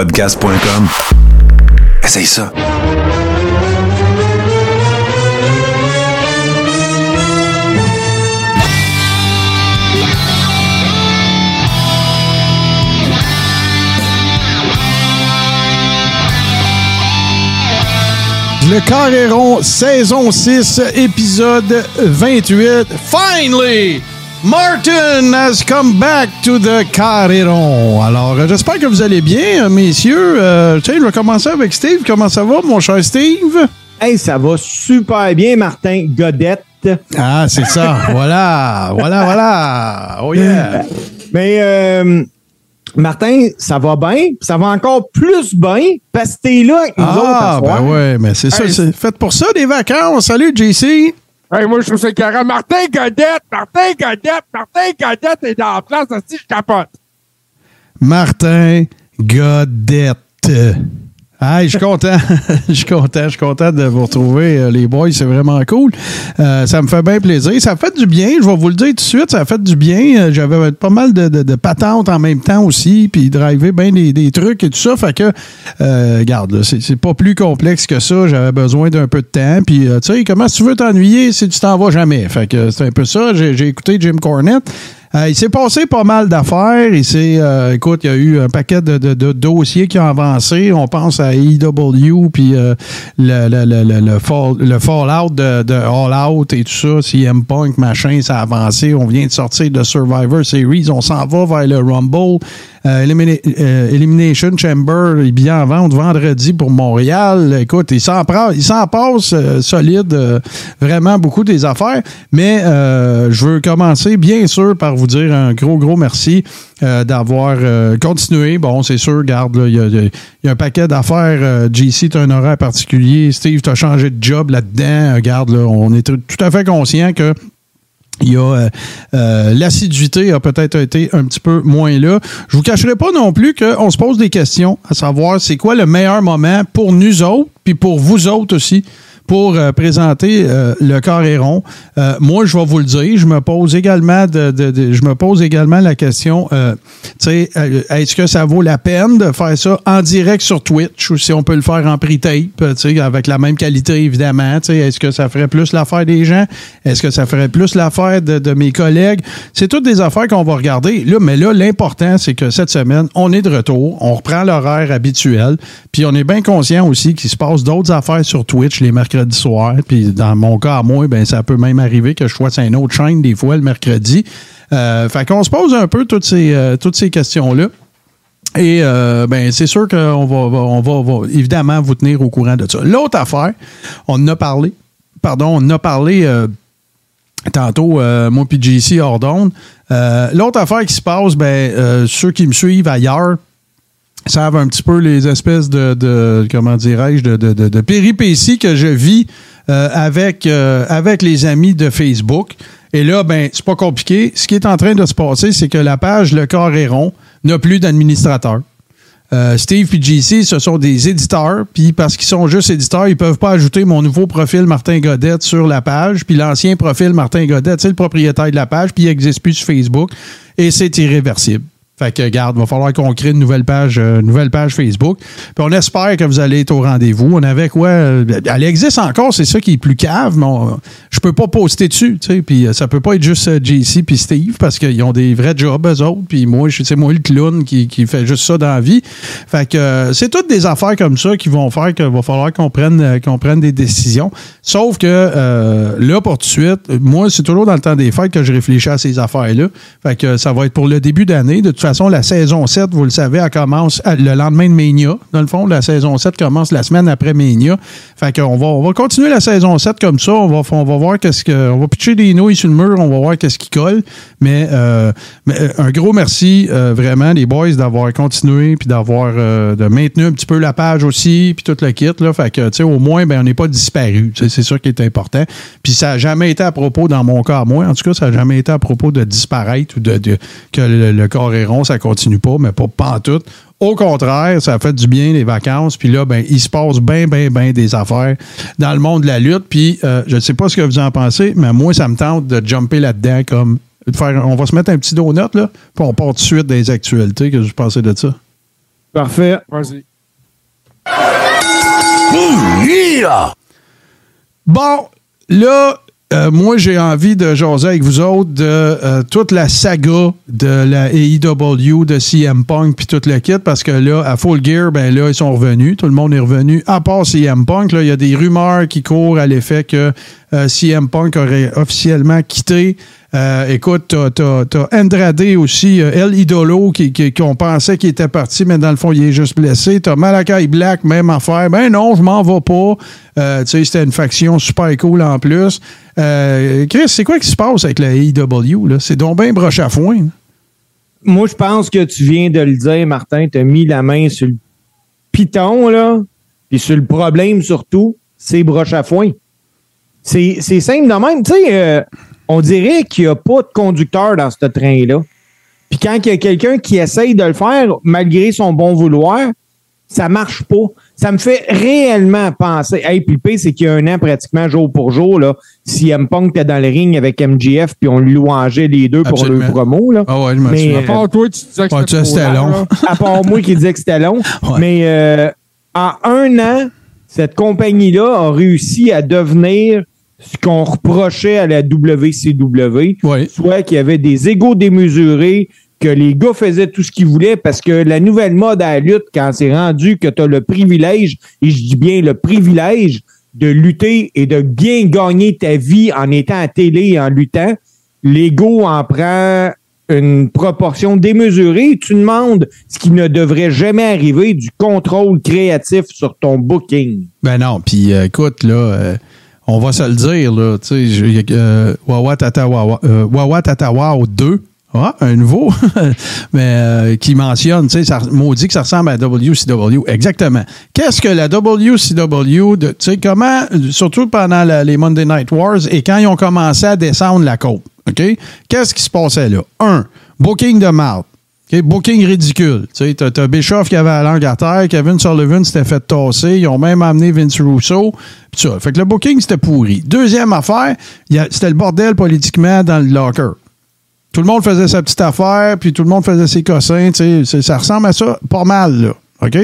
podcast.com. Essaye ça. Le Carréron, saison 6, épisode 28. Finally! Martin has come back to the Carréron. Alors, euh, j'espère que vous allez bien, euh, messieurs. Euh, tiens, je vais commencer avec Steve. Comment ça va, mon cher Steve? Hey, ça va super bien, Martin Godette. Ah, c'est ça. voilà, voilà, voilà. Oh yeah. Mais euh, Martin, ça va bien, ça va encore plus bien? Parce que t'es là avec nous autres. à Ah, ben ouais, mais c'est ça. C'est fait pour ça, des vacances. Salut, JC. Hey, moi, je trouve ça carré. Martin Godette! Martin Godette! Martin Godette est dans la place aussi, je capote. Martin Godette. Ah, je suis content. Je suis content. Je suis content de vous retrouver, euh, les boys. C'est vraiment cool. Euh, ça me fait bien plaisir. Ça fait du bien. Je vais vous le dire tout de suite. Ça fait du bien. Euh, J'avais pas mal de, de- de patentes en même temps aussi. Puis driver bien des, des trucs et tout ça. Fait que, euh, regarde, c'est pas plus complexe que ça. J'avais besoin d'un peu de temps. Puis, euh, tu sais, comment tu veux t'ennuyer si tu t'en vas jamais? Fait que c'est un peu ça. J'ai j'ai écouté Jim Cornette. Euh, il s'est passé pas mal d'affaires. Il s'est, euh, écoute, il y a eu un paquet de, dossiers qui ont avancé. On pense à EW, puis euh, le, le, le, le, le fall- le Fallout de, de All Out et tout ça, CM Punk, machin, ça a avancé. On vient de sortir de Survivor Series. On s'en va vers le Rumble. Euh, euh, Elimination Chamber, les billets en vente vendredi pour Montréal. Écoute, il s'en passe euh, solide, vraiment beaucoup des affaires. Mais je veux commencer, bien sûr, par vous dire un gros, gros merci d'avoir continué. Bon, c'est sûr, garde, il y, a- un paquet d'affaires. JC, tu as un horaire particulier. Steve, tu as changé de job là-dedans. Garde, on est tout à fait conscient que il y a euh, euh, l'assiduité a peut-être été un petit peu moins là. Je vous cacherai pas non plus qu'on se pose des questions, à savoir c'est quoi le meilleur moment pour nous autres, puis pour vous autres aussi, pour euh, présenter euh, le carré rond. Euh, moi, je vais vous le dire, je me pose également je me pose également la question, euh, est-ce que ça vaut la peine de faire ça en direct sur Twitch ou si on peut le faire en pre-tape, avec la même qualité évidemment, est-ce que ça ferait plus l'affaire des gens, est-ce que ça ferait plus l'affaire de, de mes collègues, c'est toutes des affaires qu'on va regarder. Là, mais là, l'important, c'est que cette semaine, on est de retour, on reprend l'horaire habituel, puis on est bien conscient aussi qu'il se passe d'autres affaires sur Twitch les mercredis soirs, puis dans mon cas à moi, ben ça peut même arriver que je sois une autre chaîne des fois le mercredi. Euh, fait qu'on se pose un peu toutes ces, euh, toutes ces questions-là. Et euh, ben c'est sûr qu'on va, on va, évidemment vous tenir au courant de ça. L'autre affaire, on en a parlé, pardon, on en a parlé tantôt, moi puis JC. Euh, L'autre affaire qui se passe, ben ceux qui me suivent ailleurs savent un petit peu les espèces de, comment dirais-je, de péripéties que je vis euh, avec, euh, avec les amis de Facebook. Et là, ben, c'est pas compliqué. Ce qui est en train de se passer, c'est que la page Le Corps est rond n'a plus d'administrateur. Euh, Steve et JC, ce sont des éditeurs, puis parce qu'ils sont juste éditeurs, ils peuvent pas ajouter mon nouveau profil Martin Godette sur la page, puis l'ancien profil Martin Godette, c'est le propriétaire de la page, puis il n'existe plus sur Facebook, et c'est irréversible. Fait que, garde, va falloir qu'on crée une nouvelle page, euh, nouvelle page Facebook. Puis on espère que vous allez être au rendez-vous. On avait quoi? euh, Elle existe encore, c'est ça qui est plus cave, mais on- je peux pas poster dessus, tu sais. Puis euh, ça peut pas être juste JC puis Steve parce qu'ils ont des vrais jobs, eux autres. Puis moi, c'est moi le clown qui, qui fait juste ça dans la vie. Fait que c'est toutes des affaires comme ça qui vont faire qu'il va falloir qu'on prenne, qu'on prenne des décisions. Sauf que là, pour tout de suite, moi, c'est toujours dans le temps des fêtes que je réfléchis à ces affaires-là. Fait que ça va être pour le début d'année. De toute façon, la saison 7, vous le savez, elle commence à- le lendemain de Mania. Dans le fond, la saison 7 commence la semaine après Mania. Fait qu'on va, on va continuer la saison 7 comme ça. On va, on va voir qu'est-ce que. On va pitcher des nouilles sur le mur, on va voir qu'est-ce qui colle. Mais, euh, euh, un gros merci, euh, vraiment, les boys, d'avoir continué puis d'avoir euh, de maintenir un petit peu la page aussi, puis tout le kit. Là. Fait que, tu sais, au moins, ben, on n'est pas disparu. C'est ça qui est important. Puis ça n'a jamais été à propos, dans mon cas moi, en tout cas, ça n'a jamais été à propos de disparaître ou de, que le corps est rond, ça continue pas, mais pas, pas en tout. Au contraire, ça fait du bien les vacances. Puis là, ben, il se passe bien, bien, bien des affaires dans le monde de la lutte. Puis euh, je ne sais pas ce que vous en pensez, mais moi, ça me tente de jumper là-dedans comme de faire. On va se mettre un petit donut, là, puis on part tout de suite des actualités. que vous pensez de ça? Parfait. Vas-y. Bon, là, euh, moi, j'ai envie de jaser avec vous autres de euh, toute la saga de la AEW, de CM Punk, puis toute le kit, parce que là, à Full Gear, ben là, ils sont revenus. Tout le monde est revenu, à part CM Punk. Là, il y a des rumeurs qui courent à l'effet que euh, CM Punk aurait officiellement quitté. Euh, écoute, t'as, t'as, t'as Andrade aussi, euh, El Idolo, qui, qu'on pensait qu'il était parti, mais dans le fond, il est juste blessé. T'as Malakai Black, même affaire. Ben non, je m'en vais pas. Euh, tu sais, c'était une faction super cool en plus. Chris, c'est quoi qui se passe avec la AEW? C'est donc bien broche à foin. Moi, je pense que tu viens de le dire, Martin. Tu as mis la main sur le piton, là. Puis sur le problème, surtout, c'est broche à foin. C'est simple de même. Tu sais, on dirait qu'il n'y a pas de conducteur dans ce train-là. Puis quand il y a quelqu'un qui essaye de le faire, malgré son bon vouloir, ça marche pas. Ça me fait réellement penser. Hey, puis le pire, c'est qu'il y a un an, pratiquement jour pour jour, là, si M Punk était dans le ring avec MGF, puis on lui louangeait les deux pour le promo, là. Ah ouais, je me Mais, souviens. euh, À part toi, tu disais que Ouais, c'était long. là. à part moi qui disais que c'était long. Ouais. Mais euh, en un an, cette compagnie-là a réussi à devenir ce qu'on reprochait à la WCW, soit qu'il y avait des égaux démesurés, que les gars faisaient tout ce qu'ils voulaient parce que la nouvelle mode à la lutte, quand c'est rendu que tu as le privilège, et je dis bien le privilège, de lutter et de bien gagner ta vie en étant à télé et en luttant, l'ego en prend une proportion démesurée. Tu demandes ce qui ne devrait jamais arriver, du contrôle créatif sur ton booking. Ben non, puis euh, écoute, là, euh, on va se le dire, là, tu sais, euh, Wawa Tata Wawa, euh, Wawa Tata Wow 2, ah, un nouveau, mais euh, qui mentionne, tu sais, ça maudit que ça ressemble à WCW. Exactement. Qu'est-ce que la WCW, tu sais, comment, surtout pendant les Monday Night Wars et quand ils ont commencé à descendre la côte, OK? Qu'est-ce qui se passait là? Un, booking de marde. OK, Booking ridicule. Tu sais, t'as, t'as Bischoff qui avait la langue à terre, Kevin Sullivan s'était fait tasser, ils ont même amené Vince Russo. pis ça. Fait que le booking, c'était pourri. Deuxième affaire, c'était le bordel politiquement dans le locker. Tout le monde faisait sa petite affaire, puis tout le monde faisait ses cossins. tu sais, Ça ressemble à ça pas mal, là. OK?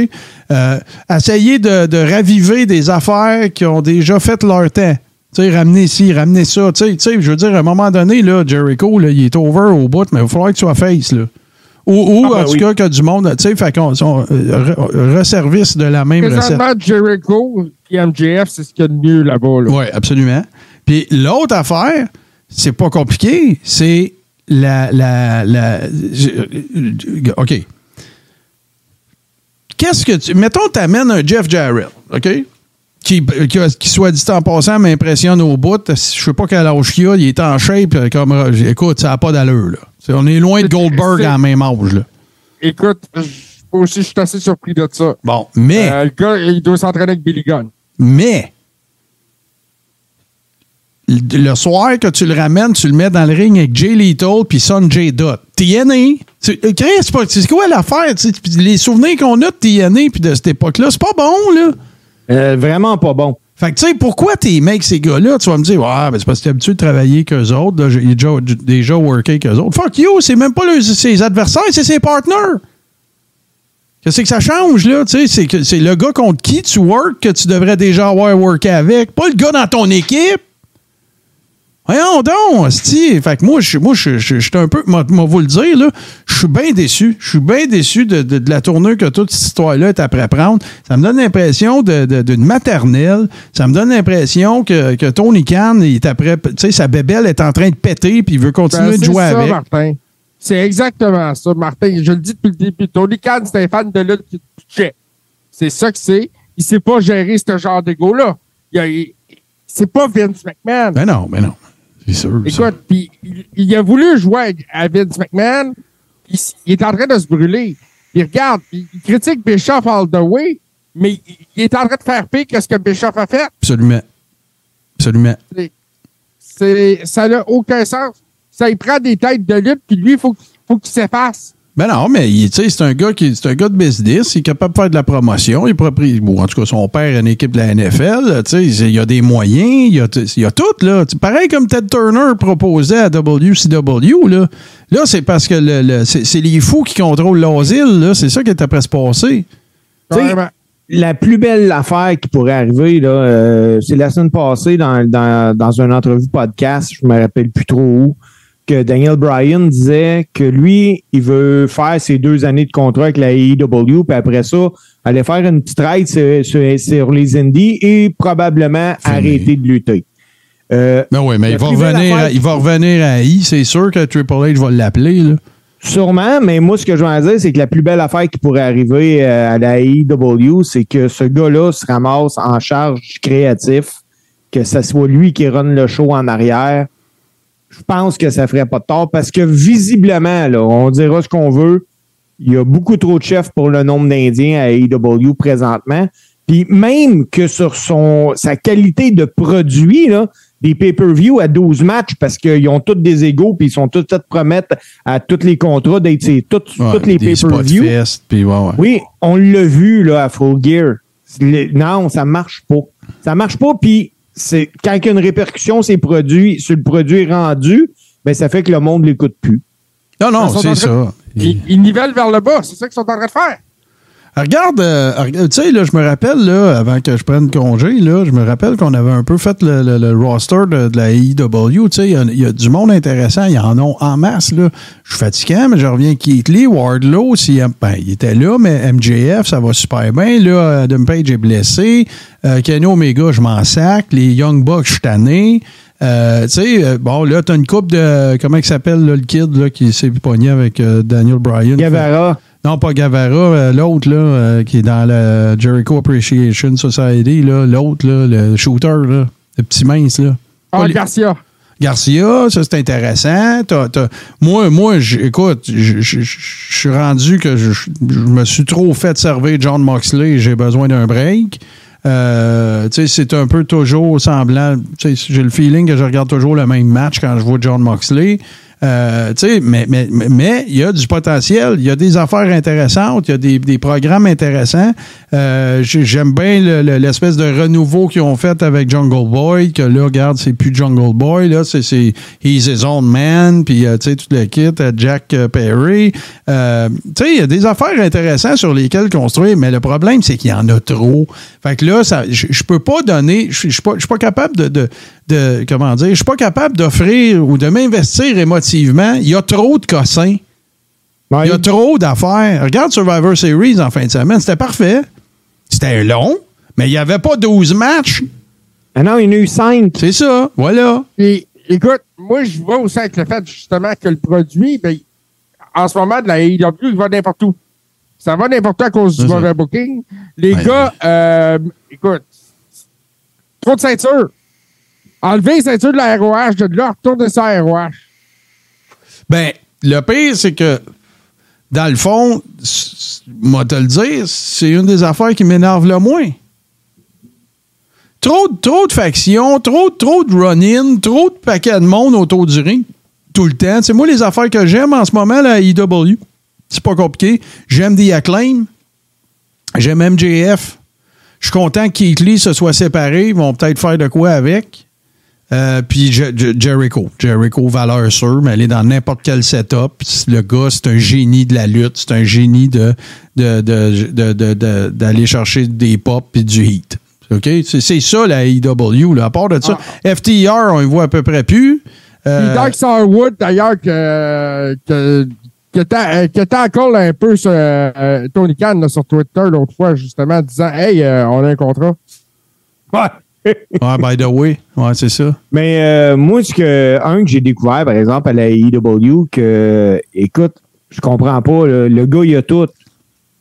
Euh, essayer de, raviver des affaires qui ont déjà fait leur temps. Tu sais, ramener ci, ramener ça. Tu sais, je veux dire, à un moment donné, là, Jericho, il est over au bout, mais il va falloir que tu sois face, là. Ou, ou Ah, ben en tout oui. cas, que du monde, tu sais, fait qu'on on, euh, re- resservice de la même recette. Jericho et MJF, c'est ce qu'il y a de mieux là-bas. Là. Oui, absolument. Puis l'autre affaire, c'est pas compliqué, c'est la. la, la je- euh, OK. Qu'est-ce que tu. Mettons, tu amènes un Jeff Jarrett, OK? Qui, qui, qui, soit dit en passant, m'impressionne au bout. Je sais pas quel âge il a, il est en shape. Comme, écoute, ça n'a pas d'allure. Là. On est loin de Goldberg C'est- en même âge. Là. Écoute, moi aussi, je suis assez surpris de ça. Bon, mais. Euh, le gars, il doit s'entraîner avec Billy Gunn. Mais, le soir que tu le ramènes, tu le mets dans le ring avec Jay Lethal puis Sonjay Dutt. TNA. Euh, Chris, c'est quoi l'affaire? Les souvenirs qu'on a de TNA puis de cette époque-là, c'est pas bon, là. Euh, vraiment pas bon. Fait que, tu sais, pourquoi t'es mecs, ces gars-là? Tu vas me dire, ouais, ben, c'est parce que t'es habitué de travailler qu'eux autres. là, est déjà, déjà worké qu'eux autres. Fuck you, c'est même pas ses adversaires, c'est ses partners. Qu'est-ce que ça change, là? Tu sais, c'est le gars contre qui tu work que tu devrais déjà avoir worké avec, pas le gars dans ton équipe. Voyons donc, sti. Fait que moi, je moi, suis un peu, moi, moi, vous le dire, là, je suis bien déçu. Je suis bien déçu de, de- de la tournure que toute cette histoire-là est après prendre. Ça me donne l'impression de- de- d'une maternelle. Ça me donne l'impression que, que Tony Khan, il est après, tu sais, sa bébelle est en train de péter puis il veut continuer Ben, de c'est jouer ça, avec. Martin. C'est exactement ça, Martin. Je le dis depuis le début. Tony Khan, c'est un fan de lutte qui touchait. C'est ça que c'est. Il sait pas gérer ce genre d'ego-là. Il a- il- C'est pas Vince McMahon. Ben non, ben non. C'est sûr. ça. Écoute, puis il, il a voulu jouer à Vince McMahon. Il, il est en train de se brûler. Puis regarde, il, il critique Bischoff all the way, mais il, il est en train de faire pire que ce que Bischoff a fait. Absolument. Absolument. C'est, ça n'a aucun sens. Ça il prend des têtes de lutte, puis lui, il faut, faut qu'il s'efface. Ben non, mais c'est un gars qui c'est un gars de business, il est capable de faire de la promotion, il est propri- bon, en tout cas son père a une équipe de la NFL, il a des moyens, il a, a tout là, pareil comme Ted Turner proposait à WCW là. Là, c'est parce que le, le- c'est les fous qui contrôlent l'asile là, c'est ça qui est après se passer. La plus belle affaire qui pourrait arriver, là, euh, c'est la semaine passée dans, dans, dans une entrevue podcast, je me rappelle plus trop où, que Daniel Bryan disait que lui, il veut faire ses deux années de contrat avec la AEW, puis après ça, aller faire une petite ride sur, sur- sur les indies et probablement Fini. arrêter de lutter. Euh, Ben oui, mais il va revenir, à- il va revenir à I, c'est sûr que Triple H va l'appeler là. Sûrement, mais moi, ce que je veux en dire, c'est que la plus belle affaire qui pourrait arriver euh, à la AEW, c'est que ce gars-là se ramasse en charge créatif, que ce soit lui qui run le show en arrière. Je pense que ça ferait pas de tort parce que visiblement, là, on dira ce qu'on veut, il y a beaucoup trop de chefs pour le nombre d'Indiens à AEW présentement. Puis même que sur son sa qualité de produit, là, des pay-per-view à 12 matchs parce qu'ils ont tous des égaux puis ils sont tous te promettre à tous les contrats d'être Ouais, toutes les pay-per-view. Ouais, ouais. Oui, on l'a vu là à Full Gear. Le- Non, ça marche pas. Ça marche pas puis c'est quand il y a une répercussion sur, les produits, sur le produit rendu, ben ça fait que le monde l'écoute plus. Non non, c'est ça. Ils, ils nivellent vers le bas. C'est ça qu'ils sont en train de faire. Regarde, euh, tu sais, là, je me rappelle, là, avant que je prenne congé, là, je me rappelle qu'on avait un peu fait le, le- le roster de, de la AEW. Tu sais, il y y, a du monde intéressant. Il y en a en masse, là. Je suis fatiguant, mais je reviens Keith Lee, Wardlow, si, ben, il était là, mais MJF, ça va super bien. Là, Adam Page est blessé. Euh, Kenny Omega, je m'en sac. Les Young Bucks, je suis tanné. Euh, tu sais, euh, bon, là, t'as une coupe de. Comment il s'appelle, le kid, là, qui s'est pogné avec euh, Daniel Bryan? Guevara, Non, pas Gavara, euh, l'autre, là, euh, qui est dans la Jericho Appreciation Society, là, l'autre, là, le shooter, là, le petit mince, là. Ah, les- Garcia. Garcia, ça c'est intéressant. Moi, moi, écoute, je suis rendu que je, me suis trop fait servir John Moxley j'ai besoin d'un break. Euh, c'est un peu toujours semblant. J'ai le feeling que je regarde toujours le même match quand je vois John Moxley. Euh, mais mais mais- mais il y a du potentiel, il y a des affaires intéressantes, il y a des, des programmes intéressants. Euh, j'ai- J'aime bien le- le- l'espèce de renouveau qu'ils ont fait avec Jungle Boy, que là, regarde, c'est plus Jungle Boy, là, c'est c'est He's His Own Man, puis euh, tu sais, tout le kit, euh, Jack euh, Perry. Euh, tu sais, il y a des affaires intéressantes sur lesquelles construire, mais le problème, c'est qu'il y en a trop. Fait que là, ça, je je peux pas donner, je je suis pas, je suis pas capable de, de, de- comment dire, je suis pas capable d'offrir ou de m'investir émotivement. Il y a trop de cossins. Il y a trop d'affaires. Regarde Survivor Series en fin de semaine, c'était parfait. C'était long, mais il n'y avait pas 12 matchs. Ah non, il y en a eu cinq. C'est ça, voilà. Puis, écoute, moi, je vois aussi avec le fait, justement, que le produit, ben, en ce moment, de la AEW, il va n'importe où. Ça va n'importe où à cause du mauvais booking. Les Ouais. gars, euh, écoute, trop de ceintures. Enlevez les ceintures de la ROH, de là, retournez ça à ROH. Ben, le pire, c'est que, dans le fond, moi te le dire, c'est une des affaires qui m'énerve le moins. Trop, de- trop de factions, trop, trop de run-in, trop de paquets de monde autour du ring, tout le temps. C'est moi les affaires que j'aime en ce moment, la IW. C'est pas compliqué. J'aime The Acclaim. J'aime MJF. Je suis content que Keith Lee se soit séparé. Ils vont peut-être faire de quoi avec. Euh, puis Je- Je- Jericho. Jericho, valeur sûre, mais aller dans n'importe quel setup. Le gars, c'est un génie de la lutte. C'est un génie de, de, de- de- de- de- d'aller chercher des pop et du heat. OK? C'est, ça, la AEW. Là. À part de ça, FTR, on y voit à peu près plus. Euh, Puis Dark Starwood, d'ailleurs, que, que, euh, que tackle un peu sur, euh, Tony Khan là, sur Twitter l'autre fois, justement, disant Hey, euh, on a un contrat. Ouais. ouais, by the way. Ouais, c'est ça. Mais euh, moi, ce que, un que j'ai découvert, par exemple, à la AEW, que, écoute, je comprends pas, le, le gars, il a tout.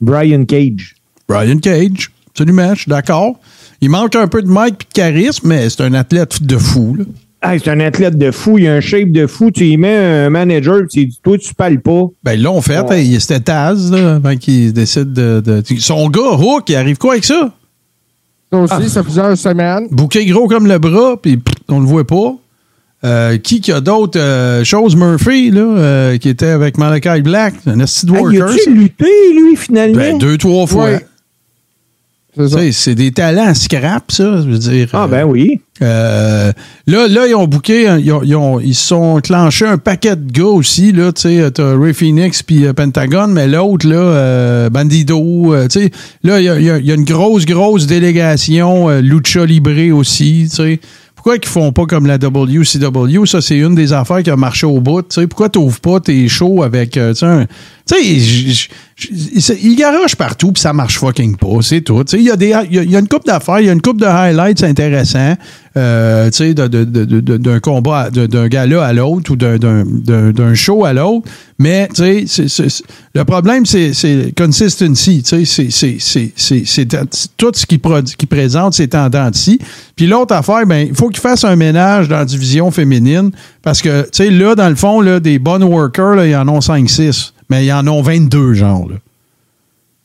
Brian Cage. Brian Cage. Absolument, je suis d'accord. Il manque un peu de mic et de charisme, mais c'est un athlète de fou. Là. Hey, c'est un athlète de fou, il a un shape de fou. Tu y mets un manager, tu dis, toi, tu parles pas. Ben, ils l'ont fait. Ouais. Hey, C'était Taz, là, avant qu'il décide de, de- Son gars, Hook, il arrive quoi avec ça? Ça aussi, ça fait plusieurs semaines. Bouquet gros comme le bras, puis on le voit pas. Euh, qui qui a d'autres euh, choses? Murphy, là, euh, qui était avec Malachi Black, un Ah, worker. il a-tu lutté, lui, finalement? Ben, deux, trois fois. Ouais. C'est des talents scrap, ça. Je veux dire. ah, euh, ben oui. euh, là, là, ils ont booké, un- ils, ont, ils, ont- ils se sont clenchés un paquet de gars aussi. Là, tu sais, t'as Ray Phoenix puis euh, Pentagon, mais l'autre, là, euh, Bandido, euh, tu sais, là, il y a, y a- il y a une grosse, grosse délégation euh, Lucha Libre aussi, tu sais. Pourquoi qu'ils font pas comme la WCW? Ça, c'est une des affaires qui a marché au bout. tu sais. Pourquoi t'ouvres pas tes shows avec, euh, tu sais, ils garochent partout puis ça marche fucking pas, c'est tout. Il y, a y a une coupe d'affaires, il y a une coupe de highlights intéressants, euh, tu sais, d'un combat, d'un gala à l'autre ou d'un- show à l'autre. Mais, tu sais, le problème, c'est consistency. Tu sais, c'est- tout ce qu'il qu'il présente, c'est en. Puis l'autre affaire, ben, il faut qu'il fasse un ménage dans la division féminine parce que, tu sais, là, dans le fond, là, des bonnes workers, là, il y en ont 5-6. Mais il y en ont 22, genre.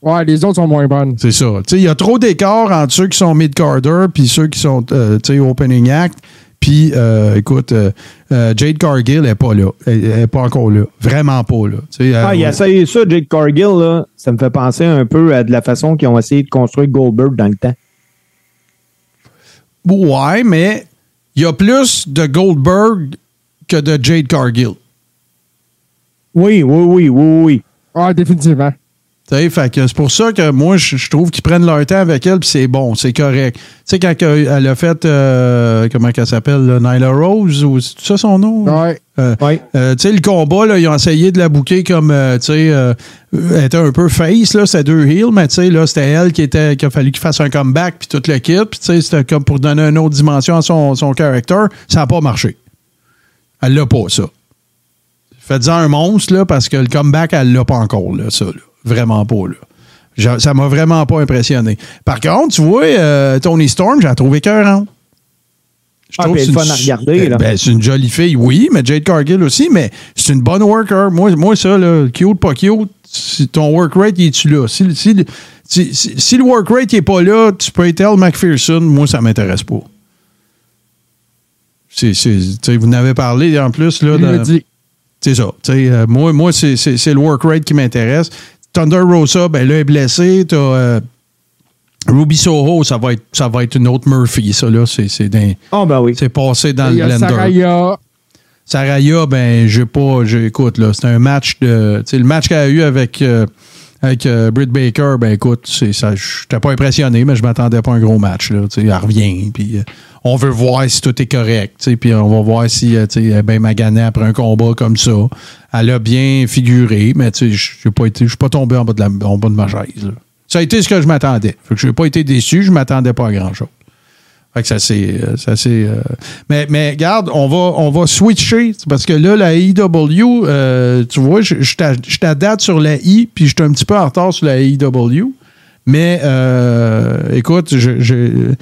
Ouais, les autres sont moins bonnes. C'est ça. Tu sais, il y a trop d'écart entre ceux qui sont mid-carder puis ceux qui sont euh, tu sais, opening act. Puis, euh, écoute, euh, Jade Cargill n'est pas là. Elle n'est pas encore là. Vraiment pas là. Ah, il a essayé ça, Jake Cargill, là. Ça me fait penser un peu à de la façon qu'ils ont essayé de construire Goldberg dans le temps. Ouais, mais il y a plus de Goldberg que de Jade Cargill. Oui, oui, oui, oui, oui. Ah, définitivement. C'est pour ça que moi, je, je trouve qu'ils prennent leur temps avec elle, puis c'est bon, c'est correct. Tu sais, quand elle elle a fait, euh, comment qu'elle s'appelle, Nyla Rose, ou c'est ça son nom? Ouais. Euh, Oui. euh, tu sais, le combat, là, ils ont essayé de la bouquer comme, euh, tu sais, euh, elle était un peu face, là, c'était deux heels, mais tu sais, là, c'était elle qui était, qui a fallu qu'il fasse un comeback, puis tout le kit, puis tu sais, c'était comme pour donner une autre dimension à son, son character. Ça n'a pas marché. Elle l'a pas, ça. Faites-en un monstre, là, parce que le comeback, elle l'a pas encore, là, ça, là. Vraiment pas, là. Je- ça m'a vraiment pas impressionné. Par contre, tu vois, euh, Tony Storm, j'ai trouvé écœurante. Je Ah, trouve que est c'est fun à une- regarder, là. Ben, c'est une jolie fille, oui, mais Jade Cargill aussi, mais c'est une bonne worker. Moi, moi ça, là, cute, pas cute, si ton work rate, il est-tu là? Si, si- si- si- si le work rate n'est pas là, tu peux être Elle McPherson, moi, ça m'intéresse pas. C'est, c'est- vous n'avez parlé en plus. Là, dans- c'est ça. Euh, moi, moi c'est le work rate qui m'intéresse. Thunder Rosa, ben là, est blessé. T'as euh, Ruby Soho, ça va, être, ça va être une autre Murphy, ça, là. C'est, Ah, ben oui. c'est passé dans le a blender. Saraya. Saraya, ben, j'ai pas. j'ai- Écoute, là, c'est un match de. Tu sais, le match qu'elle a eu avec, euh, avec euh, Britt Baker, ben, écoute, c'est ça. J'étais pas impressionné, mais je m'attendais pas à un gros match, là. Elle revient, puis euh, on veut voir si tout est correct, puis on va voir si, euh, elle est après un combat comme ça. Elle a bien figuré, mais sais, j'ai pas été. Je pas tombé en bas de, la, en bas de ma chaise, là. Ça a été ce que je m'attendais. Que j'ai pas été déçu, je m'attendais pas à grand-chose. Fait que ça c'est euh, ça c'est euh, mais mais regarde, on va on va switcher parce que là la IW euh, tu vois, je je t'a- je t'adapte sur la I puis je suis un petit peu en retard sur la IW. Mais euh, écoute, je, je-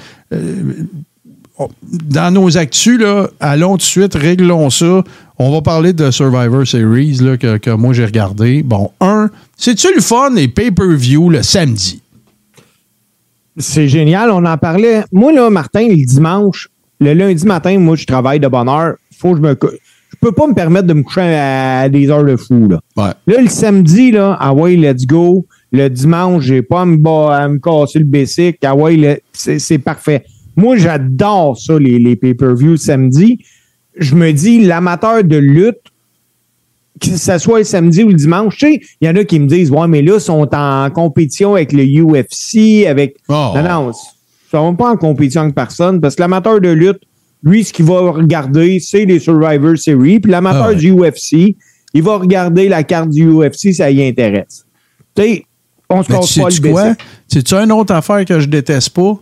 dans nos actus là, allons tout de suite, réglons ça. On va parler de Survivor Series là, que, que moi j'ai regardé. Bon, un, c'est-tu le fun les pay-per-view le samedi? C'est génial, on en parlait. Moi, là, Martin, le dimanche, le lundi matin, moi, je travaille de bonne heure. Faut que je me Je peux pas me permettre de me coucher à des heures de fou, là. Ouais. Là, le samedi, là, ah ouais, let's go. Le dimanche, j'ai pas à me, à me casser le basic. Ah ouais, le- c'est parfait. Moi, j'adore ça, les, les pay-per-view samedi. Je me dis, l'amateur de lutte, que ce soit le samedi ou le dimanche, tu sais, il y en a qui me disent, ouais, mais là, ils sont en compétition avec le UFC, avec. Oh. Non, non, ils sont pas en compétition avec personne parce que l'amateur de lutte, lui, ce qu'il va regarder, c'est les Survivor Series. Puis l'amateur Ah du UFC, il va regarder la carte du UFC, ça y intéresse. Tu sais, on se casse pas le quoi? C'est-tu une autre affaire que je déteste pas?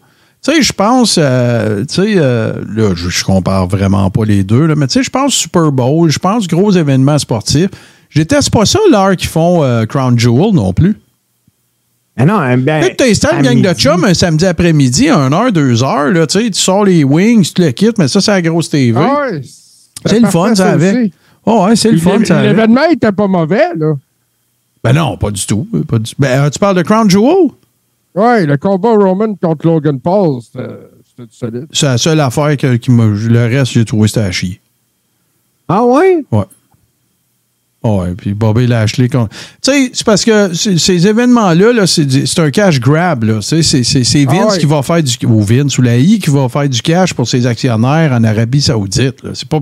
Tu sais, je pense, euh, tu sais, euh, là, je, je compare vraiment pas les deux, là, mais tu sais, je pense Super Bowl, je pense gros événements sportifs. Je déteste pas ça, l'heure qu'ils font euh, Crown Jewel non plus. Ah non, ben, Peut-être que t'installes une gang de chums un samedi après-midi, à 1 heure, 2 heures, là, tu sais, tu sors les wings, tu le quittes, mais ça, c'est la grosse TV. Ah ouais, c'est le fun, ça, avec. aussi. Oh, ouais, c'est le fun, ça, avec. L'événement était pas mauvais, là. Ben non, pas du tout. Pas du- Ben, tu parles de Crown Jewel? Ouais, le combat Roman contre Logan Paul, c'était solide. C'est la seule affaire que, qui m'a. Le reste, j'ai trouvé c'était à chier. Ah ouais? Ouais. Ouais, puis Bobby Lashley. Tu sais, c'est parce que ces événements-là, là, c'est un cash grab. C'est Vince Ah ouais. qui va faire du. Ou Vince ou la I qui va faire du cash pour ses actionnaires en Arabie Saoudite. C'est pas.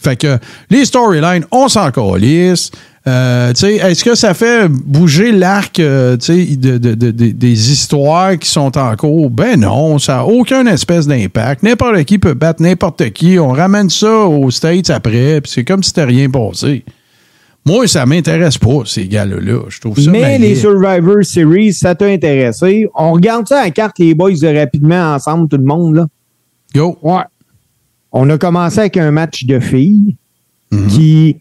Fait que les storylines, on s'en calisse. Euh, tu sais, Est-ce que ça fait bouger l'arc euh, de, de- de- de- des histoires qui sont en cours? Ben non, ça n'a aucun espèce d'impact. N'importe qui peut battre n'importe qui. On ramène ça aux States après, puis c'est comme si c'était rien passé. Moi, ça m'intéresse pas, ces gars-là. Je trouve ça Mais les Survivor Series, ça t'a intéressé. On regarde ça à la carte, les boys, de rapidement ensemble, tout le monde. Là. Go. Ouais. On a commencé avec un match de filles Mhm. qui.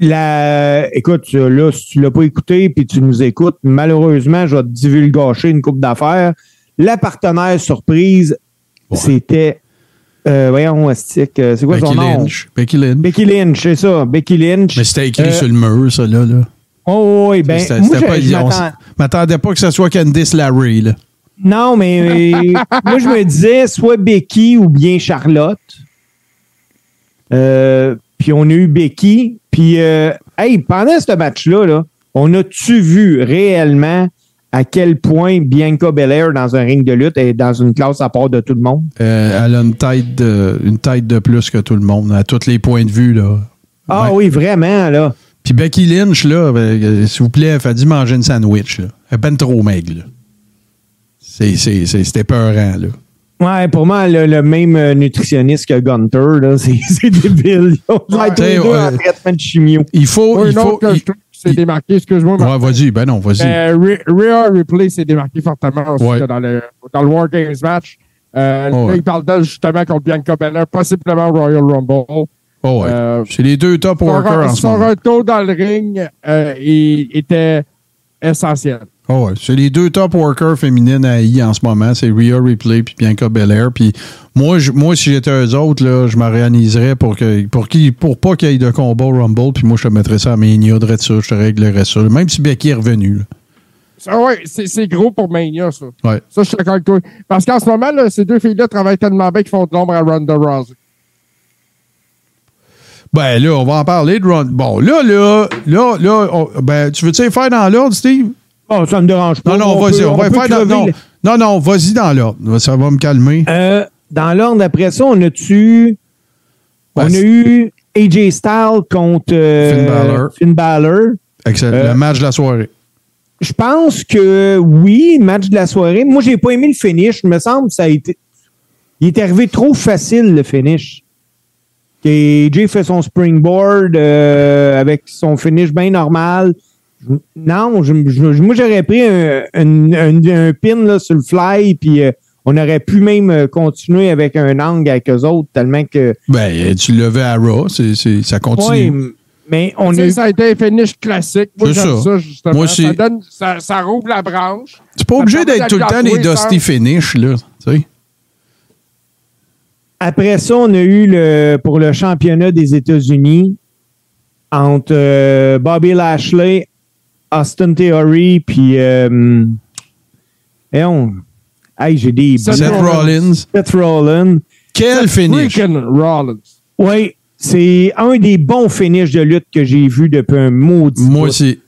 La, écoute, là, si tu l'as pas écouté puis tu nous écoutes, malheureusement, je vais te divulgacher une coupe d'affaires. La partenaire surprise, Ouais. c'était. Euh, voyons, euh, c'est quoi Becky son nom? Lynch. Becky Lynch. Becky Lynch, c'est ça. Becky Lynch. Mais c'était écrit Euh, sur le mur, ça, là. là. Oh, oui, ben, C'était- moi, pas- je on m'attendais pas que ce soit Candice Larry, là. Non, mais euh, moi, je me disais soit Becky ou bien Charlotte. Euh, puis on a eu Becky. Puis, hey, pendant ce match-là, là, on a-tu vu réellement à quel point Bianca Belair, dans un ring de lutte, est dans une classe à part de tout le monde? Euh, elle a une tête, de, une tête de plus que tout le monde, à tous les points de vue, là. Ah Ouais. oui, vraiment, là. Puis Becky Lynch, là, ben, euh, s'il vous plaît, elle fait dit manger une sandwich, là. Elle est ben trop maigre. C'est- peurant, là. Ouais, pour moi, le, le même euh, nutritionniste que Gunter, c'est débile. Ils ont l'air tous les T'sais, deux en ouais. traitement de chimio. Il faut. Il faut il- s'est il- démarqué, excuse-moi, Ouais, vas-y, ben non, vas-y. Euh, Rhea Ripley s'est démarqué fortement aussi Ouais. là, dans, le, dans le War Games match. Euh, Oh, là, ouais. il parle d'elle justement contre Bianca Belair, possiblement Royal Rumble. Oh, ouais. euh, c'est les deux top Son, workers en ce son moment. retour dans le ring euh, était essentiel. Oh, ouais. C'est les deux top workers féminines à I en ce moment. C'est Rhea Ripley puis Bianca Belair. Puis moi, je- moi, si j'étais eux autres, là, je m'organiserais pour que pour qui pour pas qu'il y ait de combat au Rumble. Puis moi, je te mettrais ça à Mania, de ça, je te réglerais ça. Même si Becky est revenue. là. Ça, ouais, c'est gros pour Mania, ça. Ouais. Ça, je suis d'accord avec toi. Parce qu'en ce moment, là, ces deux filles-là travaillent tellement bien qu'ils font de l'ombre à Ronda Rousey. Ben là, on va en parler de Ron. Bon, là, là, là, là, on- ben, tu veux-tu faire dans l'ordre, Steve? Bon, ça me dérange pas. Non, non, On vas-y, on, va faire dans non, non, non, vas-y dans l'ordre. Ça va me calmer. Euh, dans l'ordre d'après ça, on a-tu. Ouais, on a eu AJ Styles contre euh, Finn Balor. Finn Balor. Excellent. euh, le match de la soirée. Je pense que oui, match de la soirée. Moi, j'ai pas aimé le finish. Il me semble que ça a été. Il est arrivé trop facile, le finish. Et AJ fait son springboard euh, avec son finish bien normal. Non, je- je- moi, j'aurais pris un, un- un- un pin là, sur le fly, puis euh, on aurait pu même euh, continuer avec un angle avec eux autres, tellement que. Ben, tu le veux à Raw, c'est, c'est- ça Ouais, continue. mais on Tu a eu ça a été un finish classique. Moi, C'est j'aime ça. ça. justement. Moi aussi. Ça, donne, ça, ça rouvre la branche. C'est pas obligé d'être tout le temps jouer Dusty sans- Finish, là. Tu sais. Après ça, on a eu le pour le championnat des États-Unis entre euh, Bobby Lashley, Austin Theory, puis euh, et on, hey, j'ai des Seth Seth Rollins. Seth Rollins. Quel finish! Rollins. Oui, c'est un des bons finishes de lutte que j'ai vu depuis un maudit. Moi aussi.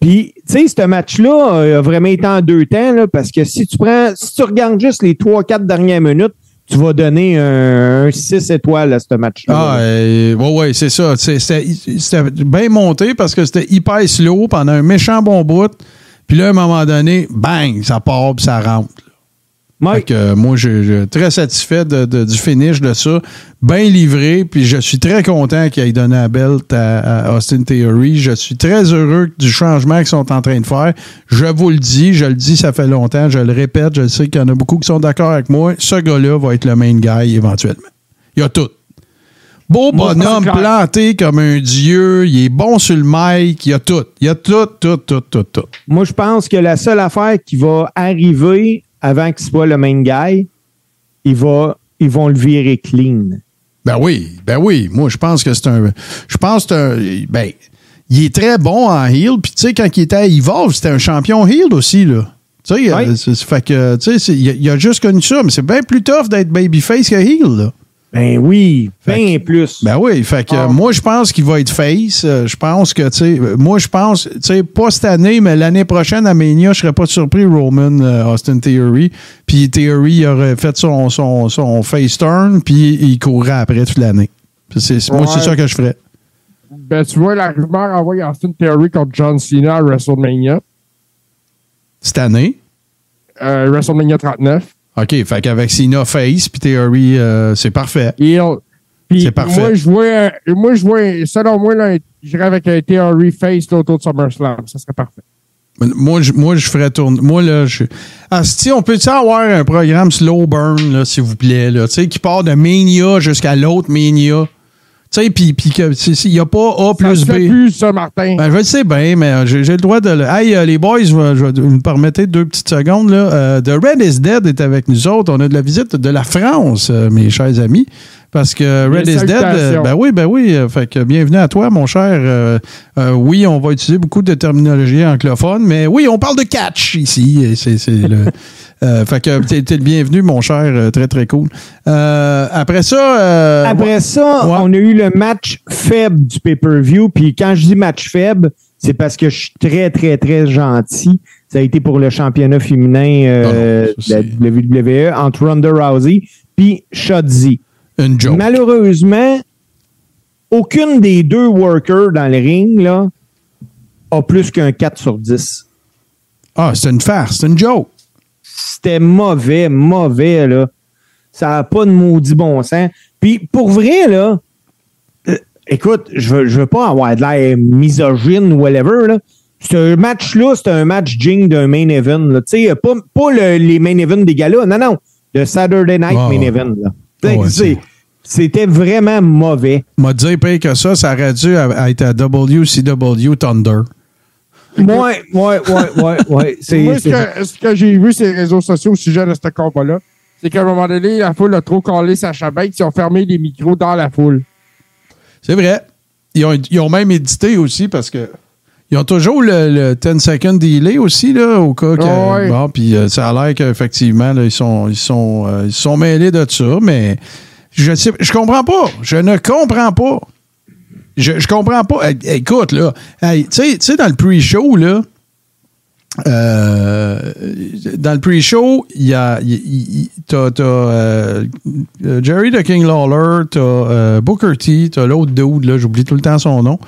Puis, tu sais, ce match-là euh, a vraiment été en deux temps, là, parce que si tu prends, si tu regardes juste les trois, quatre dernières minutes, tu vas donner un, 6 étoiles à ce match-là. Ah, euh, ouais, ouais, c'est ça. C'était bien monté parce que c'était hyper slow pendant un méchant bon bout. Puis là, à un moment donné, bang, ça part puis ça rentre. Fait que, euh, moi, je suis très satisfait de- de- du finish de ça. Bien livré, puis je suis très content qu'il ait donné la belt à, à Austin Theory. Je suis très heureux du changement qu'ils sont en train de faire. Je vous le dis, je le dis, ça fait longtemps, je le répète, je sais qu'il y en a beaucoup qui sont d'accord avec moi. Ce gars-là va être le main guy éventuellement. Il y a tout. Beau bonhomme planté comme un dieu, il est bon sur le mic, il y a tout. Il y a tout, tout, tout, tout, tout. Moi, je pense que la seule affaire qui va arriver avant qu'il soit le main guy, il va, ils vont le virer clean. Ben oui, ben oui. Moi, je pense que c'est un. Je pense que c'est un. Ben, il est très bon en heel. Puis, tu sais, quand il était à Evolve, c'était un champion heel aussi, là. Tu sais, Oui. il a juste connu ça, mais c'est bien plus tough d'être babyface que heel, là. Ben oui, Fait bien plus. Ben oui, fait que Ah. euh, moi je pense qu'il va être face. Euh, je pense que tu sais, euh, moi je pense, tu sais, pas cette année, mais l'année prochaine à Mania, je serais pas surpris Roman euh, Austin Theory. Puis Theory il aurait fait son, son, son face turn, puis il courrait après toute l'année. C'est- Moi, c'est ça que je ferais. Ben, tu vois, la rumeur envoie Austin Theory contre John Cena à WrestleMania. Cette année? Euh, WrestleMania 39. OK, fait qu'avec Cena face, puis Theory, euh, c'est parfait. C'est parfait. Moi, je vois, moi, je vois, selon moi, là, j'irais avec un Theory face autour de SummerSlam. Ça serait parfait. Moi, je, moi, je ferais tourner. Moi, là, je. Ah, si, on peut-tu avoir un programme slow burn, s'il vous plaît, là, tu sais, qui part de Mania jusqu'à l'autre Mania? Tu sais, puis il n'y a pas A Ça plus fait B. plus, ça, Martin. Ben, je le sais bien, mais j'ai j'ai le droit de le. Hey, euh, les boys, je vais- je vais- vous me permettez deux petites secondes. Là. Euh, The Red is Dead est avec nous autres. On a de la visite de la France, euh, mes chers amis. Parce que Red is Dead. euh, ben oui, ben oui. euh, fait que bienvenue à toi, mon cher. Euh, euh, oui, on va utiliser beaucoup de terminologie anglophone, mais oui, on parle de catch ici. c'est le. euh, fait que t'es t'es le bienvenu, mon cher. euh, Très, très cool. Euh, après ça. euh, Après ça, Ouais. on a eu le match faible du pay-per-view. Puis quand je dis match faible, c'est parce que je suis très, très, très gentil. Ça a été pour le championnat féminin non, de la WWE entre Ronda Rousey puis Shotzi. une joke. Malheureusement, aucune des deux workers dans le ring là, a plus qu'un 4 sur 10. Ah, c'est une farce, c'est une joke. C'était mauvais, mauvais, là. Ça n'a pas de maudit bon sens. Puis, pour vrai, là, euh, écoute, je veux, je veux pas avoir de l'air misogyne ou whatever, là. Ce match-là, c'est un match digne d'un main event, là. Tu sais, pas, pas le- les main events des galas, non, non. Le Saturday Night main event, là. Ouais, C'était vraiment mauvais. m'a dit pire que ça, ça aurait dû être à WCW Thunder. Ouais, ouais, ouais, ouais, ouais. C'est- Moi, ce que, j'ai vu sur les réseaux sociaux au sujet de ce combat-là, c'est qu'à un moment donné, la foule a trop collé sa Banks, ils ont fermé les micros dans la foule. C'est vrai. Ils ont, ils ont même édité aussi parce que ils ont toujours le, le 10 second delay aussi, là, au cas que. Ouais. Bon, puis euh, ça a l'air qu'effectivement, là, ils sont, ils, sont, euh, ils sont mêlés de ça, mais je sais, je comprends pas. Je ne comprends pas. Je, je comprends pas. Écoute, là, hey, tu sais- dans le pre-show, là, euh, dans le pre-show, il y a, t'as, t'as, euh, Jerry the King Lawler, t'as euh, Booker T, t'as l'autre dude, là, j'oublie tout le temps son nom.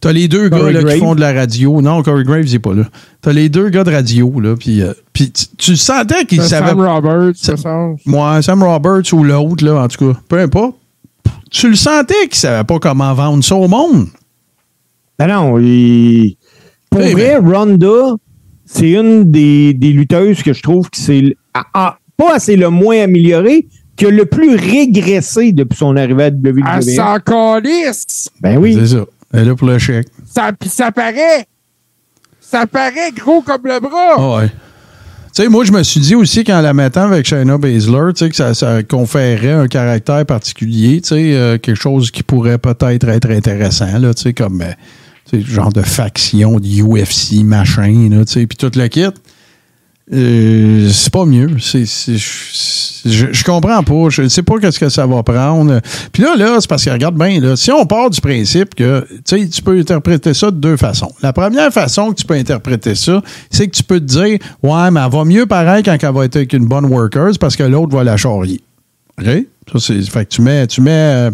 T'as les deux Corey gars là, qui font de la radio. Non, Corey Graves, il est pas là. T'as les deux gars de radio, là, puis euh, puis tu, sentais qu'ils savaient Sam Roberts, Ça- moi, Sam Roberts ou l'autre, là, en tout cas, peu importe. Tu le sentais qu'ils ne savaient pas comment vendre ça au monde. Ben non, il- pour vrai, Ronda, c'est une des, des lutteuses que je trouve que c'est ah, ah, pas assez le moins amélioré, que le plus régressé depuis son arrivée à WWE. Elle s'en calisse. Ben oui. C'est ça. Elle est là pour le chèque. Ça, puis ça paraît. Ça paraît gros comme le bras. Ah ouais. Sais, moi, je me suis dit aussi qu'en la mettant avec Shayna Baszler, tu sais, que ça, ça conférerait un caractère particulier, tu sais, euh, quelque chose qui pourrait peut-être être intéressant, là, tu sais, comme, euh, genre de faction, de UFC, machin, là, tu sais, puis tout le kit. Euh, c'est pas mieux. C'est- je, comprends pas. Je ne sais pas qu'est-ce que ça va prendre. Puis là, là, c'est parce que regarde bien, là, si on part du principe que tu peux interpréter ça de deux façons. La première façon que tu peux interpréter ça, c'est que tu peux te dire Ouais, mais elle va mieux pareil quand elle va être avec une bonne worker parce que l'autre va la charrier. OK? Ça, c'est, fait que tu mets, tu mets, euh,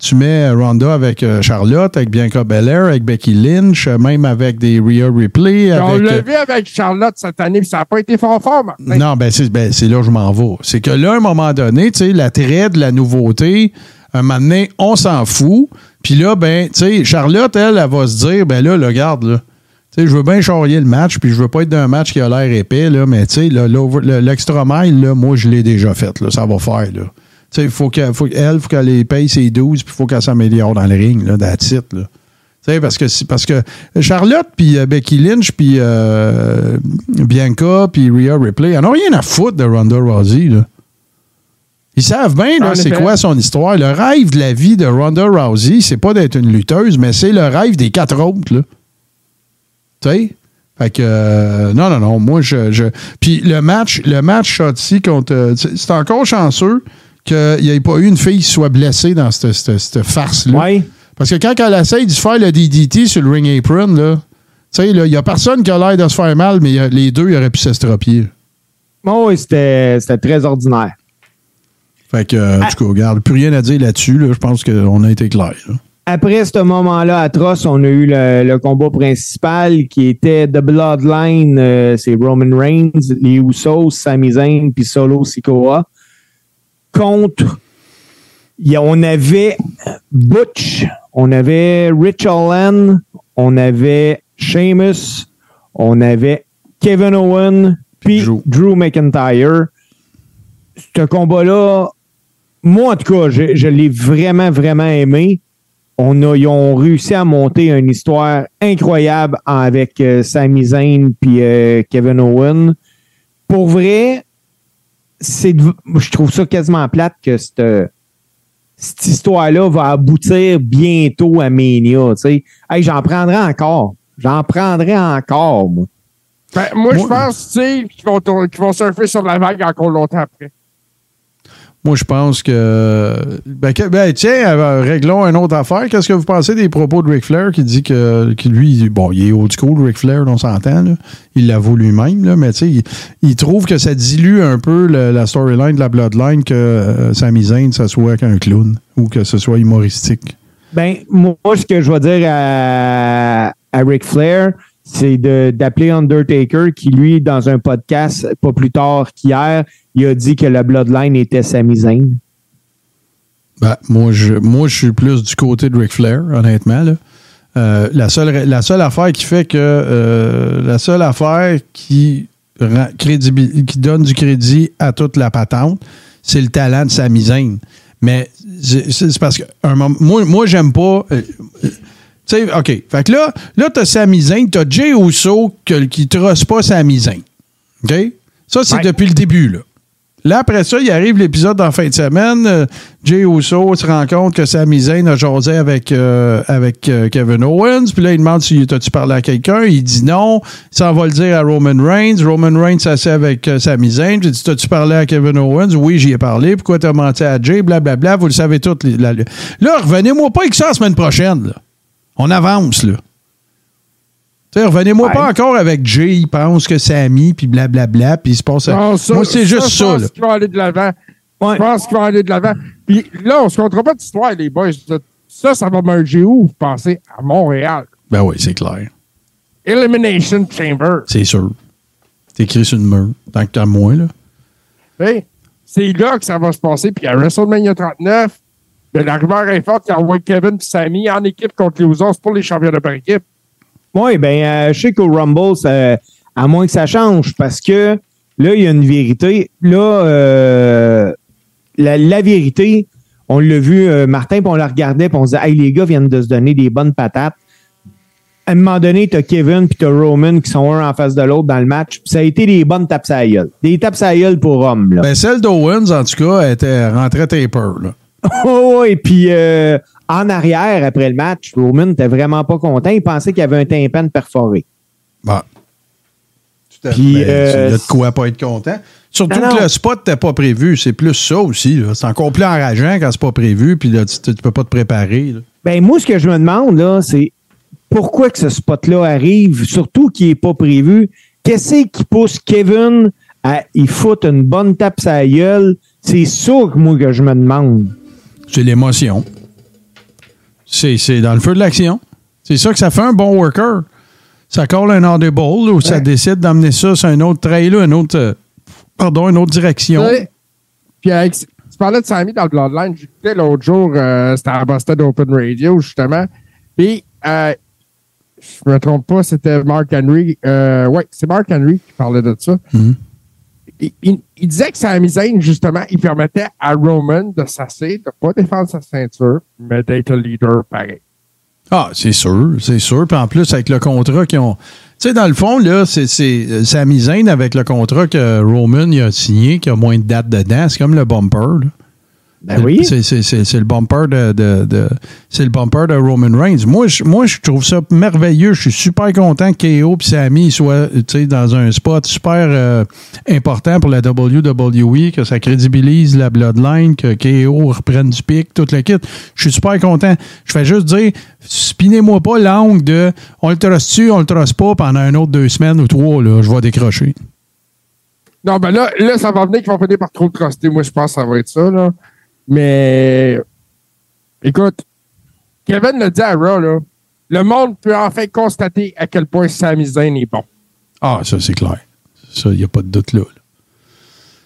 tu mets Ronda avec euh, Charlotte, avec Bianca Belair, avec Becky Lynch, euh, même avec des Rhea Ripley. on avec, l'a euh, vu avec Charlotte cette année, puis ça n'a pas été fort fort, Martin. non, ben c'est ben, c'est là que je m'en vais. C'est que là, à un moment donné, tu sais, l'attrait de la nouveauté, un moment donné, on s'en fout. Puis là, ben, tu sais, Charlotte, elle, elle va se dire, ben là, là, regarde, là. Tu sais, je veux bien charrier le match, puis je veux pas être d'un match qui a l'air épais, là, mais tu sais, le- l'extra mile, là, moi, je l'ai déjà fait, là, ça va faire, là. Sais, faut qu'elle, faut qu'elle, faut qu'elle les paye ses 12, puis il faut qu'elle s'améliore dans le ring, là, that's it, là. Parce que, parce que Charlotte, puis euh, Becky Lynch, puis euh, Bianca, puis Rhea Ripley, ils n'en ont rien à foutre de Ronda Rousey. Là. Ils savent bien là, c'est quoi son histoire. Le rêve de la vie de Ronda Rousey, c'est pas d'être une lutteuse, mais c'est le rêve des quatre autres. Là. Tu sais? Fait que, euh, non, non, non, moi, je. je puis le match, le match Shotzi contre. c'est encore chanceux qu'il n'y ait pas eu une fille qui soit blessée dans cette, cette- cette farce-là. Ouais. Parce que quand elle essaye de se faire le DDT sur le ring apron, là, tu sais, il n'y a personne qui a l'air de se faire mal, mais a- les deux, ils auraient pu s'estropier. Oh, oui, c'était c'était très ordinaire. Fait que, en tout cas, regarde, plus rien à dire là-dessus. Là. Je pense qu'on a été clair. là. Après ce moment-là atroce, on a eu le, le combat principal qui était The Bloodline, euh, c'est Roman Reigns, les Usos, Sami Zayn puis Solo Sikoa contre il y a- on avait Butch, on avait Rich Holland, on avait Sheamus, on avait Kevin Owen puis Drew. Drew McIntyre. Ce combat-là, moi en tout cas, je, je l'ai vraiment, vraiment aimé. On a, ils ont réussi à monter une histoire incroyable avec euh, Sami Zayn puis euh, Kevin Owen. Pour vrai, c'est je trouve ça quasiment plate que cette, cette histoire-là va aboutir bientôt à Mania. Hey, j'en prendrai encore. J'en prendrai encore, moi. Ben, moi, je pense, qu'ils vont, vont surfer sur la vague encore longtemps après. Moi, je pense que. Ben, ben, tiens, euh, réglons une autre affaire. Qu'est-ce que vous pensez des propos de Ric Flair qui dit que, lui, bon, il est old school, Ric Flair, on s'entend. Il l'avoue lui-même, mais tu sais, il, trouve que ça dilue un peu la storyline de la Bloodline que euh, Sami Zayn, ça soit qu'un clown ou que ce soit humoristique. Ben, moi, ce que je vais dire à, à Ric Flair, c'est d'appeler Undertaker, qui, lui, dans un podcast pas plus tard qu'hier, il a dit que la Bloodline était Sami Zayn. Ben, moi, je, moi, je suis plus du côté de Ric Flair, honnêtement. Euh, la, seule, la seule affaire qui fait que. euh, la seule affaire qui, qui donne du crédit à toute la patente, c'est le talent de Sami Zayn. Mais c'est parce que un moment- moi, moi j'aime pas. euh, sais, OK. Fait que là, là tu as Sami Zayn, tu as Jay Uso que- qui ne trosse pas Sami Zayn. OK? Ça, c'est Ouais. depuis le début, là. Là, après ça, il arrive l'épisode en fin de semaine. Euh, Jay Uso se rend compte que Sami Zayn a jasé avec, euh, avec euh, Kevin Owens. Puis là, il demande si t'as-tu parlé à quelqu'un? Il dit non. Il s'en va le dire à Roman Reigns. Roman Reigns s'assied avec Sami Zayn. J'ai dit, t'as-tu parlé à Kevin Owens? Oui, j'y ai parlé. Pourquoi t'as menti à Jay? Blablabla. Vous le savez les- la- Là, revenez-moi pas avec ça la semaine prochaine. Là. On avance, là. Tu sais, revenez-moi Ouais. pas encore avec Jay, il pense que c'est ami, puis blablabla, puis il se passe... Non, ça- Moi, c'est juste je ça, pense là. qu'ils vont aller de l'avant. Ouais. Je pense qu'ils vont aller de l'avant. Puis là, on se comptera pas d'histoire, les boys. Ça, ça va merger où, vous pensez? À Montréal. Ben oui, c'est clair. Elimination Chamber. C'est sûr. C'est écrit sur une mur. Tant que t'as moi, là. Hey, C'est là que ça va se passer. Puis à WrestleMania 39, de la rumeur est forte qui envoie Kevin et Sammy en équipe contre les Usos pour les championnats par équipe. Oui, ben, euh, je sais qu'au Rumble, ça- à moins que ça change, parce que là, il y a une vérité. Là, euh, la, la vérité, on l'a vu, euh, Martin, puis on la regardait, puis on se disait, hey, les gars viennent de se donner des bonnes patates. À un moment donné, t'as Kevin puis t'as Roman qui sont un en face de l'autre dans le match. Puis ça a été des bonnes tapes à la gueule. Des tapes à la gueule pour Rome, là. Ben, celle d'Owens, en tout cas, elle était rentrée taper, là. Oh, et puis euh, en arrière, après le match, Roman n'était vraiment pas content. Il pensait qu'il y avait un tympan perforé. Bon. Tout à fait. euh, Ben, il y a de quoi pas être content? Surtout Non, non. que le spot n'était pas prévu. C'est plus ça aussi. C'est encore plus enrageant quand c'est pas prévu, puis là, tu, tu peux pas te préparer. là. Ben, moi, ce que je me demande, là, c'est pourquoi que ce spot-là arrive, surtout qui n'est pas prévu. Qu'est-ce qui pousse Kevin à y foutre une bonne tape la gueule? C'est ça que moi que je me demande. C'est l'émotion. C'est c'est dans le feu de l'action. C'est ça que ça fait un bon worker. Ça colle un audible ou ça décide d'amener ça sur un autre trailer, une autre, euh, pardon, une autre direction. Puis avec, tu parlais de Sammy dans le Bloodline. J'écoutais l'autre jour, euh, c'était à Boston Open Radio, justement. Puis, euh, je me trompe pas, c'était Mark Henry. Euh, ouais, c'est Mark Henry qui parlait de ça. Mhm. Il, disait que Sami Zayn, justement, il permettait à Roman de s'asseoir, de pas défendre sa ceinture, mais d'être le leader pareil. Ah, c'est sûr, c'est sûr. Puis en plus, avec le contrat qu'ils ont. Tu sais, dans le fond, là, c'est euh, Sami Zayn avec le contrat que Roman a signé, qui a moins de dates dedans. C'est comme le bumper. là. Ben oui. C'est, le bumper de, de- de- c'est le bumper de Roman Reigns. Moi, je, moi, je trouve ça merveilleux. Je suis super content que KO et Sami soient tu sais, dans un spot super euh, important pour la WWE, que ça crédibilise la Bloodline, que KO reprenne du pic, tout le kit. Je suis super content. Je fais juste dire, spinez-moi pas l'angle de on le truste-tu, on le truste pas pendant un autre deux semaines ou trois, là, je vais décrocher. Non, ben là, là, ça va venir qu'ils vont finir par trop le truster. Moi, je pense que ça va être ça, là. Mais, écoute, Kevin l'a dit à Raw, là. Le monde peut enfin constater à quel point Sami Zayn est bon. Ah, ça, c'est clair. Ça, il n'y a pas de doute là. là.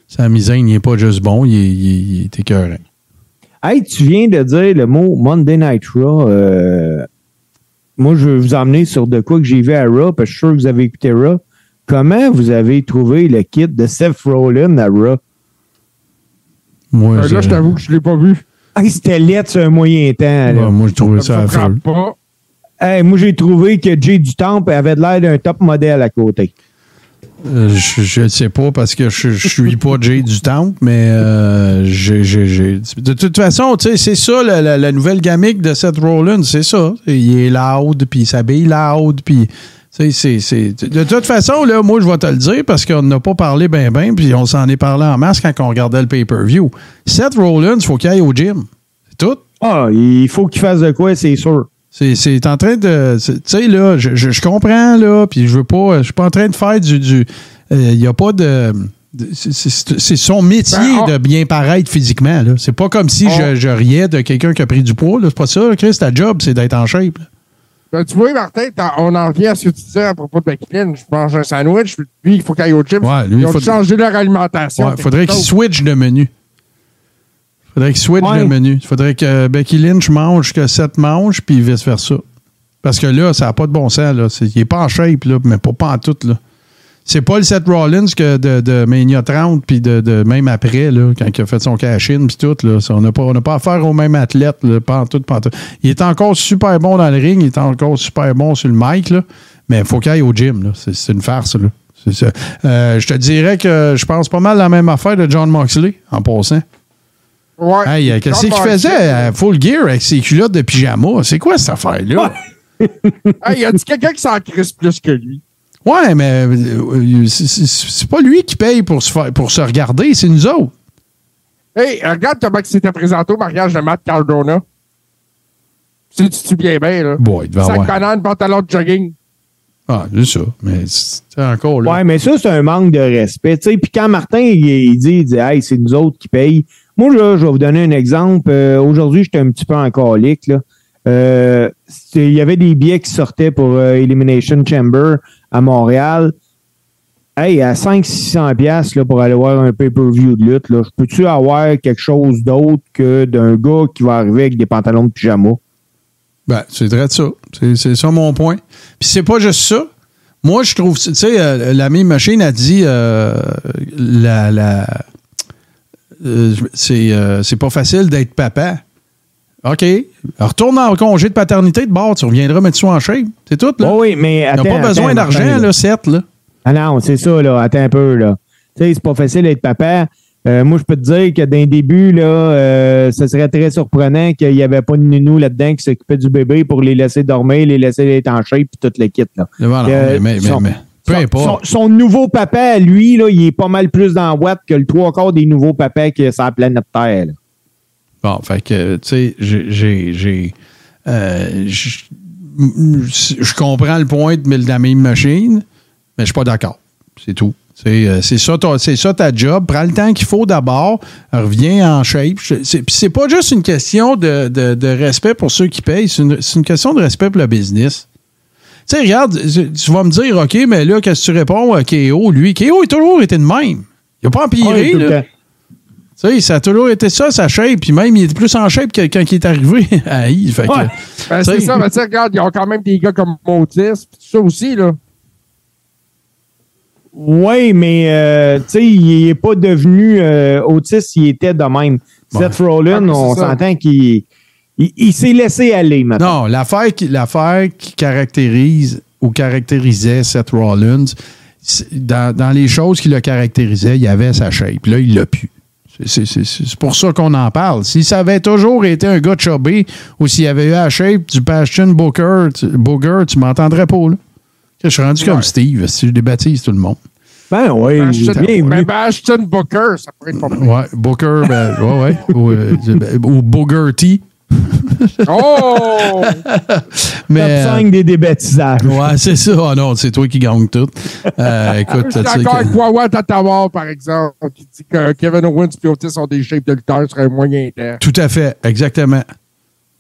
Sami Zayn, il n'est pas juste bon, il est, il est- il est écœurant. Hey, tu viens de dire le mot Monday Night Raw. euh, moi, je vais vous emmener sur de quoi que j'ai vu à Raw, parce que je suis sûr que vous avez écouté Raw. Comment vous avez trouvé le kit de Seth Rollins à Raw? Moi, Euh, là, je t'avoue que je l'ai pas vu. Hey, c'était laid sur un moyen temps. là. Ouais, moi, j'ai trouvé ça Ça pas. Hey, moi, j'ai trouvé que Jay du Temple avait l'air d'un top modèle à côté. Euh, je ne sais pas parce que je ne suis pas Jay du Temple, mais euh, j'ai- j'ai- j'ai- de toute façon, tu sais, c'est ça la, la- la nouvelle gamique de Seth Rollins, c'est ça. Il est loud, puis il s'habille loud, puis c'est- c'est- De toute façon, là, moi, je vais te le dire parce qu'on n'a pas parlé bien, bien, puis on s'en est parlé en masse quand on regardait le pay-per-view. Seth Rollins, il faut qu'il aille au gym. C'est tout. Ah, il faut qu'il fasse de quoi, c'est sûr. C'est, c'est en train de. c'est- Tu sais, là, je, je- je comprends, là, puis je veux pas. Je suis pas en train de faire du. du il n'y a pas de. de- c'est, c'est- c'est son métier Ben, on- de bien paraître physiquement. Là. C'est pas comme si On- je, je riais de quelqu'un qui a pris du poids. Là. C'est pas ça, Chris. Ta job, c'est d'être en shape. là. Ben, tu vois, Martin, on en revient à ce que tu disais à propos de Becky Lynch. Je mange un sandwich, lui, il faut qu'il aille au gym. Ouais, lui, Ils il ont faut- changé leur alimentation. Ouais, faudrait qu'il switch de menu. Faudrait qu'il switch Ouais. de menu. Faudrait que Becky Lynch mange, que Seth mange, puis vice-versa. Parce que là, ça n'a pas de bon sens. Là. C'est- il n'est pas en shape, là, mais pas, pas en tout. Là. C'est pas le Seth Rollins que de, de Mania 30, puis de, de même après, là, quand il a fait son cash-in, puis tout. Là, Ça, on n'a pas, on pas affaire au même athlète, là, pas en tout, pas en tout. Il est encore super bon dans le ring, il est encore super bon sur le mic, là, mais il faut qu'il aille au gym. C'est, une farce. Là. C'est ça. Euh, je te dirais que je pense pas mal la même affaire de John Moxley, en passant. Ouais. Hey, euh, qu'est-ce qu'il faisait à Full Gear avec ses culottes de pyjama? C'est quoi cette affaire-là? Hey, y a-tu quelqu'un qui s'en crisse plus que lui? Ouais, mais euh, euh, c'est- pas lui qui paye pour se, faire- pour se regarder, c'est nous autres. Hey, regarde comment il s'était présenté au mariage de Matt Cardona. Tu tu bien bien, là? Bon, il devait Sac banane, pantalon de jogging. Ah, c'est ça. Mais c'est encore là. Ouais, mais ça, c'est un manque de respect. tu sais. Puis quand Martin, il, il dit, il dit, hey, c'est nous autres qui payent. Moi, là, je vais vous donner un exemple. Euh, Aujourd'hui, j'étais un petit peu en colique, là. Euh, il y avait des billets qui sortaient pour euh, Elimination Chamber à Montréal. Hey, à 500-600$ piastres, là, pour aller voir un pay-per-view de lutte, là, peux-tu avoir quelque chose d'autre que d'un gars qui va arriver avec des pantalons de pyjama? Ben, c'est vrai de ça. C'est, c'est ça mon point. Puis c'est pas juste ça. Moi, je trouve, tu sais, euh, l'ami Machine a dit euh, la, la euh, c'est, euh, c'est pas facile d'être papa. OK. Retourne en congé de paternité de bord, tu reviendras mettre ça en shape. C'est tout, là. Oh oui, mais attends, pas besoin d'argent, là, certes, là. Ah non, c'est ça, là. Attends un peu, là. Tu sais, c'est pas facile d'être papa. Euh, moi, je peux te dire que d'un début, là, euh, ce serait très surprenant qu'il n'y avait pas de nounou là-dedans qui s'occupait du bébé pour les laisser dormir, les laisser être en shape, puis tout le kit, là. Voilà, Euh, mais, mais, son- mais- peu son, importe. son- son nouveau papa, lui, là, il est pas mal plus dans la boîte que le trois quarts des nouveaux papas qui sur la planète Terre. là. Bon, fait que, tu sais, j'ai- j'ai. euh, Je comprends le point de la même machine, mais je suis pas d'accord. C'est tout. C'est euh, ça, ça ta job. Prends le temps qu'il faut d'abord. Reviens en shape. C'est- pas juste une question de, de- de respect pour ceux qui payent. C'est une, une question de respect pour le business. Tu sais, regarde, tu vas me dire, OK, mais là, qu'est-ce que tu réponds à KO? Lui, KO a toujours été de même. Il n'a pas empiré. Ouais, tout le là. temps. Tu sais, ça a toujours été ça, sa shape. Puis même, il était plus en shape que quand il est arrivé à. Fait que, Ouais. Ben, c'est ça, mais tu sais, regarde, ils ont quand même des gars comme Motis, tout ça aussi, là. Oui, mais euh, tu sais, il est pas devenu euh, autiste, il était de même. Seth Rollins, Ah, on s'entend qu'il il, il s'est laissé aller maintenant. Non, l'affaire qui, l'affaire qui caractérise ou caractérisait Seth Rollins, dans, dans les choses qui le caractérisaient, il y avait sa shape. Là, il l'a pu. C'est- C'est c'est- c'est pour ça qu'on en parle. Si ça avait toujours été un gars chubby ou s'il avait eu la shape du Bastion Booker, tu, Booger, tu m'entendrais pas, là. Je suis rendu comme. Steve, si je débaptise tout le monde. Ben oui, bienvenue. ben, Ashton Booker, ça pourrait être pas mal. Ouais, Booker, ben, ouais, ouais. Ou, euh, ou Booger T. Oh! Mais, Top 5 des débaptisages. euh, ouais, c'est ça. Ah non, c'est toi qui gagne tout. Euh, écoute, Je suis d'accord avec Wawa Tatawar, par exemple, qui dit que Kevin Owens et Otis ont des shapes de lutteurs sur un moyen terme. Tout à fait, exactement.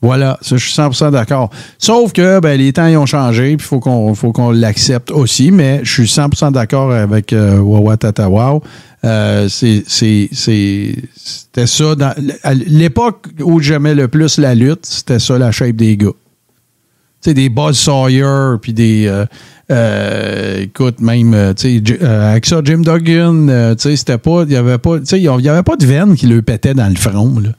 Voilà, ça, je suis 100% d'accord. Sauf que ben, les temps ils ont changé, puis il faut qu'on faut qu'on l'accepte aussi, mais je suis 100% d'accord avec euh, Wawa Tatawa. Euh, C'était ça. Dans, à l'époque où j'aimais le plus la lutte, c'était ça la shape des gars. Tu sais, des Buzz Sawyer, puis des. euh, euh, écoute, même, tu sais, avec ça, Jim Duggan, tu sais, c'était pas. Il n'y avait pas. Tu sais, il y avait pas de veine qui le pétait dans le front, là.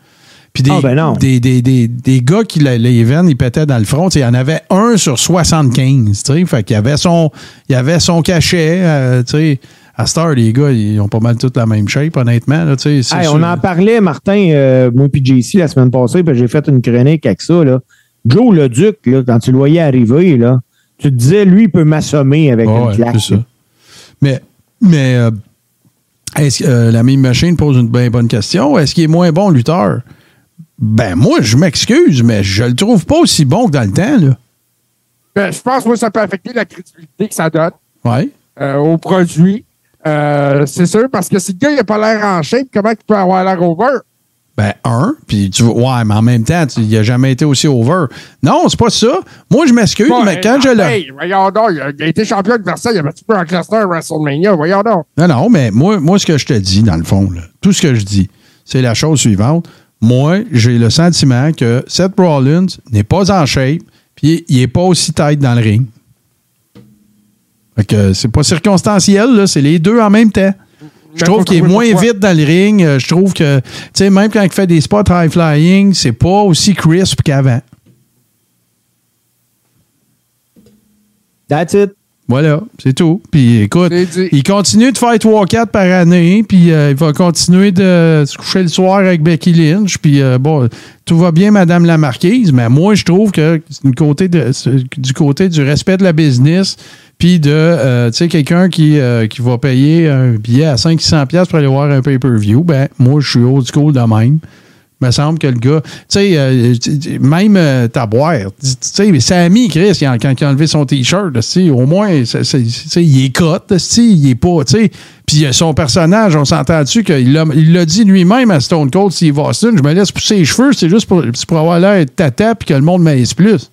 Puis des, Ah, ben des, des, des, des gars qui, les veines, ils pétaient dans le front. Il y en avait un sur 75. tu sais, Fait qu'il y avait son, il y avait son cachet. euh, tu sais. À Star, les gars, ils ont pas mal toutes la même shape, honnêtement. Là, Hey, on en parlait, Martin, euh, moi et JC, la semaine passée, puis j'ai fait une chronique avec ça. Là. Joe le Duc, là, quand tu le voyais arriver, là, tu te disais, lui, il peut m'assommer avec Ouais, une ouais, claque. ça. Mais, mais euh, est-ce que euh, la même machine pose une bien bonne question. Est-ce qu'il est moins bon lutteur? Ben, moi, je m'excuse, mais je le trouve pas aussi bon que dans le temps, là. Ben, je pense que ça peut affecter la crédibilité que ça donne Ouais. euh, au produit. Euh, c'est sûr, parce que si le gars n'a pas l'air en shape, comment il peut avoir l'air over? Ben, un, puis tu ouais, mais en même temps, tu- il a jamais été aussi over. Non, c'est pas ça. Moi, je m'excuse, mais quand je le. Hey, voyons donc, il a, il a été champion de Versailles, il a battu Brock Lesnar à WrestleMania, voyons donc. Non, non, mais moi, moi, ce que je te dis, dans le fond, là, tout ce que je dis, c'est la chose suivante. Moi, j'ai le sentiment que Seth Rollins n'est pas en shape, puis il n'est pas aussi tête dans le ring. Fait que c'est pas circonstanciel, là, c'est les deux en même temps. Je trouve qu'il est moins pourquoi. vite dans le ring. Euh, Je trouve que, tu sais, même quand il fait des spots high flying, c'est pas aussi crisp qu'avant. That's it. Voilà, c'est tout. Puis écoute, il continue de faire 3-4 par année, puis euh, il va continuer de se coucher le soir avec Becky Lynch, puis euh, bon, tout va bien, Madame la Marquise, mais moi, je trouve que c'est côté de, du côté du respect de la business, puis de, euh, tu sais, quelqu'un qui, euh, qui va payer un billet à 500$ piastres pour aller voir un pay-per-view, ben, moi, je suis old school de même. Me semble que le gars, tu sais, euh, même euh, Taboire, tu sais, Chris, il a- quand il a enlevé son T-shirt, au moins, c'est- c'est- tu sais, il est sais, il est pas, tu sais. Puis son personnage, on s'entend dessus qu'il l'a dit lui-même à Stone Cold Steve Austin, je me laisse pousser les cheveux, c'est juste pour, avoir l'air tata puis que le monde m'aise plus.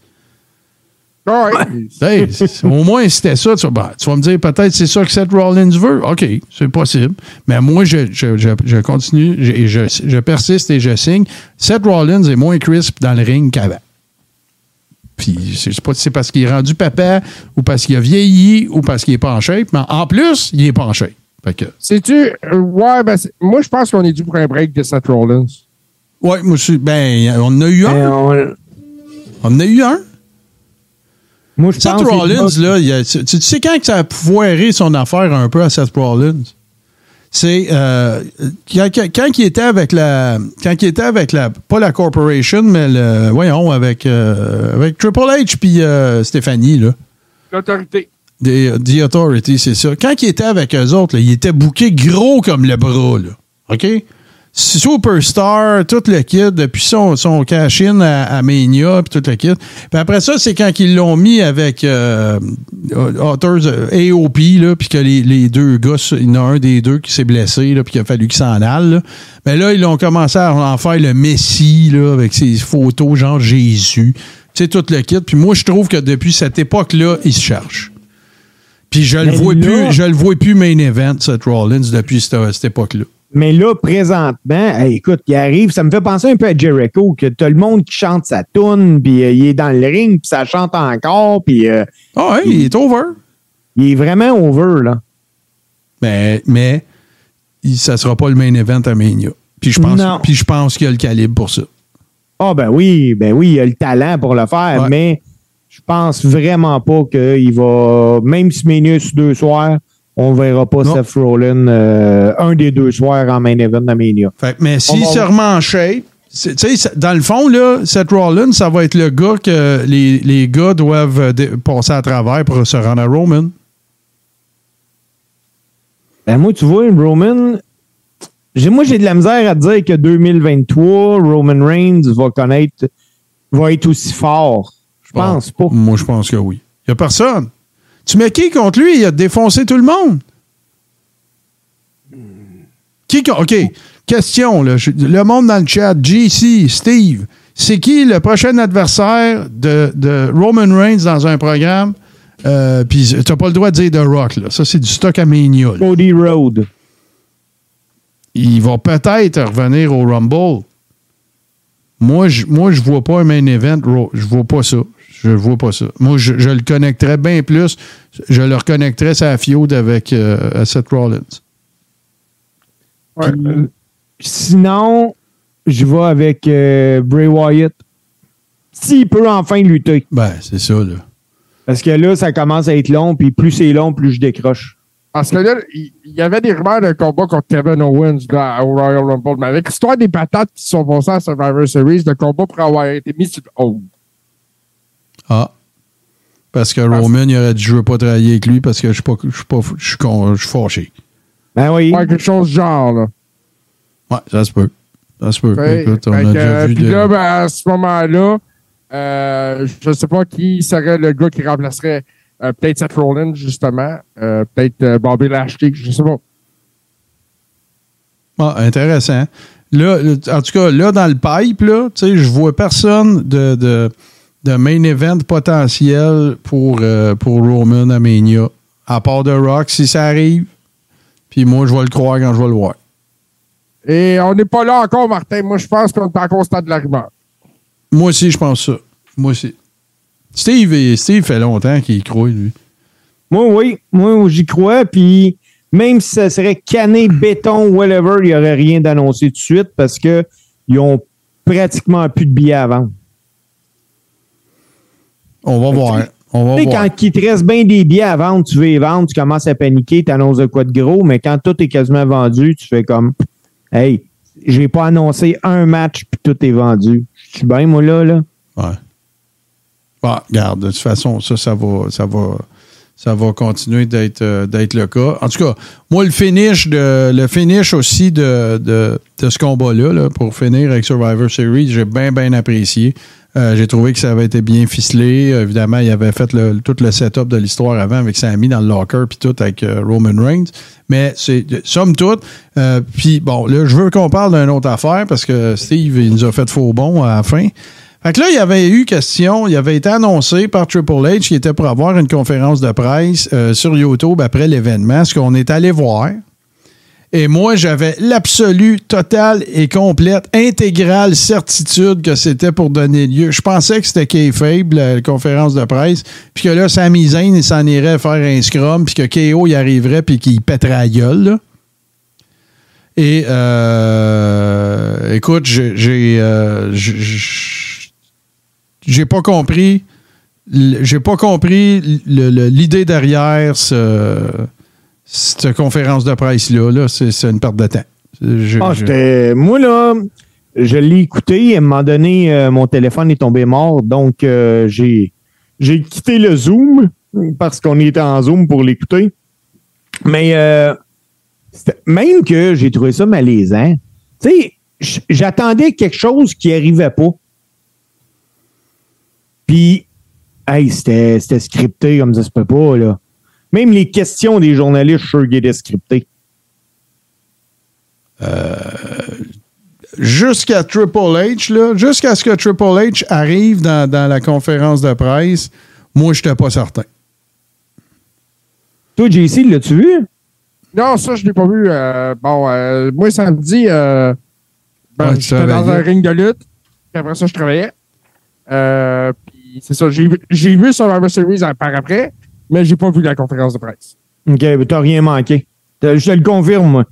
Hey, c'est- au moins, c'était ça. Tu, vas- ben, tu vas me dire, peut-être c'est ça que Seth Rollins veut. OK, c'est possible. Mais moi, je, je, je, je continue, je, je, je persiste et je signe. Seth Rollins est moins crisp dans le ring qu'avant. Puis, je sais pas si c'est parce qu'il est rendu papa ou parce qu'il a vieilli ou parce qu'il est pas en shape, mais en plus, il est pas en shape. Fait que, Sais-tu, euh, ouais, ben, c'est- moi, je pense qu'on est dû pour un break de Seth Rollins. ouais, moi, je suis- ben, on en a eu un. on- On en a eu un. Moi, je Seth pense que- Rollins, là, il a- tu, tu sais quand que ça a foiré son affaire un peu à Seth Rollins? C'est euh, quand, quand- quand il était avec la. Quand il était avec la. Pas la Corporation, mais le. Voyons, avec, euh, avec Triple H puis euh, Stéphanie, là. L'autorité. Des, The Authority, c'est ça. Quand il était avec eux autres, là, il était bouqué gros comme le bras, là. OK? Superstar, tout le kit, depuis son, son cash-in à, à Mania, puis tout le kit. Puis après ça, c'est quand ils l'ont mis avec euh, Authors euh, AOP, là, puis que les, les deux gars, il y en a un des deux qui s'est blessé, là, puis qu'il a fallu qu'il s'en aille. Là. Mais là, ils ont commencé à en faire le Messie, là, avec ses photos, genre Jésus. Tu sais, tout le kit. Puis moi, je trouve que depuis cette époque-là, il se cherche. Puis je le vois plus, je le vois plus main event, Seth Rollins, depuis cette, cette époque-là. Mais là, présentement, hey, écoute, il arrive, ça me fait penser un peu à Jericho, que t'as le monde qui chante sa tune, puis euh, il est dans le ring, puis ça chante encore, puis euh, Ah ouais, il est over. il est vraiment over, là. Mais, mais ça sera pas le main event à Mania. Puis je pense, puis je pense qu'il a le calibre pour ça. Ah ben oui, ben oui, il a le talent pour le faire, Ouais. mais je pense vraiment pas qu'il va, même si Ménus deux soirs, on ne verra pas Non. Seth Rollins euh, un des deux soirs en main event de Mania. Fait mais s'il va- se ça- dans le fond, là, Seth Rollins, ça va être le gars que les, les gars doivent passer à travers pour se rendre à Roman. Ben moi, tu vois, Roman, j'ai, moi, j'ai de la misère à te dire que 2023, Roman Reigns va connaître, va être aussi fort. Je pense pas. Moi, je pense que oui. Il n'y a personne. Tu mets qui contre lui? Il a défoncé tout le monde. Qui, OK. Question, là. Le monde dans le chat. JC, Steve, c'est qui le prochain adversaire de, de Roman Reigns dans un programme? Euh, Puis, tu n'as pas le droit de dire The Rock, là. Ça, c'est du stock à là. Cody Road. il va peut-être revenir au Rumble. Moi, je moi, je vois pas un main event. Je vois pas ça. Je vois pas ça. Moi, je, je le connecterais bien plus. Je le reconnecterais sa feud avec euh, Seth Rollins. Ouais. Puis, Sinon, je vais avec euh, Bray Wyatt. S'il peut enfin lutter. Ben, c'est ça, là. Parce que là, ça commence à être long, puis plus c'est long, plus je décroche. Parce que là, il y avait des rumeurs d'un combat contre Kevin Owens là, au Royal Rumble. Mais avec l'histoire des patates qui sont passées à Survivor Series, le combat pourrait avoir été mis sur le hold. Ah. Parce que Roman, il aurait dit je veux pas travailler avec lui parce que je suis pas. Je suis pas. Je suis con- je suis fâché. Ben oui. Ouais, quelque chose du genre, là. Ouais, ça se peut. Ça se peut. Fait- Écoute, on a que, déjà vu puis de- là, ben, à ce moment-là, euh, je ne sais pas qui serait le gars qui remplacerait euh, peut-être Seth Rollins, justement. Euh, peut-être euh, Bobby Lashley, je sais pas. Ah, intéressant. Là, en tout cas, là, dans le pipe, là, tu sais, je vois personne de, de, de main event potentiel pour, euh, pour Roman à Mania. À part de Rock, si ça arrive. Puis moi, je vais le croire quand je vais le voir. Et on n'est pas là encore, Martin. Moi, je pense qu'on est encore au stade de la rumeur. Moi aussi, je pense ça. Moi aussi. Steve, Steve fait longtemps qu'il y croit, lui. Moi, oui. Moi, j'y crois. Puis même si ça serait canné, béton, whatever, il n'y aurait rien d'annoncé tout de suite parce que ils ont pratiquement plus de billets à vendre. On va voir. On va sais, voir. quand il te reste bien des billets à vendre, tu veux les vendre, tu commences à paniquer, tu annonces de quoi de gros, mais quand tout est quasiment vendu, tu fais comme Hey, j'ai pas annoncé un match puis tout est vendu. Je suis bien, moi, là, là. Ouais. Bon, regarde, de toute façon, ça, ça va, ça va, ça va continuer d'être, euh, d'être le cas. En tout cas, moi, le finish de, le finish aussi de, de, de ce combat-là, là, pour finir avec Survivor Series, j'ai bien, bien apprécié. Euh, j'ai trouvé que ça avait été bien ficelé. Euh, Évidemment, il avait fait tout le setup de l'histoire avant avec Sammy dans le locker puis tout avec euh, Roman Reigns. Mais c'est somme toute. puis bon, là, je veux qu'on parle d'une autre affaire parce que Steve, il nous a fait faux bon à la fin. Fait que là, il y avait eu question, il avait été annoncé par Triple H qui était pour avoir une conférence de presse sur YouTube après l'événement, ce qu'on est allé voir. Et moi, j'avais l'absolue, totale et complète, intégrale certitude que c'était pour donner lieu. Je pensais que c'était Kayfabe, la conférence de presse, puis que là, Sami il s'en irait faire un scrum, puis que KO, il arriverait, puis qu'il pèterait la gueule, là. Et, euh, écoute, j'ai... j'ai, euh, pas compris... l- J'ai pas compris l'idée derrière ce cette conférence de presse-là, là, c'est c'est une perte de temps. Je- Ah, je- moi, là, je l'ai écouté. À un moment donné, euh, mon téléphone est tombé mort. Donc, euh, j'ai quitté le Zoom parce qu'on était en Zoom pour l'écouter. Mais euh, même que j'ai trouvé ça malaisant. Tu sais, j'attendais quelque chose qui arrivait pas. Puis, hey, c'était c'était scripté comme ça se peut pas, là. Même les questions des journalistes, je suis sûr scriptés. Jusqu'à Triple H, là, jusqu'à ce que Triple H arrive dans, dans la conférence de presse, moi, je n'étais pas certain. Toi, JC, l'as-tu vu? Non, ça, je l'ai pas vu. Euh, bon, euh, moi, samedi, euh, ben, Ouais, tu j'étais dans un ring de lutte. Puis après ça, je travaillais. Euh, puis c'est ça. J'ai vu- j'ai vu Survivor Series euh, par après, mais j'ai pas vu la conférence de presse. OK, mais t'as rien manqué. Je te le confirme, moi.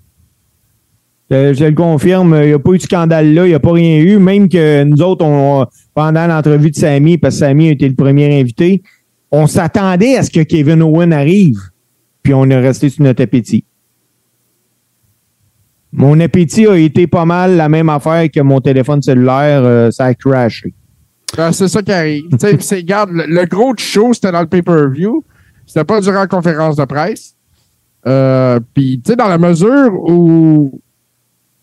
Je le confirme, il n'y a pas eu de scandale là, il n'y a pas rien eu. Même que nous autres, on, pendant l'entrevue de Sammy, parce que Sammy a été le premier invité, on s'attendait à ce que Kevin Owen arrive. puis on est resté sur notre appétit. Mon appétit a été pas mal la même affaire que mon téléphone cellulaire, euh, ça a crashé. Ben, c'est ça qui arrive. Tu sais, c'est- regarde, le, le gros show, c'était dans le pay-per-view. C'était pas durant la conférence de presse. Euh, Puis, tu sais, dans la mesure où.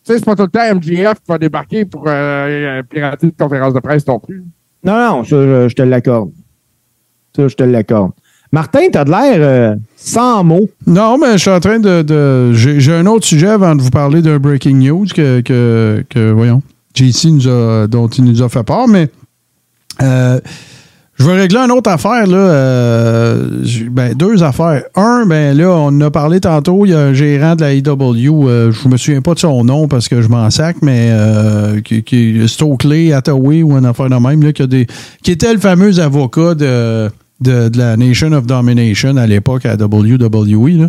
Tu sais, c'est pas tout le temps MGF qui va débarquer pour euh, pirater une conférence de presse non plus. Non, non, ça, je, je te l'accorde. Ça, je te l'accorde. Martin, t'as de l'air euh, sans mots. Non, mais je suis en train de. de- J'ai j'ai un autre sujet avant de vous parler d'un breaking news que, que, que, voyons, JC nous a, dont il nous a fait part, mais euh, je vais régler une autre affaire, là. euh, ben, deux affaires. Un, ben là, on a parlé tantôt, il y a un gérant de la AEW, euh, je me souviens pas de son nom parce que je m'en sac, mais euh, qui, qui Stokely, Hathaway ou une affaire de même, là, qui, a des, qui était le fameux avocat de, de, de la Nation of Domination à l'époque à WWE, là,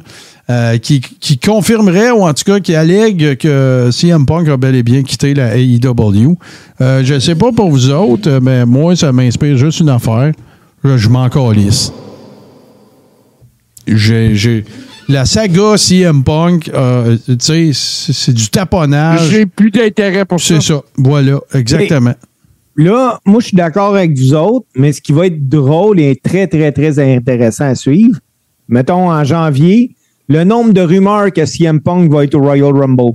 euh, qui, qui confirmerait, ou en tout cas qui allègue que CM Punk a bel et bien quitté la AEW. Euh, je sais pas pour vous autres, mais moi, ça m'inspire juste une affaire. Je, je m'en calisse. J'ai, j'ai- la saga CM Punk, euh, tu sais, c'est, c'est du taponnage. J'ai plus d'intérêt pour ça. C'est ça. Voilà, exactement. Là, moi, je suis d'accord avec vous autres, mais ce qui va être drôle et très, très, très intéressant à suivre, mettons en janvier, le nombre de rumeurs que CM Punk va être au Royal Rumble.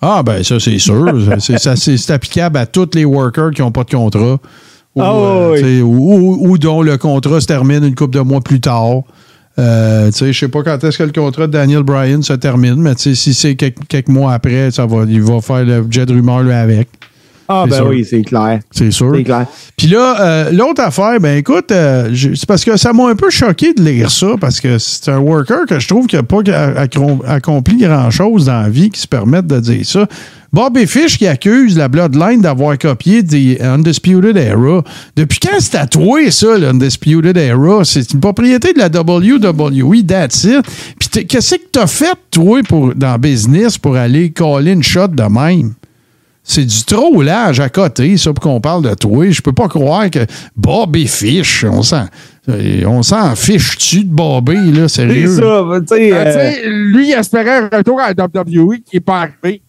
Ah, ben ça, c'est sûr. c'est, applicable à tous les workers qui n'ont pas de contrat. Ou, Ah, euh, oui. ou, ou- ou dont le contrat se termine une couple de mois plus tard. Euh, je sais pas quand est-ce que le contrat de Daniel Bryan se termine, mais si c'est quelques, quelques mois après, ça va, il va faire le jet de rumeur lui avec. Ah, ben sûr. oui, c'est clair. C'est sûr. C'est clair. Puis là, euh, l'autre affaire, ben écoute, euh, c'est parce que ça m'a un peu choqué de lire ça, parce que c'est un worker que je trouve qui n'a pas accom- accompli grand-chose dans la vie qui se permette de dire ça. Bobby Fish qui accuse la Bloodline d'avoir copié des Undisputed Era. Depuis quand c'est tatoué, ça, l'Undisputed Era? C'est une propriété de la WWE, that's it. Puis qu'est-ce que t'as fait, toi, pour, dans le business pour aller caller une shot de même? C'est du trollage à côté, ça, pour qu'on parle de toi. Je peux pas croire que Bobby Fish, on s'en, on s'en fiche-tu de Bobby, là, C'est sérieux? ça, tu sais. Ben, euh, lui, il espérait un retour à la WWE qui n'est pas arrivé.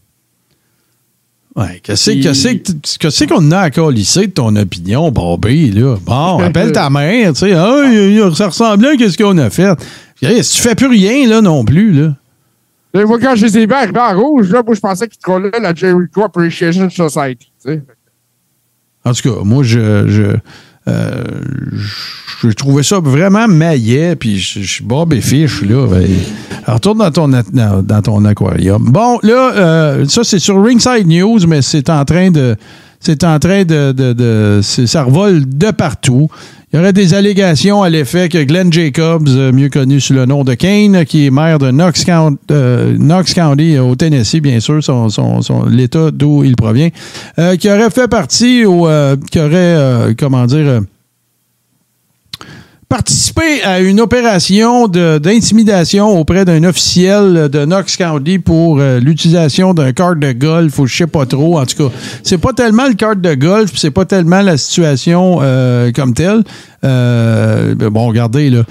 Ouais, qu'est-ce Puis- qu'on a à colisser de ton opinion, Bobby, là? Bon, appelle ta mère, tu sais, ça ressemblait à ce qu'on a fait. Tu fais plus rien, là, non plus, là. Quand je les ai vus arriver en rouge, là, moi, je pensais qu'ils trollaient la Jericho Appreciation Society. tu sais. En tout cas, moi, je, je, euh, trouvais ça vraiment maillet, puis je suis Bob et Fish, là. ben, retourne dans ton, dans, ton aquarium. Bon, là, euh, ça, c'est sur Ringside News, mais c'est en train de. C'est en train de. de, de- ça revole de partout. Il y aurait des allégations à l'effet que Glenn Jacobs, euh, mieux connu sous le nom de Kane, qui est maire de Knox County, euh, Knox County au Tennessee, bien sûr, son, son- son- l'État d'où il provient, euh, qui aurait fait partie ou euh, qui aurait, euh, comment dire, participé à une opération d'intimidation auprès d'un officiel de Knox County pour euh, l'utilisation d'un carte de golf ou je sais pas trop. En tout cas, c'est pas tellement le carte de golf, c'est pas tellement la situation euh, comme telle. Euh, bon, regardez là.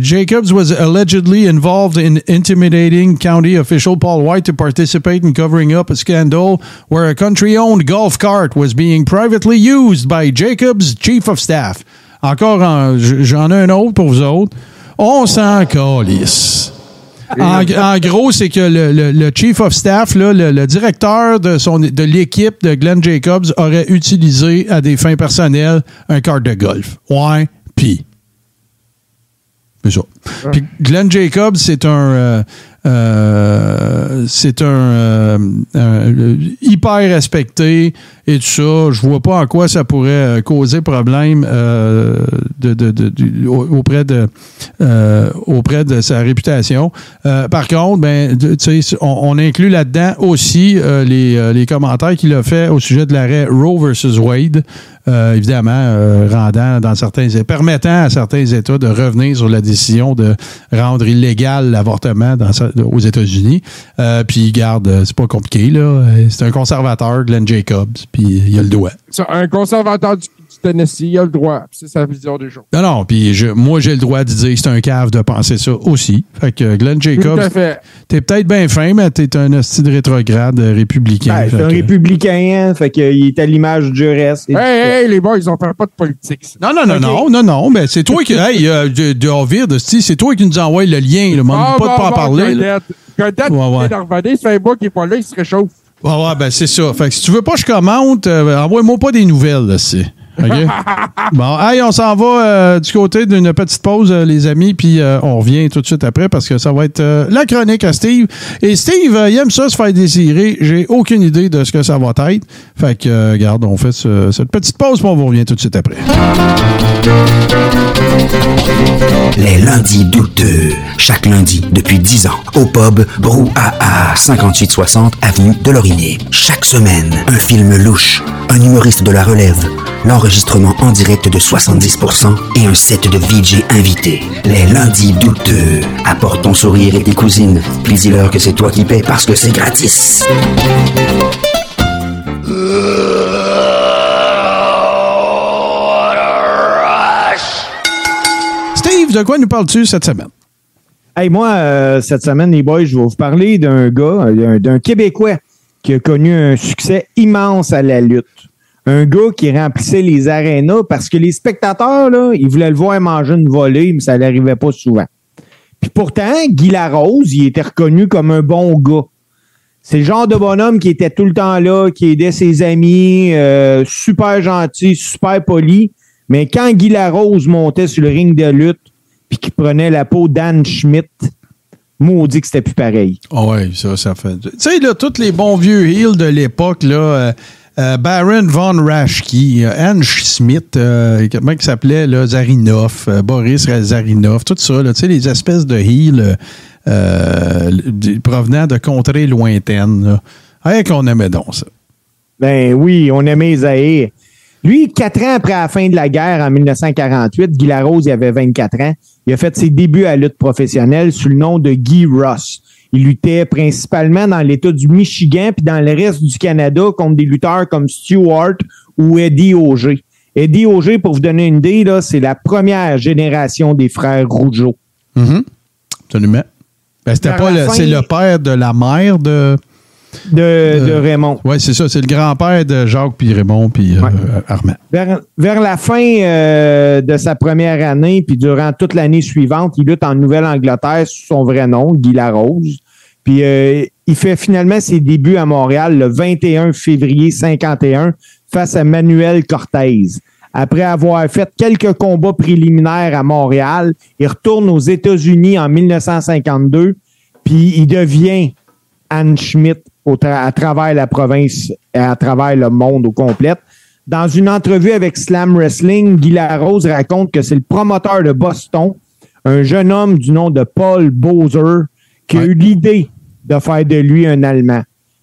Jacobs was allegedly involved in intimidating county official Paul White to participate in covering up a scandal where a country-owned golf cart was being privately used by Jacobs' chief of staff. Encore, en- j'en ai un autre pour vous autres. On s'en calisse. En, en gros, c'est que le, le- le chief of staff, là, le, le directeur de, son, de l'équipe de Glenn Jacobs aurait utilisé à des fins personnelles un cart de golf. Ouais, puis. C'est ça. Puis Glenn Jacobs, c'est un. euh, euh, c'est un, euh, un- hyper respecté et tout ça. Je vois pas en quoi ça pourrait euh, causer problème euh, de, auprès de euh, auprès de sa réputation. Euh, par contre, ben, on, on inclut là-dedans aussi euh, les, euh, les commentaires qu'il a fait au sujet de l'arrêt Roe versus Wade, euh, évidemment euh, rendant dans certains permettant à certains États de revenir sur la décision de rendre illégal l'avortement dans aux États-Unis. Euh, puis garde, euh, c'est pas compliqué là. Euh, C'est un conservateur, Glenn Jacobs, puis il a le doigt. Ça, un conservateur du Tennessee, il a le droit. C'est sa vision des choses. Non, non, puis je- moi, j'ai le droit de dire que c'est un cave de penser ça aussi. Fait que Glenn Tout Jacobs, à fait. t'es peut-être bien fin, mais t'es un hostie de rétrograde euh, républicain. Ben, c'est un que- républicain, hein, fait qu'il est à l'image du reste. Hey, hey, les boys, ils ont fait pas de politique. ça. Non, non, non, non, non, non, ben c'est toi qui. hey, euh, de, de Ovid, c'est toi qui nous envoie le lien. Là, m'en Ah, pas de bon, pas en parler. Godette. Ouais, fait un mois qu'il est pas là, il se réchauffe. Ouais, ouais, ben c'est ça. Fait que si tu veux pas que je commente, euh, envoie-moi pas des nouvelles, là, c'est. OK? bon, hey, on s'en va euh, du côté d'une petite pause, euh, les amis, puis euh, on revient tout de suite après parce que ça va être euh, la chronique à Steve. Et Steve, euh, il aime ça se faire désirer. J'ai aucune idée de ce que ça va être. Fait que, euh, regarde, on fait ce- cette petite pause, puis on vous revient tout de suite après. Les lundis douteux. Chaque lundi depuis 10 ans. Au pub Brouhaha, 5860 Avenue de Laurier. Chaque semaine, un film louche, un humoriste de la relève, l'enregistrement en direct de 70% et un set de VJ invités. Les lundis douteux. Apporte ton sourire et tes cousines. Puis dis-leur que c'est toi qui paies parce que c'est gratis. Steve, de quoi nous parles-tu cette semaine? Hey, moi, euh, cette semaine, les boys, je vais vous parler d'un gars, euh, d'un Québécois qui a connu un succès immense à la lutte. Un gars qui remplissait les arénas parce que les spectateurs, là, ils voulaient le voir manger une volée, mais ça n'arrivait pas souvent. Puis pourtant, Guy Larose, il était reconnu comme un bon gars. C'est le genre de bonhomme qui était tout le temps là, qui aidait ses amis, euh, super gentil, super poli. Mais quand Guy Larose montait sur le ring de lutte, puis qu'il prenait la peau d'Anne Schmidt, maudit que c'était plus pareil. Ah ouais, ça, ça fait. Tu sais, là, tous les bons vieux heels de l'époque, là, euh, euh, Baron von Raschke, euh, Anne Smith, euh, comment il s'appelait, Zarinov, euh, Boris Zarinov, tout ça, là, les espèces de heels provenant de contrées lointaines. Qu'on aimait donc ça. Ben oui, on aimait Zahir. Lui, quatre ans après la fin de la guerre, en 1948, Guy Larose, il avait 24 ans. Il a fait ses débuts à lutte professionnelle sous le nom de Guy Ross. Il luttait principalement dans l'État du Michigan puis dans le reste du Canada contre des lutteurs comme Stewart ou Eddie Auger. Eddie Auger, pour vous donner une idée, c'est la première génération des frères Rougeau. Mhm. Absolument. Ben, c'était pas le, c'est le père de la mère de. de, Euh, de Raymond. Oui, c'est ça. C'est le grand-père de Jacques, puis Raymond, puis euh, Ouais. Armand. Vers, vers la fin euh, de sa première année, puis durant toute l'année suivante, il lutte en Nouvelle-Angleterre sous son vrai nom, Guy Larose. Puis euh, il fait finalement ses débuts à Montréal le 21 février 51 face à Manuel Cortez. Après avoir fait quelques combats préliminaires à Montréal, il retourne aux États-Unis en 1952, puis il devient Anne Schmidt à travers la province et à travers le monde au complet. Dans une entrevue avec Slam Wrestling, Guy Larose raconte que c'est le promoteur de Boston, un jeune homme du nom de Paul Bowser, qui a eu l'idée de faire de lui un Allemand.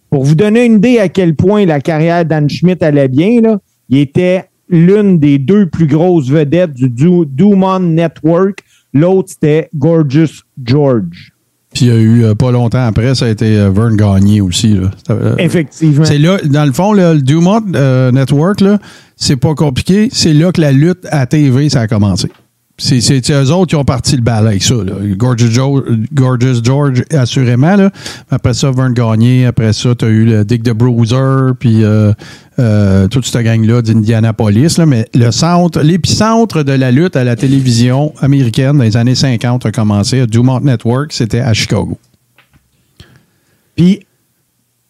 Pour vous donner une idée à quel point la carrière d'Anne Schmidt allait bien, là, il était l'une des deux plus grosses vedettes du Du- Dumont Network. L'autre, c'était Gorgeous George. Puis il y a eu, euh, pas longtemps après, ça a été euh, Vern Gagné aussi. Là. Euh, Effectivement. C'est là, dans le fond, là, le Dumont Network, là, c'est pas compliqué. C'est là que la lutte à TV, ça a commencé. C'est, eux autres qui ont parti le bal avec ça. Gorgeous, George, assurément. Après ça, Vern Gagné. Après ça, tu as eu le Dick de Bruiser, puis euh, euh, toute cette gang-là d'Indianapolis. Mais le centre, l'épicentre de la lutte à la télévision américaine dans les années 50 a commencé. Dumont Network, c'était à Chicago. Puis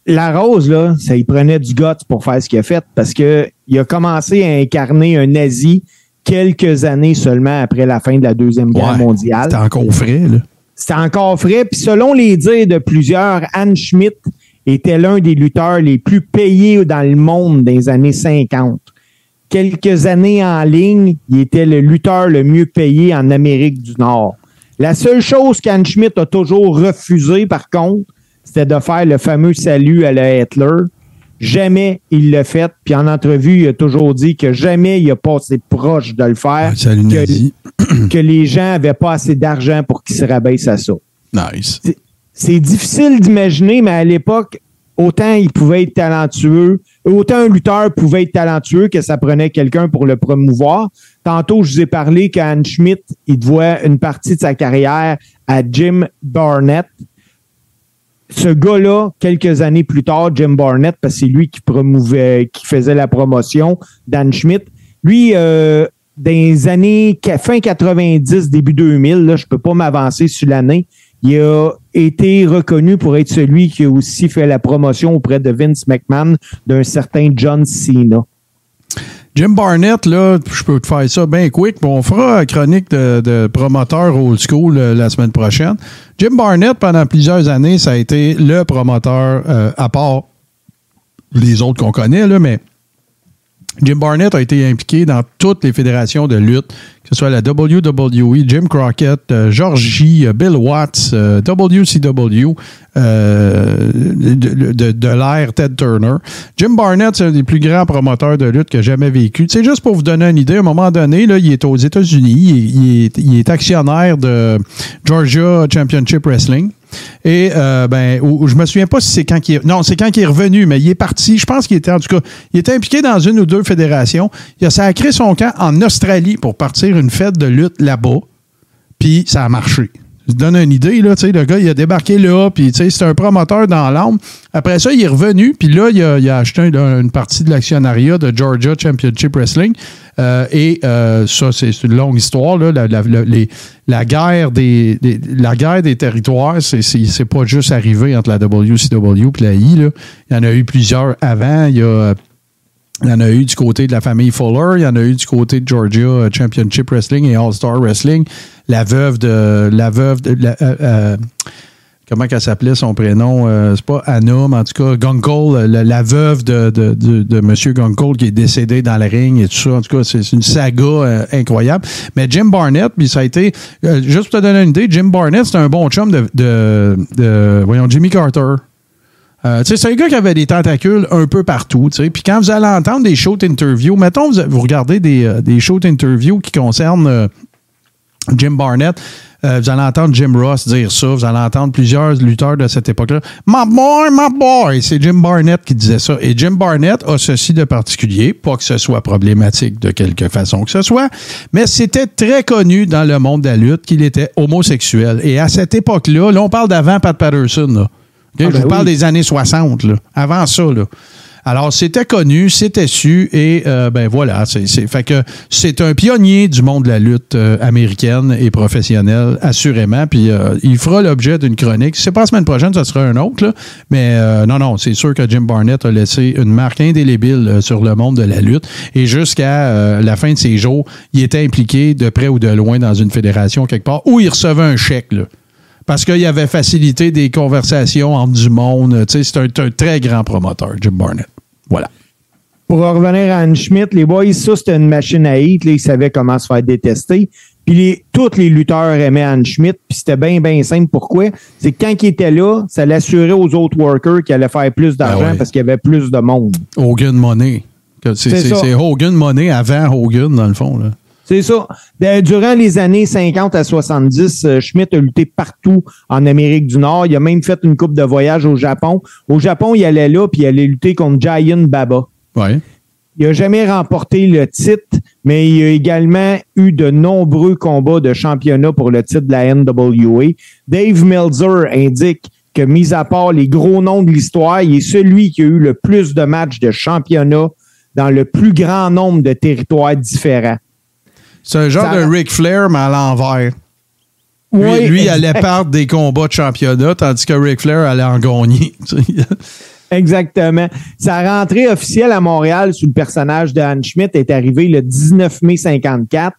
la rose, là, ça prenait du guts pour faire ce qu'il a fait parce que il a commencé à incarner un nazi quelques années seulement après la fin de la Deuxième Guerre Ouais, mondiale. C'était encore frais. Là. C'était encore frais. Puis selon les dires de plusieurs, Anne Schmidt était l'un des lutteurs les plus payés dans le monde dans les années 50. Quelques années en ligne, il était le lutteur le mieux payé en Amérique du Nord. La seule chose qu'Anne Schmidt a toujours refusé, par contre, c'était de faire le fameux salut à la Hitler. Jamais il l'a fait. Puis en entrevue, il a toujours dit que jamais il a passé proche de le faire. Salut que- que les gens n'avaient pas assez d'argent pour qu'ils se rabaissent à ça. Nice. C'est difficile d'imaginer, mais à l'époque, autant il pouvait être talentueux, autant un lutteur pouvait être talentueux que ça prenait quelqu'un pour le promouvoir. Tantôt, je vous ai parlé qu'Anne Schmidt, il doit une partie de sa carrière à Jim Barnett. Ce gars-là, quelques années plus tard, Jim Barnett, parce que c'est lui qui faisait la promotion d'Anne Schmidt, lui, euh, dans les années fin 90, début 2000, là, je peux pas m'avancer sur l'année, il a été reconnu pour être celui qui a aussi fait la promotion auprès de Vince McMahon d'un certain John Cena. Jim Barnett, là, je peux te faire ça bien quick. On fera une chronique de, de promoteur old school euh, la semaine prochaine. Jim Barnett, pendant plusieurs années, ça a été le promoteur, euh, à part les autres qu'on connaît, là, mais Jim Barnett a été impliqué dans toutes les fédérations de lutte, que ce soit la WWE, Jim Crockett, euh, Georgie, euh, Bill Watts, euh, WCW, euh, de, de, de l'ère Ted Turner. Jim Barnett, c'est un des plus grands promoteurs de lutte que jamais vécu. C'est juste pour vous donner une idée, à un moment donné, il est aux États-Unis, il est actionnaire de Georgia Championship Wrestling. Et euh, ben, je me souviens pas si c'est quand il est. Non, c'est quand est revenu, mais il est parti. Je pense qu'il était en tout cas. Il était impliqué dans une ou deux fédérations. Il a sacré son camp en Australie pour partir une fête de lutte là-bas. Puis ça a marché. Je donne une idée, là, tu sais, le gars, il a débarqué là, puis c'est un promoteur dans l'âme. Après ça, il est revenu, puis là, il a, il a acheté un- une partie de l'actionnariat de Georgia Championship Wrestling. Euh, et euh, ça, c'est une longue histoire, là. La, la- la- la guerre des, la guerre des territoires, c'est c'est pas juste arrivé entre la WCW et la I, là. Il y en a eu plusieurs avant. Il y a il y en a eu du côté de la famille Fuller, il y en a eu du côté de Georgia euh, Championship Wrestling et All-Star Wrestling. La veuve de. La veuve de. euh, euh, comment qu'elle s'appelait son prénom? C'est pas Anna, mais en tout cas, Gunkel, euh, la, veuve de, de, de, M. Gunkel qui est décédé dans le ring et tout ça. En tout cas, c'est une saga incroyable. Mais Jim Barnett, puis ça a été. juste pour te donner une idée, Jim Barnett, c'est un bon chum de, de- voyons, Jimmy Carter. Euh, c'est un gars qui avait des tentacules un peu partout. Puis quand vous allez entendre des shows interviews, mettons, vous, regardez des, euh, interviews qui concernent euh, Jim Barnett, euh, vous allez entendre Jim Ross dire ça, vous allez entendre plusieurs lutteurs de cette époque-là. My boy, my boy! C'est Jim Barnett qui disait ça. Et Jim Barnett a ceci de particulier, pas que ce soit problématique de quelque façon que ce soit, mais c'était très connu dans le monde de la lutte qu'il était homosexuel. Et à cette époque-là, là, on parle d'avant Pat Patterson, là. Ah, Je ben vous parle oui. des années 60, là. Avant ça, là. Alors, c'était connu, c'était su, et euh, ben voilà, c'est, c'est- fait que c'est un pionnier du monde de la lutte euh, américaine et professionnelle, assurément. Puis euh, il fera l'objet d'une chronique. Si c'est pas la semaine prochaine, ça sera un autre, là. Mais euh, non, non, c'est sûr que Jim Barnett a laissé une marque indélébile sur le monde de la lutte. Et jusqu'à la fin de ses jours, il était impliqué de près ou de loin dans une fédération quelque part où il recevait un chèque, là. Parce qu'il avait facilité des conversations entre du monde. C'est un, un très grand promoteur, Jim Barnett. Voilà. Pour revenir à Anne Schmidt, les boys, ça, c'était une machine à hit. Là, ils savaient comment se faire détester. Puis les, tous les lutteurs aimaient Anne Schmidt. Puis c'était bien, bien simple. Pourquoi? C'est que quand il était là, ça l'assurait aux autres workers qu'il allait faire plus d'argent Ah ouais. parce qu'il y avait plus de monde. Hogan Money. C'est Hogan Money avant Hogan, dans le fond. Là. C'est ça. Ben, durant les années 50 à 70, euh, Schmidt a lutté partout en Amérique du Nord. Il a même fait une coupe de voyage au Japon. Au Japon, il allait là, puis il allait lutter contre Giant Baba. Ouais. Il n'a jamais remporté le titre, mais il a également eu de nombreux combats de championnat pour le titre de la NWA. Dave Meltzer indique que, mis à part les gros noms de l'histoire, il est celui qui a eu le plus de matchs de championnat dans le plus grand nombre de territoires différents. C'est un genre Ça- de Ric Flair, mais à l'envers. Lui, Oui, lui, allait perdre des combats de championnat, tandis que Ric Flair allait en gagner. Exactement. Sa rentrée officielle à Montréal sous le personnage de Anne Schmidt est arrivée le 19 mai 54.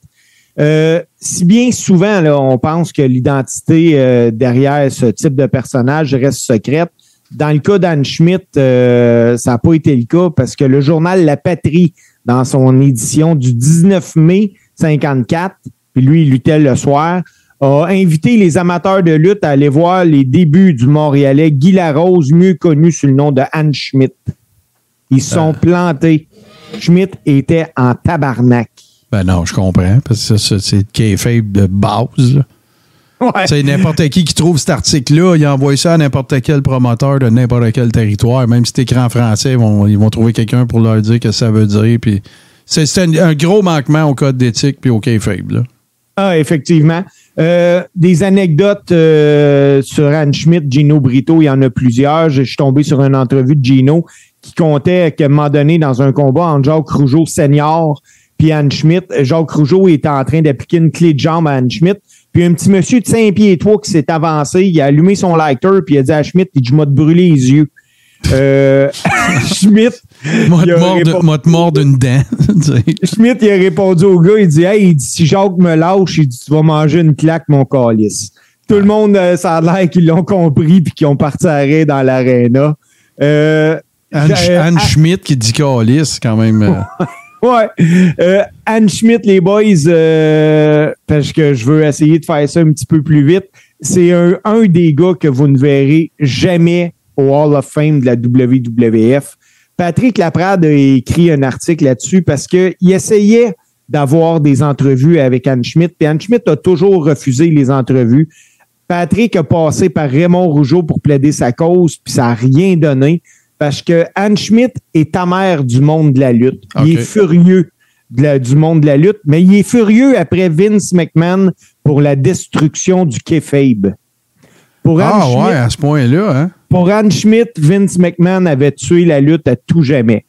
Euh, si bien souvent, là, on pense que l'identité euh, derrière ce type de personnage reste secrète. Dans le cas d'Anne Schmidt, euh, ça n'a pas été le cas parce que le journal La Patrie, dans son édition du 19 mai 54, puis lui, il luttait le soir, a invité les amateurs de lutte à aller voir les débuts du Montréalais Guy Larose, mieux connu sous le nom de Anne Schmidt. Ils se sont plantés. Schmidt était en tabarnak. Ben non, je comprends, parce que ça, c'est kayfabe de base. là. Ouais. C'est n'importe qui qui trouve cet article-là, il envoie ça à n'importe quel promoteur de n'importe quel territoire. Même si c'est écrit en français, ils vont, ils vont trouver quelqu'un pour leur dire ce que ça veut dire. Puis c'est un, gros manquement au code d'éthique puis au faible. là. Ah, effectivement. Euh, des anecdotes euh, sur Anne Schmidt, Gino Brito, il y en a plusieurs. Je suis tombé sur une entrevue de Gino qui comptait qu'à un moment donné, dans un combat entre Jacques Rougeau senior puis Anne Schmidt, Jacques Rougeau était en train d'appliquer une clé de jambe à Anne Schmidt. Puis un petit monsieur de 5 pieds et 3 qui s'est avancé, il a allumé son lighter puis il a dit à Schmidt, il dit, je vais te brûler les yeux. Euh, Schmidt, Moi, te a mord de- répondu- moi, te mord d'une dent. Schmidt, il a répondu au gars, il dit Hey, il dit, si Jacques me lâche, il dit Tu vas manger une claque, mon calice. Tout le monde, euh, ça a l'air qu'ils l'ont compris puis qu'ils ont parti arrêt dans l'aréna. Euh, Anne, euh, Anne Schmidt qui dit calice, quand même. euh, Ouais. Euh, Anne Schmidt, les boys, euh, parce que je veux essayer de faire ça un petit peu plus vite. C'est un, un des gars que vous ne verrez jamais au Hall of Fame de la WWF. Patrick Laprade a écrit un article là-dessus parce qu'il essayait d'avoir des entrevues avec Anne Schmidt, puis Anne Schmidt a toujours refusé les entrevues. Patrick a passé par Raymond Rougeau pour plaider sa cause, puis ça n'a rien donné parce que Anne Schmidt est amère du monde de la lutte. Il est furieux de la- du monde de la lutte, mais il est furieux après Vince McMahon pour la destruction du kayfabe. Pour Anne, Ah ouais, à ce point-là, hein? Pour Anne Schmidt, Vince McMahon avait tué la lutte à tout jamais.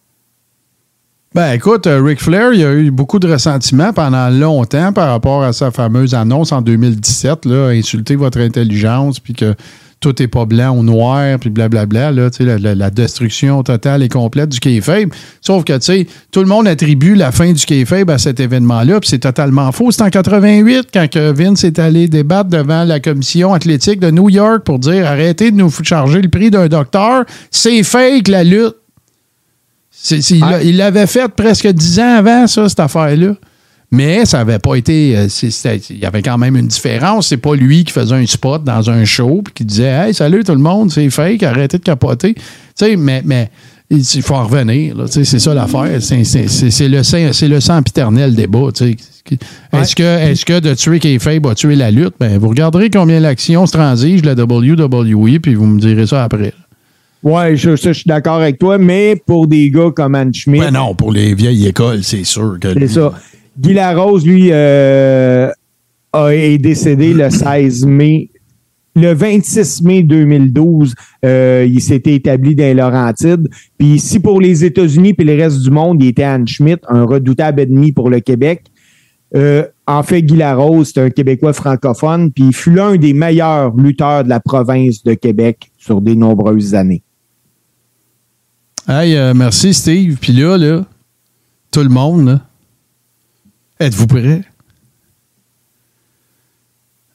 Ben écoute, euh, Ric Flair, il a eu beaucoup de ressentiments pendant longtemps par rapport à sa fameuse annonce en 2017, là, insulter votre intelligence, puis que tout est pas blanc ou noir, puis blablabla, là, tu sais, la, la- la destruction totale et complète du kayfabe. Sauf que, tu sais, tout le monde attribue la fin du kayfabe à cet événement-là, puis c'est totalement faux. C'est en 88, quand que Vince est allé débattre devant la commission athlétique de New York pour dire arrêtez de nous charger le prix d'un docteur, c'est fake la lutte. L'a- il l'avait fait presque dix ans avant, ça, cette affaire-là. Mais ça n'avait pas été. euh, Il y avait quand même une différence. C'est pas lui qui faisait un spot dans un show puis qui disait Hey, salut tout le monde, c'est fake, arrêtez de capoter. Tu sais, mais, mais il faut en revenir. C'est ça l'affaire. C'est- le, le sempiternel débat. tu sais. Est-ce que, est que de tuer Kayfabe a tué la lutte? Ben, vous regarderez combien l'action se transige la WWE puis vous me direz ça après. Ouais, je, ça, je suis d'accord avec toi, mais pour des gars comme Anne Schmidt, Ben non, pour les vieilles écoles, c'est sûr que. c'est ça. Guy Larose, lui, euh, est décédé le 16 mai. Le 26 mai 2012, euh, il s'était établi dans les Laurentides. Puis si pour les États-Unis et le reste du monde, il était Anne Schmidt, un redoutable ennemi pour le Québec. Euh, en fait, Guy Larose, c'est un Québécois francophone, puis il fut l'un des meilleurs lutteurs de la province de Québec sur des nombreuses années. Hey, merci Steve. Puis là, là, tout le monde, là, êtes-vous prêts?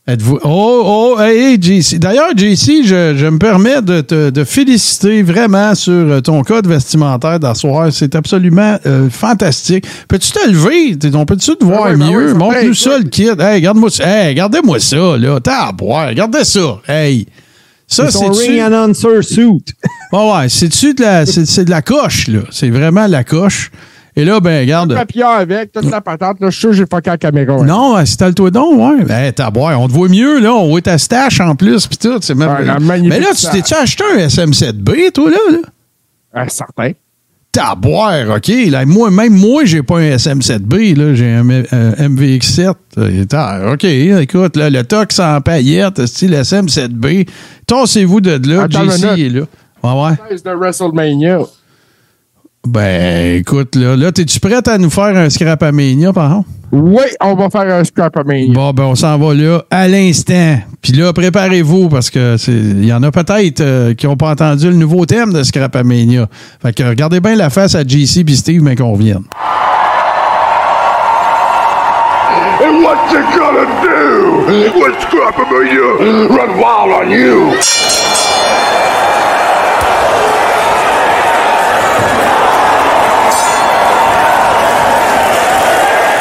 Êtes-vous. Oh, oh, hey, hey, JC. D'ailleurs, JC, je, je me permets de te de féliciter vraiment sur euh, ton code vestimentaire d'asseoir. C'est absolument euh, fantastique. Peux-tu te lever? On peut-tu te voir oui, ben mieux? oui, Montre-nous ça, le kit. Hey, regarde-moi ça. Hey, regardez-moi ça, là. T'as à boire. Regardez ça. Hey. Ça, C'est ring announcer suit. Ouais, ouais, c'est-tu de la, c'est, c'est de la coche, là. C'est vraiment la coche. Et là, ben, regarde. papier avec, toute la patente, là, je suis sûr que j'ai fucké la caméra. Non, installe-toi donc, ouais. Ben, t'as boire. On te voit mieux, là. On voit ta stache en plus, pis tout. C'est même... Mais là, tu t'es-tu acheté un SM7B, toi, là? là? Ah, certain. T'as boire, OK. Là, moi, même moi, j'ai pas un SM7B, là. J'ai un, euh, MVX7. Euh, t'as- OK, écoute, là, le tox en paillettes, style SM7B. Tassez-vous de là. JC est là. Ouais, ouais. C'est de WrestleMania. Ben, écoute, là, là t'es-tu prête à nous faire un scrapamania, par exemple? Oui, on va faire un scrap à mania. Bon, ben, on s'en va là à l'instant. Puis là, préparez-vous parce que c'est- il y en a peut-être euh, qui n'ont pas entendu le nouveau thème de Scrapamania. Fait que regardez bien la face à JC et Steve, mais qu'on revienne. And what you gonna do when Scrapamania? Run wild on you?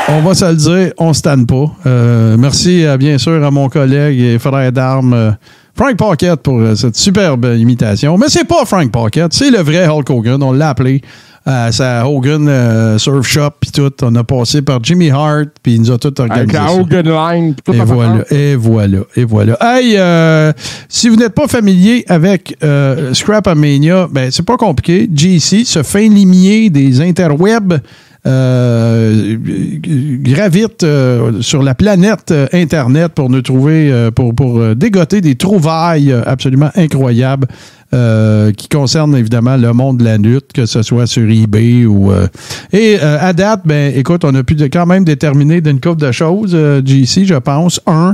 On va se le dire, on se tanne pas. Euh, merci euh, bien sûr à mon collègue et frère d'armes euh, Frank Pocket pour euh, cette superbe imitation. Mais c'est pas Frank Pocket, c'est le vrai Hulk Hogan, on l'a appelé. à sa Hogan Surf Shop, puis tout. On a passé par Jimmy Hart, puis il nous a tout Avec organisé. la ça. Hogan Line. tout Et voilà, et voilà, et voilà. Hey, si vous n'êtes pas familier avec Scrap Mania, ben c'est pas compliqué. GC, ce fin limier des interwebs, euh, gravite euh, sur la planète euh, Internet pour nous trouver, euh, pour, pour euh, dégoter des trouvailles absolument incroyables qui concernent évidemment le monde de la lutte, que ce soit sur eBay ou... et à date, ben écoute, on a pu quand même déterminer d'une couple de choses, GC, je pense. Un,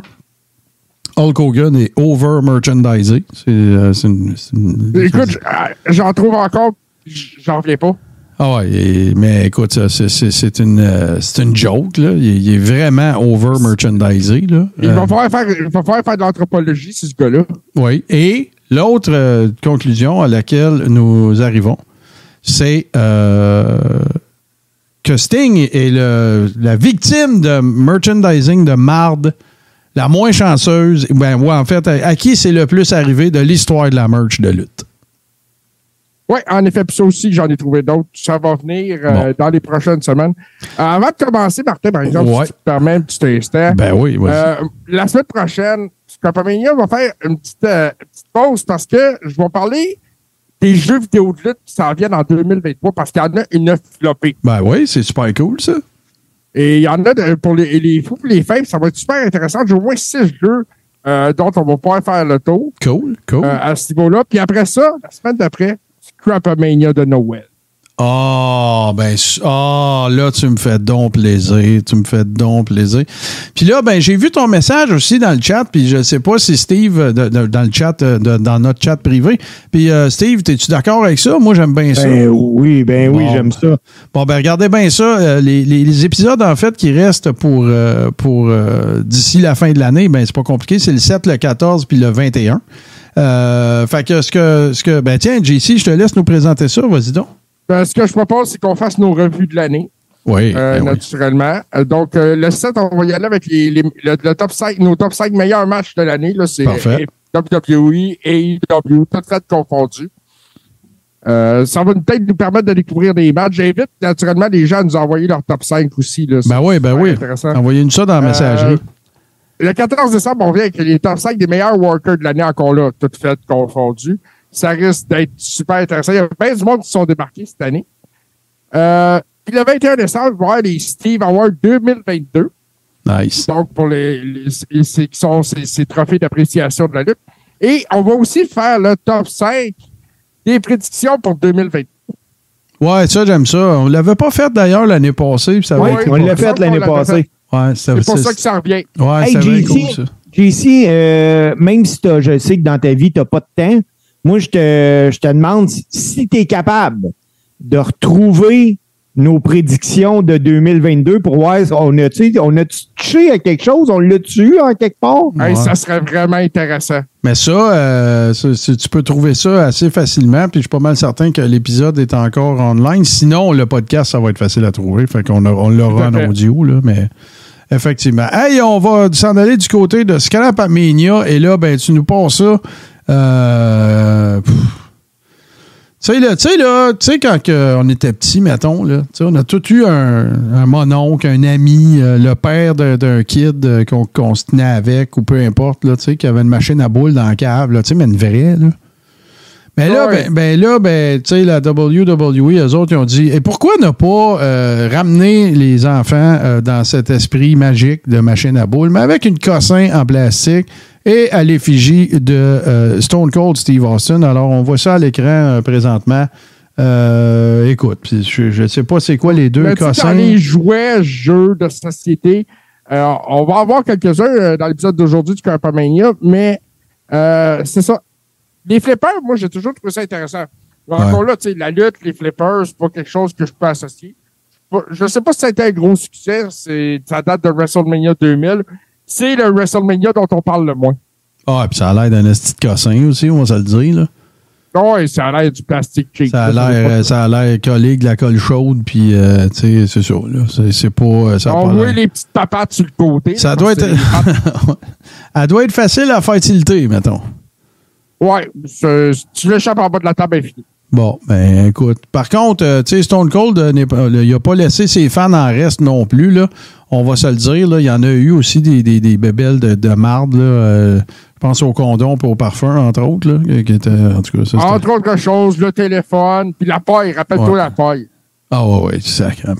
Hulk Hogan est over-merchandisé. Écoute, j'en trouve encore. J'en reviens pas. Ah ouais, et- mais écoute, c'est- une, euh, c'est une joke, là. Il, est- il est vraiment over-merchandisé, là. Il Euh, va falloir faire, il va falloir faire de l'anthropologie, c'est ce gars-là. Oui. Et l'autre euh, conclusion à laquelle nous arrivons, c'est euh, que Sting est le- la victime de merchandising de marde la moins chanceuse. Ben, ouais, en fait, à, à qui c'est le plus arrivé de l'histoire de la merch de lutte? Oui, en effet, puis ça aussi, j'en ai trouvé d'autres. Ça va venir euh, dans les prochaines semaines. Euh, avant de commencer, Martin, par exemple, Ouais. si tu te permets un petit instant, Ben oui, oui. euh, la semaine prochaine, Scrapamania va faire une petite, petite pause parce que je vais parler des jeux vidéo de lutte qui s'en viennent en 2023 parce qu'il y en a une flopée. Ben oui, c'est super cool, ça. Et il y en a de- pour les, les fous et les faibles, ça va être super intéressant. J'ai au moins six jeux dont on va pouvoir faire le tour Cool, cool. à ce niveau-là. Puis après ça, la semaine d'après, Scrapamania de Noël. Ah, ben, s- ah, là, tu me fais donc plaisir. Tu me fais donc plaisir. Puis là, ben, j'ai vu ton message aussi dans le chat, puis je sais pas si Steve, euh, de- de- dans le chat, euh, de- dans notre chat privé. Puis euh, Steve, es-tu d'accord avec ça? Moi, j'aime bien ça. Ben oui, ben oui, Bon. j'aime ça. Bon, ben, regardez bien ça. Euh, les, les- les épisodes, en fait, qui restent pour, euh, pour euh, d'ici la fin de l'année, ben, c'est pas compliqué. C'est le 7, le 14, puis le 21. Euh, fait que ce que, ce que, ben, tiens, JC, je te laisse nous présenter ça. Vas-y donc. Ben, ce que je propose, c'est qu'on fasse nos revues de l'année, Oui. euh, ben naturellement. Euh, donc, euh, le 7, on va y aller avec les, les- le, le top 5, nos top 5 meilleurs matchs de l'année. Là, c'est Parfait. WWE, AEW, tout fait confondu. Euh, ça va peut-être nous permettre de découvrir des matchs. J'invite naturellement les gens à nous envoyer leur top 5 aussi. Là. Ben oui, ben oui. intéressant. Envoyez-nous ça dans la messagerie. Le 14 décembre, on vient avec les top 5 des meilleurs workers de l'année encore là, tout fait confondu. Ça risque d'être super intéressant. Il y a bien du monde qui se sont débarqués cette année. Euh, puis le 21 décembre, on va avoir les Steve Awards 2022. nice. Donc, pour les, les- c'est- qui sont ces, ces trophées d'appréciation de la lutte. Et on va aussi faire le top 5 des prédictions pour 2022. Ouais, ça, j'aime ça. On l'avait pas fait d'ailleurs l'année passée. puis ça Ouais, été on l'a fait l'année passée. Ouais, C'est pour ça que ça revient. Ouais, Hey, c'est vrai JC, cool, ça. JC, euh, même si t'as- je sais que dans ta vie, tu n'as pas de temps, moi, je te, je te demande si, si tu es capable de retrouver nos prédictions de 2022 pour voir si on a-tu on a touché à quelque chose, on l'a tué en quelque part? Hey, ça serait vraiment intéressant. Mais ça, euh, ça, tu peux trouver ça assez facilement. Puis je suis pas mal certain que l'épisode est encore online. Sinon, le podcast, ça va être facile à trouver. Fait qu'on on l'aura en audio, là, mais effectivement. Hey, on va s'en aller du côté de Scalapamania. Et là, ben, tu nous passes ça. Euh. Tu sais, là, tu sais, là, tu sais, quand on était petit, mettons, là, on a tout eu un, un mononcle, un ami, euh, le père d'un kid euh, qu'on qu'on se tenait avec, ou peu importe, là, tu sais, qui avait une machine à boules dans la cave, là, tu sais, mais une vraie, là. Mais là, ben, ben là, ben, tu sais, la WWE, eux autres, ils ont dit, et pourquoi ne pas euh, ramener les enfants euh, dans cet esprit magique de machine à boules, mais avec une cossin en plastique et à l'effigie de euh, Stone Cold Steve Austin. Alors, on voit ça à l'écran présentement. Écoute, je ne sais pas c'est quoi les deux sais, cossins. dans les jouets, jeux de société, on va en voir quelques-uns dans l'épisode d'aujourd'hui du Carpamania, mais c'est ça. Les flippers, moi, j'ai toujours trouvé ça intéressant. Encore là, tu sais, la lutte, les flippers, c'est pas quelque chose que je peux associer. Je sais pas si ça a été un gros succès. C'est, ça date de WrestleMania 2000. C'est le WrestleMania dont on parle le moins. Ah, puis ça a l'air d'un esti de cossin aussi, on va se le dire. Là. Ouais, ça a l'air du plastique cheap. Ça a l'air, euh, ça a l'air collé de la colle chaude, puis euh, tu sais, c'est ça. Là. C'est, c'est pas. euh, Ça, On voit les petites papates sur le côté. ça là, doit être. Elle doit être facile à faire tilter, mettons. Ouais, tu l'échappes en bas de la table infini. Bon, ben écoute. Par contre, euh, tu sais, Stone Cold, euh, pas- il n'a pas laissé ses fans en reste non plus. Là. On va se le dire. Là. Il y en a eu aussi des, des, des bébelles de, de marde. Là. Euh, je pense au condom et au parfum, entre autres. Là, qui- qui étaient- en tout cas, ça, c'était- Entre autres choses, le téléphone, puis la paille. Rappelle-toi Ouais. la paille. Ah ouais, ouais, sacrément.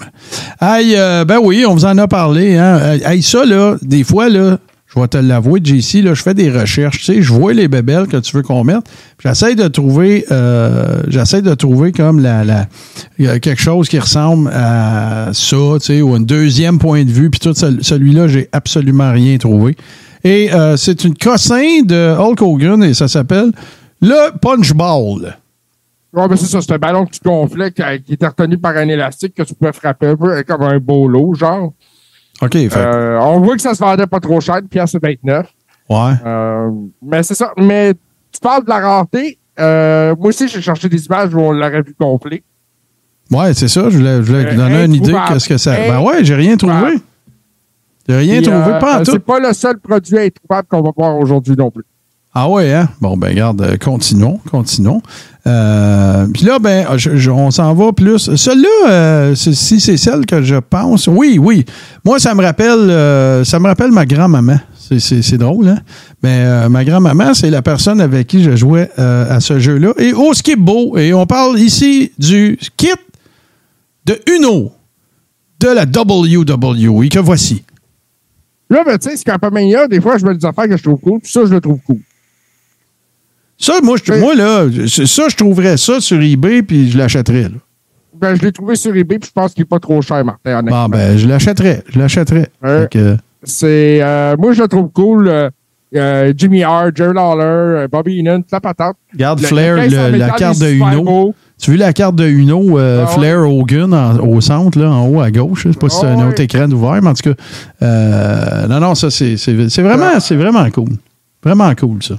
Euh, ben oui, on vous en a parlé. Hein. Euh, Hey, ça, là, des fois, là, je vais te l'avouer, JC, là, je fais des recherches. Tu sais, je vois les bébelles que tu veux qu'on mette. J'essaie de trouver euh, j'essaie de trouver comme la, la quelque chose qui ressemble à ça, tu sais, ou un deuxième point de vue. Puis tout ce- celui-là, j'ai absolument rien trouvé. Et euh, c'est une cossin de Hulk Hogan et ça s'appelle le Punch Ball. Ouais, ben c'est ça, c'est un ballon que tu gonflais, qui, qui était retenu par un élastique que tu pouvais frapper un peu comme un bolo, genre. OK, Euh, on voit que ça se vendait pas trop cher, pièce 29. ouais. Euh, mais c'est ça. Mais tu parles de la rareté. Euh, moi aussi, j'ai cherché des images où on l'aurait vu gonfler. Ouais, c'est ça. Je voulais, je voulais donner une idée qu'est-ce que ça. Ben ouais, j'ai rien trouvé. J'ai rien Puis, trouvé, pas en tout. C'est pas le seul produit introuvable qu'on va voir aujourd'hui non plus. Ah ouais, hein? Bon, ben regarde, euh, continuons, continuons. Euh, Puis là, ben, on s'en va plus. Celle-là, euh, si c'est celle que je pense, oui, oui. Moi, ça me rappelle, ça me rappelle ma grand-maman. C'est- drôle, hein? Mais euh, ma grand-maman, c'est la personne avec qui je jouais à ce jeu-là. Et au Skip-Bo, et on parle ici du kit de Uno de la WWE que voici. Là, ben, tu sais, Scapamania, des fois, je mets des affaires que je trouve cool, puis ça, je le trouve cool. Ça, moi, je- Oui. moi là, c'est- ça, je trouverais ça sur eBay puis je l'achèterais. Ben, je l'ai trouvé sur eBay, puis je pense qu'il n'est pas trop cher, Martin, honnêtement. Bon, ben, je l'achèterais. Je l'achèterais. C'est, euh, moi, je le trouve cool. euh, euh, Jimmy Hart, Jerry Lawler, Bobby Heenan, la patate. regarde Le- Flair, le la carte de Uno. Tu as vu la carte de Uno, euh, Ah ouais. Flair Hogan en- au centre, là, en haut à gauche? Je sais pas si c'est Ah un ouais. autre écran ouvert, mais en tout cas, euh, non, non, ça, c'est c'est- c'est vraiment, Ah. c'est vraiment cool. Vraiment cool, ça.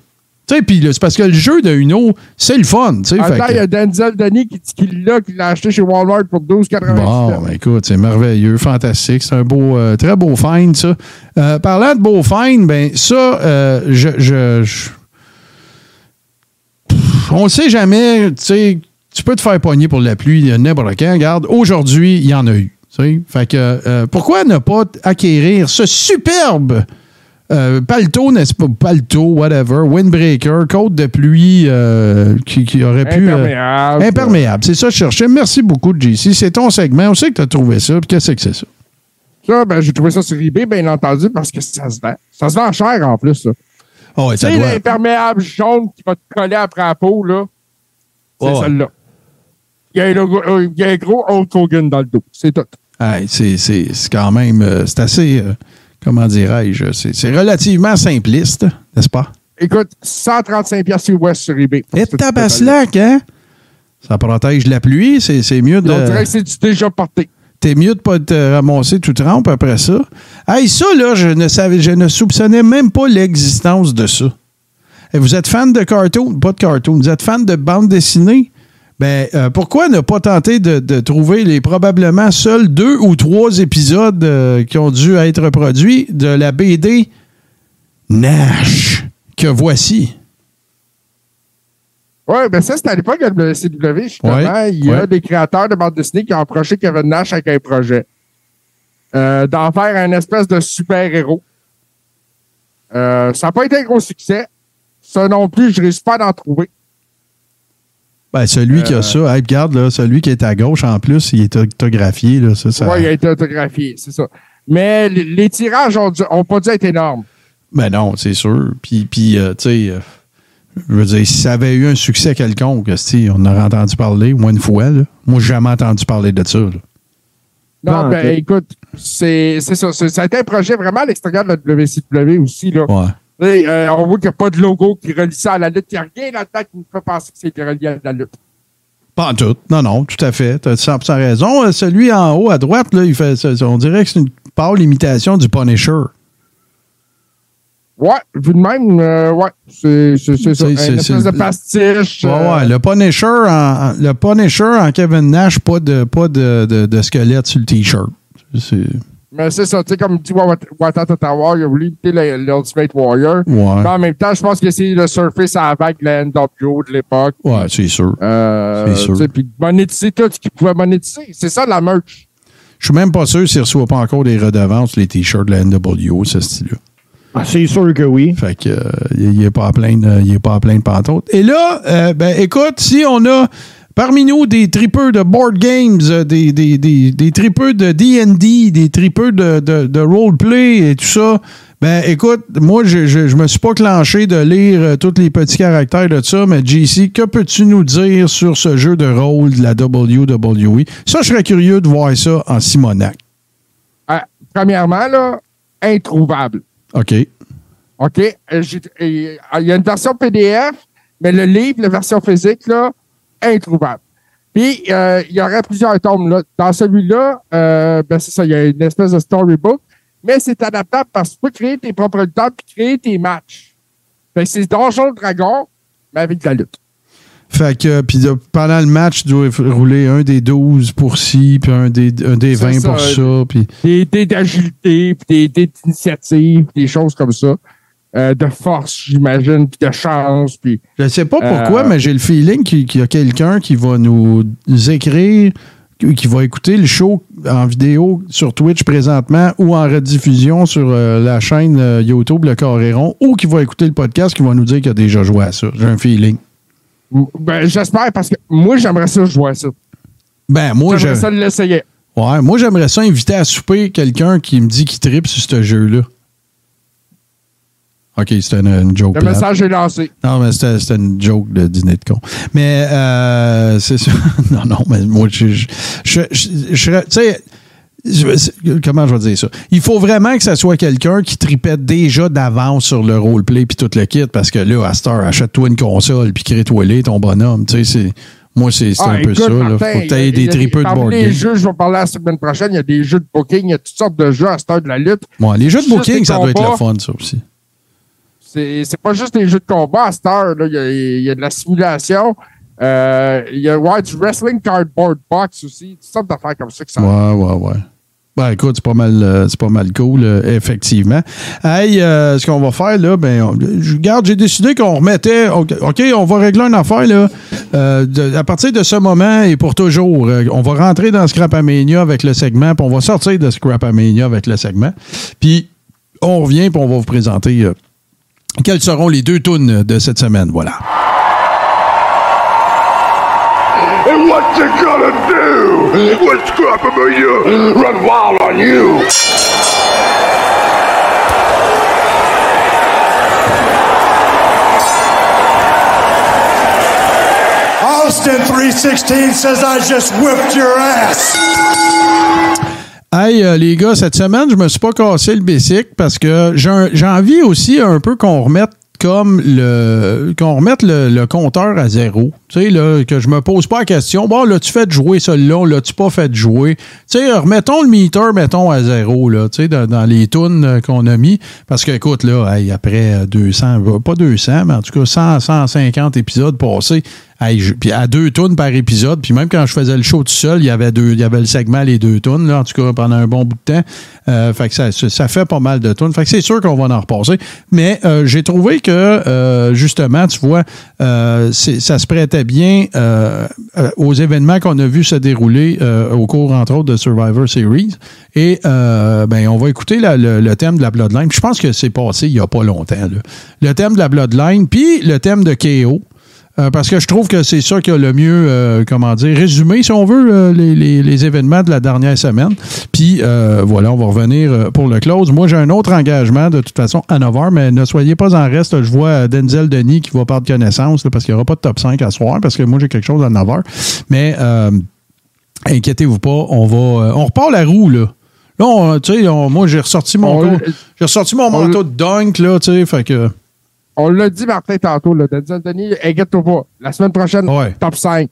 Tu sais, puis c'est parce que le jeu de Uno, c'est le fun. tu sais, il y a Denzel Denis qui, qui l'a, qui l'a acheté chez Walmart pour 12,99. Bon, ben écoute, c'est merveilleux, fantastique. C'est un beau, euh, très beau find, ça. Euh, parlant de beau find, ben ça, euh, je, je, je- Pff, on ne sait jamais, tu sais, tu peux te faire pogner pour la pluie n'importe quand. Regarde, aujourd'hui, il y en a eu. Fait que, pourquoi ne pas acquérir ce superbe euh, paletot, n'est-ce pas? Paletot, whatever, windbreaker, côte de pluie euh, qui, qui aurait pu. euh, Imperméable. Imperméable, c'est ça que je cherchais. Merci beaucoup, JC. C'est ton segment. On sait que tu as trouvé ça. Qu'est-ce que c'est ça? Ça, ben, j'ai trouvé ça sur eBay, bien entendu, parce que ça se vend. Ça se vend cher, en plus, ça. Oh, ouais, Tu sais, l'imperméable jaune qui va te coller après la peau, là, c'est celle-là. Il y, a un logo- il y a un gros Hulk Hogan dans le dos. C'est tout. Hey, c'est, quand même. c'est assez. Comment dirais-je? C'est, c'est relativement simpliste, n'est-ce pas? Écoute, 135 pièces US sur eBay. Et tabaslac, hein? Ça protège la pluie. C'est, c'est mieux de. On dirait que c'est déjà porté. T'es mieux de pas te ramasser tout trempe après ça. Hey, ça, là, je ne savais, je ne soupçonnais même pas l'existence de ça. Et vous êtes fan de cartoon? Pas de cartoon. Vous êtes fan de bande dessinée? Ben, euh, pourquoi ne pas tenter de, de trouver les probablement seuls deux ou trois épisodes euh, qui ont dû être produits de la BD Nash que voici? Oui, ben ça, c'était à l'époque de la WCW, justement. Ouais, Il y a des créateurs de bande dessinée qui ont approché Kevin Nash avec un projet. Euh, d'en faire un espèce de super-héros. Ça n'a pas été un gros succès. Ça non plus, je ne réussis pas à en trouver. Ben, celui qui Euh. a ça, hey, regarde, là, celui qui est à gauche, en plus, il est autographié. Là, ça, ça... Oui, il a été autographié, c'est ça. Mais les, tirages ont, dû- ont pas dû être énormes. Ben non, c'est sûr. Puis, puis euh, tu sais, euh, je veux dire, si ça avait eu un succès quelconque, si on aurait entendu parler, au moins une fois, là. Moi, j'ai jamais entendu parler de ça. là. Non, Non, ben écoute, c'est c'est ça. Ça a été un projet vraiment à l'extérieur de la WCW aussi. Là. Ouais. Euh, on voit qu'il n'y a pas de logo qui relie ça à la lutte. Il n'y a rien là-dedans qui me fait penser que c'est relié à la lutte. Pas en tout. Non, non, tout à fait. Tu as 100% raison. Euh, Celui en haut à droite, là, il fait, ça- on dirait que c'est une pâle imitation du Punisher. Ouais, vu de même, euh, ouais, c'est ça. C'est- Une espèce de pastiche. Ouais, euh, ouais. Le Punisher, en, en- le Punisher en Kevin Nash, pas de, pas de, de, de squelette sur le T-shirt. C'est- Mais c'est ça, tu sais, comme dit Wat- Watata Tower, il a voulu imiter l'Ultimate Warrior. Ouais. Mais en même temps, je pense que c'est le surfer à la vague de la NWO de l'époque. Ouais, c'est sûr. Euh, C'est sûr. Puis de monétiser tout ce qu'il pouvait monétiser. C'est ça la merch. Je suis même pas sûr s'ils ne reçoivent pas encore des redevances, les t-shirts de la NWO, ce style-là. Ah, c'est sûr que oui. Fait que euh, il n'est pas à plein de, il est pas à plein de pantoutes. Et là, euh, ben écoute, si on a parmi nous des tripeux de board games, euh, des, des, des, des tripeux de D&D, des tripeux de, de, de roleplay et tout ça, ben écoute, moi je, je, je me suis pas clenché de lire euh, tous les petits caractères de ça, mais JC, que peux-tu nous dire sur ce jeu de rôle de la WWE? Ça, je serais curieux de voir ça en Simonac. Ah, premièrement, là, introuvable. OK. OK? Euh, Il y a une version PDF, mais le livre, la version physique, là, introuvable. Puis, euh, il y aurait plusieurs tomes. Là. Dans celui-là, euh, ben c'est ça, il y a une espèce de storybook, mais c'est adaptable parce que tu peux créer tes propres tomes puis créer tes matchs. Fait c'est Donjon Dragon, mais avec de la lutte. Fait que, puis là, pendant le match, tu dois rouler un des 12 pour ci, puis un des, un des C'est 20 ça, pour ça. euh, Puis, Des dés d'agilité, puis des dés d'initiative, des choses comme ça. Euh, de force, j'imagine, puis de chance, puis... je sais pas pourquoi, Euh, mais j'ai le feeling qu'il y a quelqu'un qui va nous écrire, qui va écouter le show en vidéo sur Twitch présentement ou en rediffusion sur euh, la chaîne YouTube Le Coréron ou qui va écouter le podcast qui va nous dire qu'il a déjà joué à ça. J'ai un feeling. Ben, j'espère, parce que moi, j'aimerais ça jouer à ça. Ben, moi, J'aimerais ça l'essayer. ouais, moi j'aimerais ça inviter à souper quelqu'un qui me dit qu'il tripe sur ce jeu-là. OK, c'était une, une joke. Le plate. message est lancé. Non, mais c'était une joke de dîner de con. Mais euh, c'est sûr. non, non, mais moi, je. je, je, tu sais. Comment je vais dire ça? Il faut vraiment que ça soit quelqu'un qui tripette déjà d'avance sur le roleplay puis tout le kit parce que là, à heure, achète-toi une console puis crée-toi les ton bonhomme. Tu sais, c'est. Moi, c'est Ah, un peu ça. Là. Martin, Faut que tu des il y a- tripeux de board les game. jeux, je vais parler la semaine prochaine, il y a des jeux de booking, il y a toutes sortes de jeux à cette heure de la lutte. Ouais, les jeux de booking, ça doit être le fun, ça aussi. C'est pas juste des jeux de combat à cette heure. Il y a, y a de la simulation. Euh, il y a ouais, du wrestling cardboard box aussi. Toutes sortes d'affaires comme ça. Ouais, ouais, ouais. Ben écoute, c'est pas mal, euh, c'est pas mal cool, euh, effectivement. Hey, ce qu'on va faire là, ben, je garde, j'ai décidé qu'on remettait. OK, on va régler une affaire là. À partir de ce moment et pour toujours, on va rentrer dans Scrapamania avec le segment, puis on va sortir de Scrapamania avec le segment. Puis on revient, puis on va vous présenter quelles seront les deux tunes de cette semaine? Voilà. And what you gonna do when Scrapamania run wild on you? Austin 316 says I just whipped your ass. Hey, euh, les gars, cette semaine, je me suis pas cassé le bicycle parce que j'ai envie aussi un peu qu'on remette comme le qu'on remette le, compteur à zéro. Tu sais, que je me pose pas la question. Bon, là, tu fait jouer celui-là, là, tu pas fait jouer. Tu sais, remettons le meter, mettons à zéro, là, tu sais, dans, les tunes euh, qu'on a mis. Parce que, écoute, là, hey, après euh, 200, euh, pas 200, mais en tout cas 100, 150 épisodes passés, puis à deux tunes par épisode, puis même quand je faisais le show tout seul, il y avait deux, il y avait le segment les deux tunes, là, en tout cas pendant un bon bout de temps. Euh, fait que ça, ça fait pas mal de tunes. Fait que c'est sûr qu'on va en repasser. Mais euh, j'ai trouvé que euh, justement, tu vois, ça se prêtait bien aux événements qu'on a vus se dérouler au cours, entre autres, de Survivor Series. Et ben, on va écouter le, thème de la Bloodline. Puis je pense que c'est passé il n'y a pas longtemps. Le thème de la Bloodline, puis le thème de KO. Euh, parce que je trouve que c'est ça qui a le mieux, euh, comment dire, résumé, si on veut, euh, les, les- les événements de la dernière semaine. Puis voilà, on va revenir pour le close. Moi, j'ai un autre engagement de toute façon à 9h, mais ne soyez pas en reste. Je vois Denzel Denis qui va perdre connaissance là, parce qu'il n'y aura pas de top 5 à soir, parce que moi, j'ai quelque chose à 9h. Mais inquiétez-vous pas, on va. on repart la roue, là. Là, tu sais, moi, j'ai ressorti mon, j'ai ressorti mon manteau de dunk, là, tu sais, fait que. On l'a dit, Martin, tantôt, là, Denzel Denis, inquiète-toi pas. La semaine prochaine, Ouais. top 5.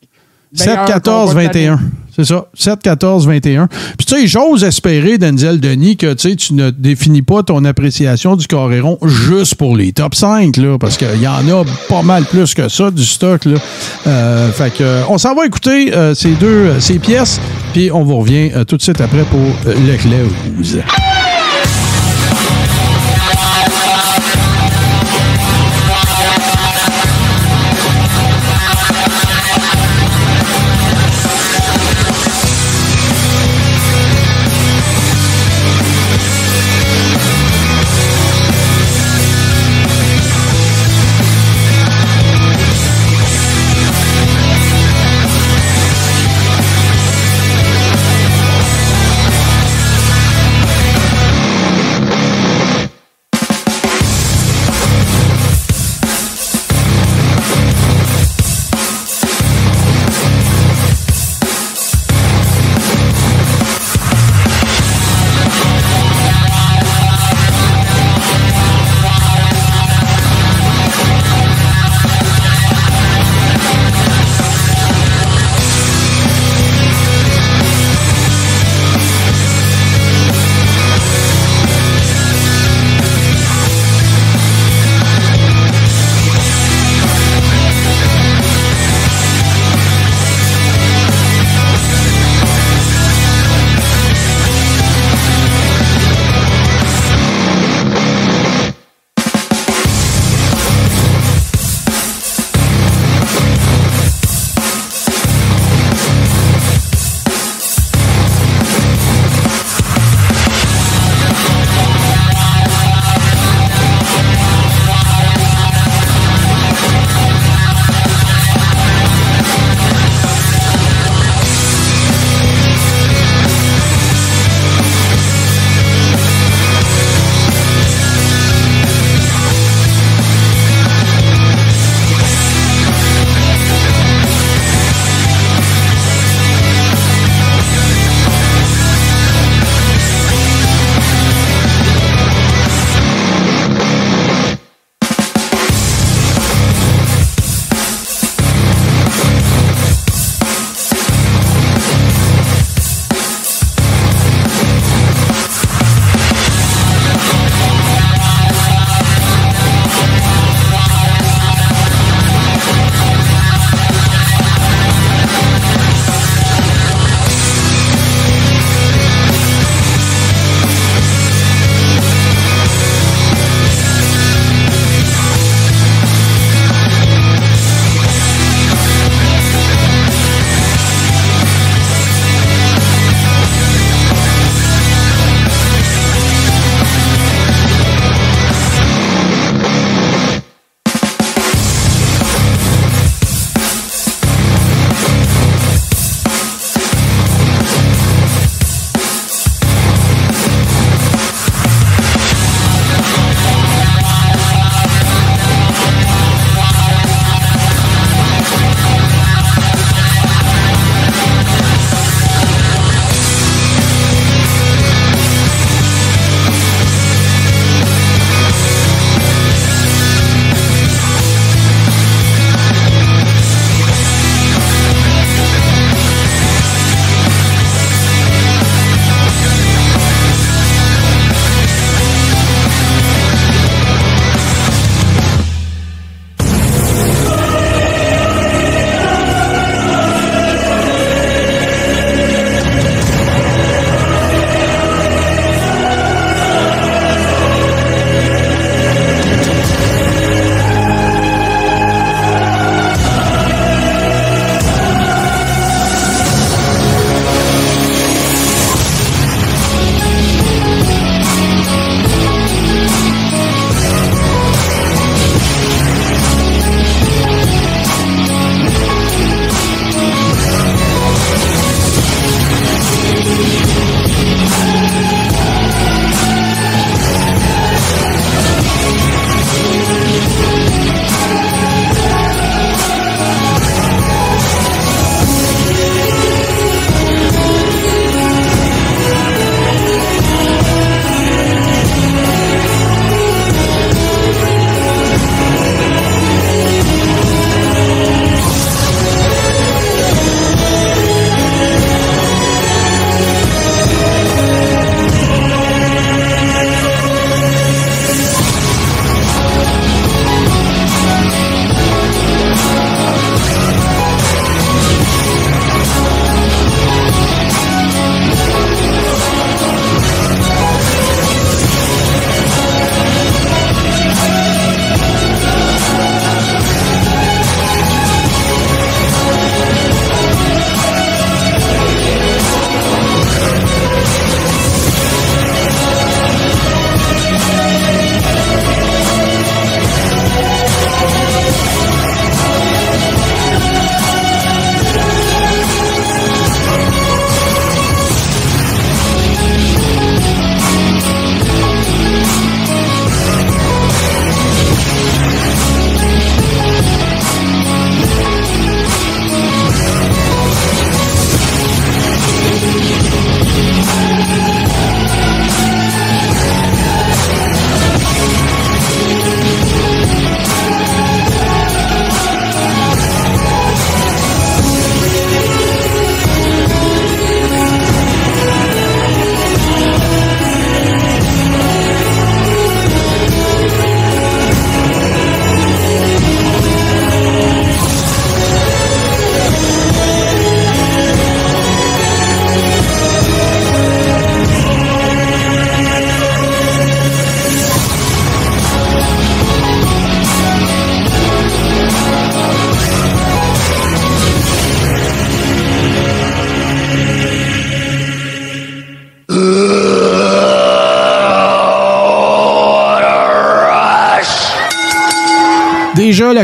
7, 14, 21. C'est ça, 7, 14, 21. Puis tu sais, j'ose espérer, Denzel Denis, que tu sais, tu ne définis pas ton appréciation du Coréron juste pour les top 5, là, parce qu'il y en a pas mal plus que ça du stock. Là. Euh, fait que, on s'en va écouter euh, ces deux euh, ces pièces, puis on vous revient euh, tout de suite après pour euh, l'éclair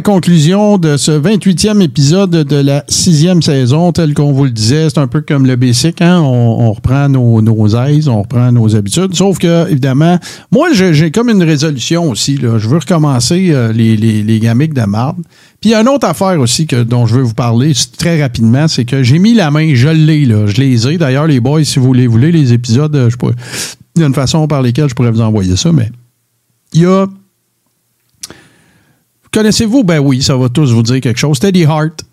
conclusion de ce 28e épisode de la sixième saison, tel qu'on vous le disait, c'est un peu comme le basic, hein? on, reprend nos, aises, on reprend nos habitudes, sauf que, évidemment, moi, j'ai comme une résolution aussi, je veux recommencer euh, les, les, les gamiques de marde. Puis il y a une autre affaire aussi que, dont je veux vous parler très rapidement, c'est que j'ai mis la main, je l'ai, je les ai. D'ailleurs, les boys, si vous les voulez, les épisodes, euh, je pourrais, il y a une façon par laquelle je pourrais vous envoyer ça, mais il y a Connaissez-vous? Ben oui, ça va tous vous dire quelque chose. Teddy Hart.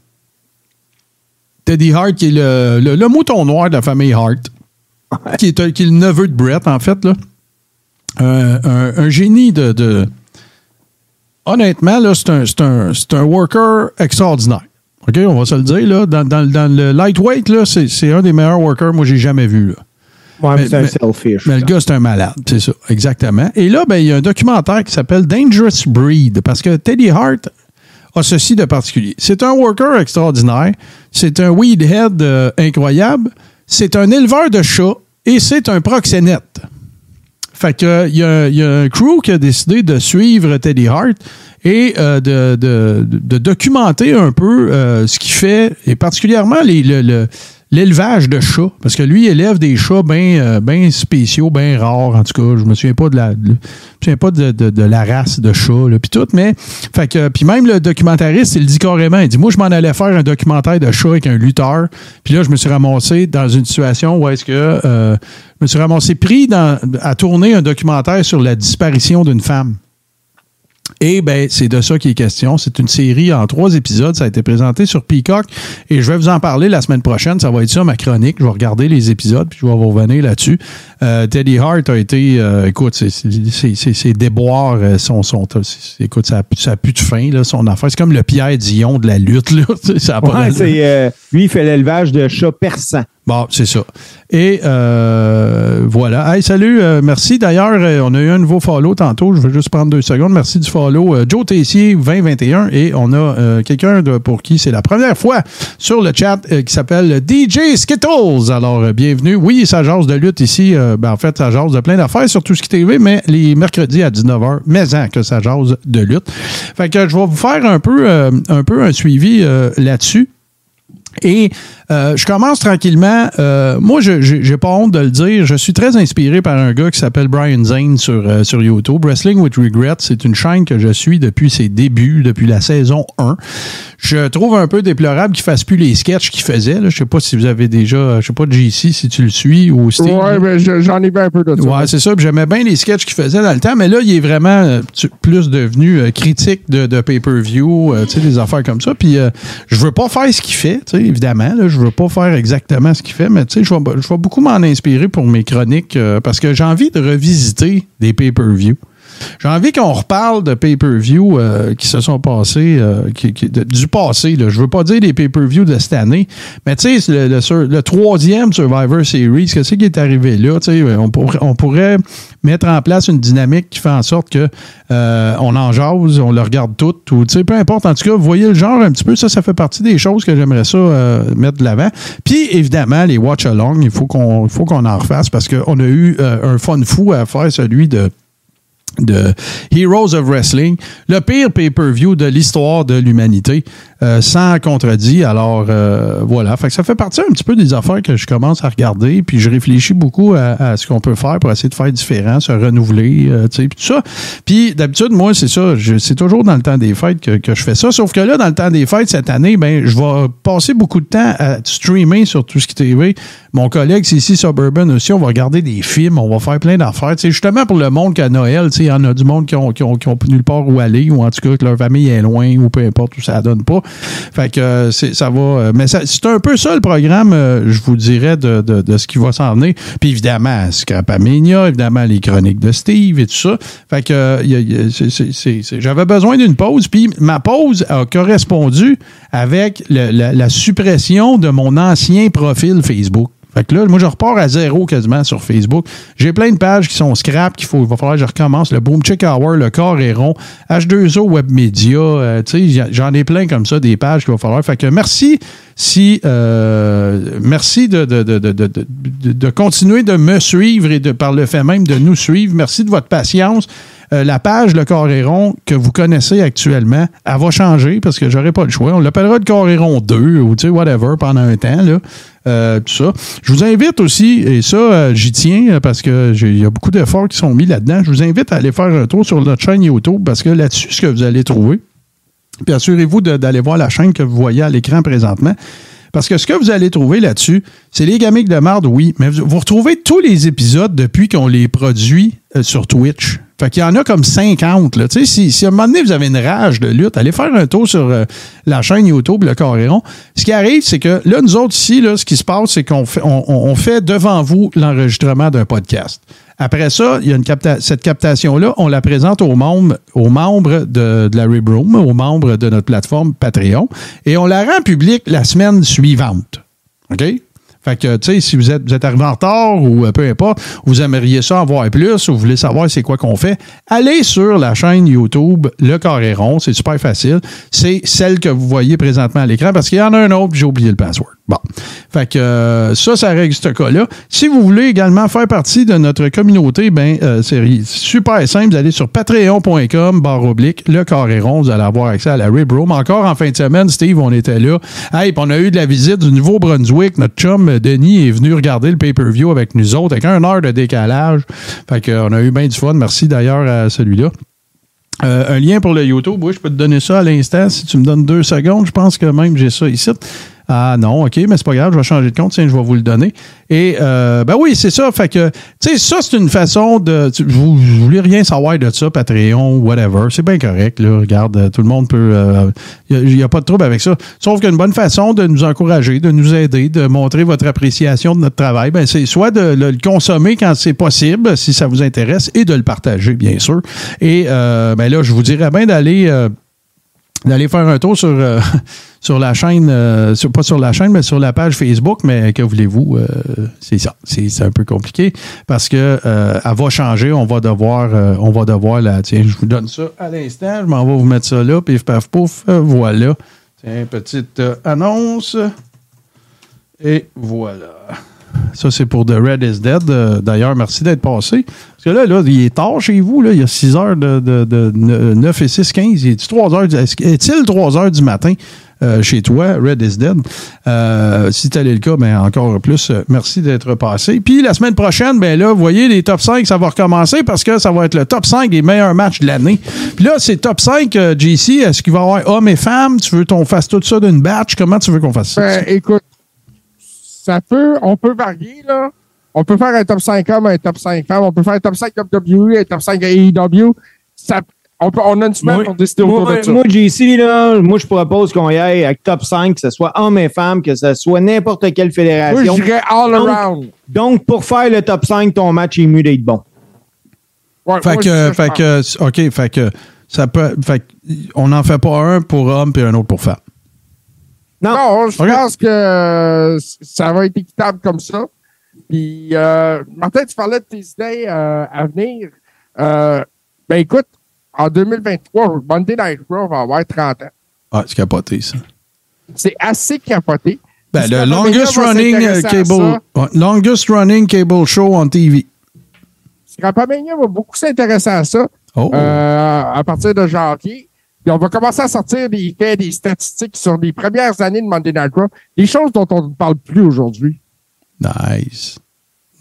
Teddy Hart, qui est le, le- le mouton noir de la famille Hart, qui, est, qui est le neveu de Brett, en fait. Là. Un, un- un génie de. de- Honnêtement, c'est un, un, un worker extraordinaire. OK, on va se le dire. Là. Dans, dans- dans le lightweight, c'est, un des meilleurs workers que moi j'ai jamais vu. Là. Ouais, mais c'est un selfish. Mais le gars, c'est un malade, c'est ça, exactement. Et là, ben, il y a un documentaire qui s'appelle Dangerous Breed, parce que Teddy Hart a ceci de particulier. C'est un worker extraordinaire, c'est un weedhead euh, incroyable, c'est un éleveur de chats et c'est un proxénète. Fait que il y, a- il y a un crew qui a décidé de suivre Teddy Hart et euh, de, de- de documenter un peu euh, ce qu'il fait, et particulièrement les- le- le- l'élevage de chats. Parce que lui, il élève des chats bien spéciaux, bien rares. En tout cas, je me souviens pas de la, je me souviens pas de, de- la race de chat, là, puis tout, mais fait que, puis même le documentariste, il dit carrément. Il dit, moi, je m'en allais faire un documentaire de chat avec un lutteur. Puis là, je me suis ramassé dans une situation où est-ce que euh, je me suis ramassé pris dans, à tourner un documentaire sur la disparition d'une femme. Et ben, c'est de ça qu'il est question. C'est une série en trois épisodes. Ça a été présenté sur Peacock et je vais vous en parler la semaine prochaine. Ça va être ça, ma chronique. Je vais regarder les épisodes puis je vais vous revenir là-dessus. Euh, Teddy Hart a été, euh, écoute, ses, euh, sont, sont écoute, ça a, pu- ça a plus de fin, là, son affaire. C'est comme le Pierre Dion de la lutte, là. Ça a pas Ouais, euh, lui, il fait l'élevage de chats persans. Bon, c'est ça. Et euh, voilà. Hey, salut, euh, merci. D'ailleurs, euh, on a eu un nouveau follow tantôt. Je vais juste prendre deux secondes. Merci du follow. Euh, Joe Tessier, 2021. Et on a quelqu'un pour qui c'est la première fois sur le chat qui s'appelle DJ Skittles. Alors, bienvenue. Oui, ça jase de lutte ici. Ben, en fait, ça jase de plein d'affaires sur tout ce qui est TV, mais les mercredis à 19h, mais en que ça jase de lutte. Fait que je vais vous faire un peu, un, peu un suivi là-dessus. Et euh, je commence tranquillement. Euh, moi, je n'ai pas honte de le dire. Je suis très inspiré par un gars qui s'appelle Brian Zane sur, euh, sur YouTube. Wrestling with Regret, c'est une chaîne que je suis depuis ses débuts, depuis la saison 1. Je trouve un peu déplorable qu'il fasse plus les sketchs qu'il faisait. là. Je sais pas si vous avez déjà, je sais pas, JC, si tu le suis ou Steve. Ouais, mais je- j'en ai vu un peu de ça. Ouais, c'est ça. Puis J'aimais bien les sketchs qu'il faisait dans le temps, mais là, il est vraiment euh, plus devenu euh, critique de, de pay-per-view, tu sais, des affaires comme ça. Puis euh, je veux pas faire ce qu'il fait, tu sais, évidemment. Là, je veux pas faire exactement ce qu'il fait, mais tu sais, je vais, beaucoup m'en inspirer pour mes chroniques euh, parce que j'ai envie de revisiter des pay-per-view. J'ai envie qu'on reparle de pay-per-view euh, qui se sont passés, euh, qui- du passé. Là. Je veux pas dire des pay-per-view de cette année, mais tu sais, le, troisième Survivor Series, qu'est-ce qui est arrivé là? On pourrait, on pourrait mettre en place une dynamique qui fait en sorte que euh, on en jase, on le regarde tout, ou peu importe. En tout cas, vous voyez le genre un petit peu, ça, ça fait partie des choses que j'aimerais ça mettre de l'avant. Puis, évidemment, les watch-along, il faut qu'on en refasse parce qu'on a eu un fun fou à faire celui de de Heroes of Wrestling, le pire pay-per-view de l'histoire de l'humanité, euh, sans contredit. Alors euh, voilà, fait que ça fait partie un petit peu des affaires que je commence à regarder, puis je réfléchis beaucoup à, ce qu'on peut faire pour essayer de faire différent, se renouveler, euh, tu sais, puis tout ça. Puis d'habitude, moi, c'est ça, c'est toujours dans le temps des fêtes que, que je fais ça, sauf que là, dans le temps des fêtes, cette année, ben, je vais passer beaucoup de temps à streamer sur tout ce qui est TV. Mon collègue, c'est ici Suburban aussi, on va regarder des films, on va faire plein d'affaires, tu justement pour le monde qu'à Noël, tu sais, il y en a du monde qui ont, qui, ont, qui ont nulle part où aller, ou en tout cas que leur famille est loin, ou peu importe où ça donne pas. Fait que euh, ça va. euh, mais c'est un peu ça le programme, euh, je vous dirais, de, de, ce qui va s'en venir. Puis évidemment, Scrapamania, évidemment, les chroniques de Steve et tout ça. Fait que j'avais besoin d'une pause, puis ma pause a correspondu avec la suppression de mon ancien profil Facebook. Fait que là, moi, je repars à zéro quasiment sur Facebook. J'ai plein de pages qui sont scrap, qu'il faut, il va falloir que je recommence. Le Boom Check Hour, le Corps est rond, H2O Web Media, euh, tu sais, j'en ai plein comme ça, des pages qu'il va falloir. Fait que merci si, euh, merci de, de, de, de, de, continuer de me suivre et de, par le fait même de nous suivre. Merci de votre patience. euh, la page Le Coréron que vous connaissez actuellement, elle va changer parce que j'aurai pas le choix. On l'appellera le Coréron 2 ou tu sais, whatever, pendant un temps. Là. Euh, ça. Je vous invite aussi, et ça, euh, j'y tiens euh, parce que j'ai- il y a beaucoup d'efforts qui sont mis là-dedans. Je vous invite à aller faire un tour sur notre chaîne YouTube parce que là-dessus, ce que vous allez trouver, puis assurez-vous d'aller voir la chaîne que vous voyez à l'écran présentement. Parce que ce que vous allez trouver là-dessus, c'est les gamiques de marde, oui, mais vous, retrouvez tous les épisodes depuis qu'on les produit sur Twitch. Fait qu'il y en a comme 50. Là. Tu sais, Si, si à un moment donné, vous avez une rage de lutte, allez faire un tour sur euh, la chaîne YouTube, le Coréron. Ce qui arrive, c'est que là, nous autres ici, là, ce qui se passe, c'est qu'on fait, on, fait devant vous l'enregistrement d'un podcast. Après ça, il y a une capta- cette captation-là, on la présente aux membres, aux membres de, de la Rib Room, aux membres de notre plateforme Patreon, et on la rend publique la semaine suivante. OK? Fait que, tu sais, si vous êtes, vous êtes arrivé en retard ou euh, peu importe, vous aimeriez ça en plus ou vous voulez savoir c'est quoi qu'on fait, allez sur la chaîne YouTube Le Carré Rond. C'est super facile. C'est celle que vous voyez présentement à l'écran parce qu'il y en a un autre, j'ai oublié le password. Bon. Fait que euh, ça, ça règle ce cas-là. Si vous voulez également faire partie de notre communauté, ben euh, c'est super simple. Vous allez sur patreon.com barre oblique le carré rond. Vous allez avoir accès à la Rib Room. Encore en fin de semaine, Steve, on était là. Hey, on a eu de la visite du Nouveau-Brunswick. Notre chum euh, Denis est venu regarder le pay-per-view avec nous autres, avec un heure de décalage. Fait que, euh, on a eu bien du fun. Merci d'ailleurs à celui-là. Un lien pour le YouTube, oui, je peux te donner ça à l'instant si tu me donnes deux secondes. Je pense que même j'ai ça ici. Ah non, OK, mais c'est pas grave, je vais changer de compte, tiens, je vais vous le donner. Et euh, ben oui, c'est ça. Fait que, tu sais, ça, c'est une façon de. Vous, vous voulez rien savoir de ça, Patreon, whatever. C'est bien correct, là. Regarde, euh, tout le monde peut. Il n'y a, pas de trouble avec ça. Sauf qu'une bonne façon de nous encourager, de nous aider, de montrer votre appréciation de notre travail, ben, c'est soit de le, consommer quand c'est possible, si ça vous intéresse, et de le partager, bien sûr. Et euh, ben là, je vous dirais bien d'aller. D'aller faire un tour sur, euh, sur la chaîne, euh, sur- pas sur la chaîne, mais sur la page Facebook, mais que voulez-vous, euh, c'est ça. C'est un peu compliqué parce que elle va changer, on va devoir, on va devoir la. Tiens, je vous donne ça à l'instant, je m'en vais vous mettre ça là, pif paf pouf, voilà. Tiens, petite annonce. Et voilà. Ça, c'est pour The Red is Dead. Euh, D'ailleurs, merci d'être passé. Parce que là, là, il est tard chez vous. Là. Il y a 6 heures de, de, de 9 et 6, 15. Il est 3 heures, est-il 3 heures du matin euh, chez toi, Red is Dead? Euh, si tel est le cas, ben, encore plus, euh, merci d'être passé. Puis la semaine prochaine, ben là, vous voyez, les top 5, ça va recommencer parce que ça va être le top 5 des meilleurs matchs de l'année. Puis là, c'est top 5, euh, JC. Est-ce qu'il va y avoir hommes et femmes? Tu veux qu'on fasse tout ça d'une batch? Comment tu veux qu'on fasse ça? Ben, écoute, ça peut, on peut varier, là. On peut faire un top 5 hommes, un top 5 femmes. On peut faire un top 5 WWE, un top 5 AEW. Ça, on, peut, on a une semaine pour décider autour moi, de ça. moi, JC, là, moi, je propose qu'on y aille avec top 5, que ce soit hommes et femmes, que ce soit n'importe quelle Moi, fédération. je dirais all Donc, around. Donc, pour faire le top 5, ton match est mieux d'être bon. Ouais, Fait moi, que, fait OK, fait que, ça peut, fait que, on n'en fait pas un pour homme et un autre pour femme. Non. Non, je pense que euh, ça va être équitable comme ça. Puis, euh, Martin, tu parlais de tes idées euh, à venir. Euh, ben écoute, en 2023, Monday Night Raw va avoir 30 ans. Ah, c'est capoté, ça. C'est assez capoté. Ben, le longest running, cable, longest running cable show on TV. Scrapamania va beaucoup s'intéresser à ça Oh. euh, à partir de janvier. Puis on va commencer à sortir des faits, des statistiques sur les premières années de Monday Night Raw, des choses dont on ne parle plus aujourd'hui. Nice.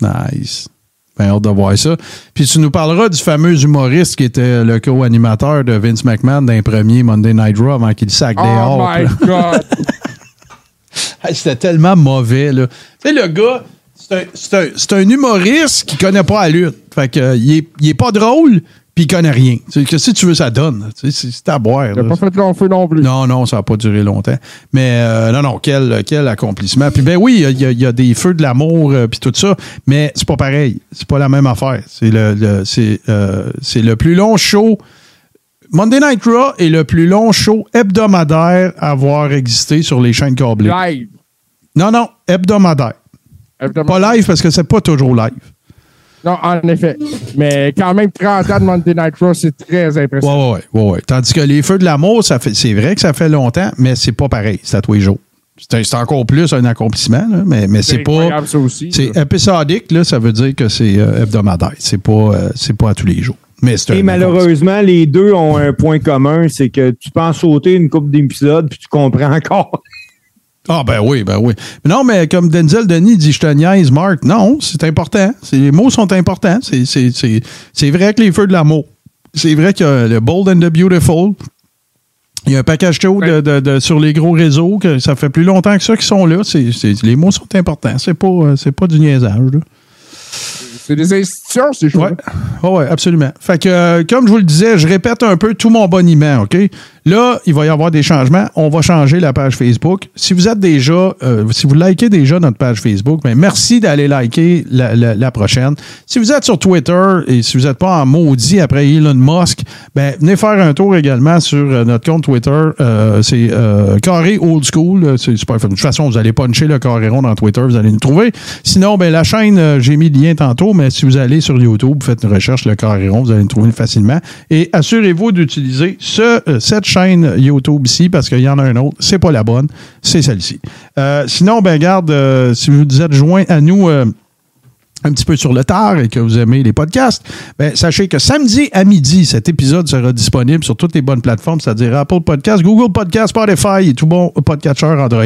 Nice. Ben, hâte de voir ça. Puis tu nous parleras du fameux humoriste qui était le co-animateur de Vince McMahon d'un premier Monday Night Raw avant qu'il sac Oh dehors. my God! C'était tellement mauvais, là. Tu sais, le gars, c'est un, un- un humoriste qui connaît pas la lutte. Fait que, euh, il, est, il est pas drôle, puis il connaît rien. Tu sais, que si tu veux, ça donne. C'est à boire. Il n'a pas fait long feu non plus. Non, non, ça n'a pas duré longtemps. Mais euh, non, non, quel, quel accomplissement. Puis ben oui, il y a, il y a des feux de l'amour euh, puis tout ça, mais c'est pas pareil. C'est pas la même affaire. C'est le, le- c'est, euh, le plus long show. Monday Night Raw est le plus long show hebdomadaire à avoir existé sur les chaînes câblées. Live. Non, non, hebdomadaire. évidemment. Pas live parce que c'est pas toujours live. Non, en effet. Mais quand même, 30 ans de Monday Night Raw, c'est très impressionnant. Ouais, ouais, ouais, ouais. Tandis que les feux de l'amour, ça fait, c'est vrai que ça fait longtemps, mais c'est pas pareil. C'est à tous les jours. C'est, c'est encore plus un accomplissement, là, mais, mais c'est, pas. incroyable, ça aussi. C'est épisodique, là, ça veut dire que c'est euh, hebdomadaire. C'est pas, euh, c'est pas à tous les jours. Mr. Et malheureusement, les deux ont un point commun, c'est que tu peux en sauter une coupe d'épisodes puis tu comprends encore. Ah, ben oui, ben oui. Mais non, mais comme Denzel Denis dit, je te niaise, Marc. Non, c'est important. Les mots sont importants. C'est- vrai que les feux de l'amour. C'est vrai a le Bold and the Beautiful. Il y a un package chaud de, de- de- sur les gros réseaux que ça fait plus longtemps que ça qu'ils sont là. Les mots sont importants. C'est pas, euh, pas du niaisage. là. C'est des institutions, ces choses. Ouais. Ah ouais, absolument. Fait que, euh, comme je vous le disais, je répète un peu tout mon boniment, OK? Là, il va y avoir des changements. On va changer la page Facebook. Si vous êtes déjà, euh, si vous likez déjà notre page Facebook, ben merci d'aller liker la, la- prochaine. Si vous êtes sur Twitter et si vous n'êtes pas en maudit après Elon Musk, ben venez faire un tour également sur euh, notre compte Twitter. Euh, c'est euh, Carré Old School. C'est super. De toute façon, vous allez puncher le carré rond dans Twitter, vous allez nous trouver. Sinon, ben la chaîne, euh, j'ai mis le lien tantôt, mais si vous allez sur YouTube, vous faites une recherche, le carré rond, vous allez nous trouver facilement. Et assurez-vous d'utiliser ce, euh, cette chaîne YouTube ici, parce qu'il y en a un autre. C'est pas la bonne, c'est celle-ci. Euh, sinon, ben garde, euh, si vous êtes joint à nous. euh, un petit peu sur le tard et que vous aimez les podcasts, ben, sachez que samedi à midi, cet épisode sera disponible sur toutes les bonnes plateformes, c'est-à-dire Apple Podcasts, Google Podcasts, Spotify et tout bon podcatcher Android.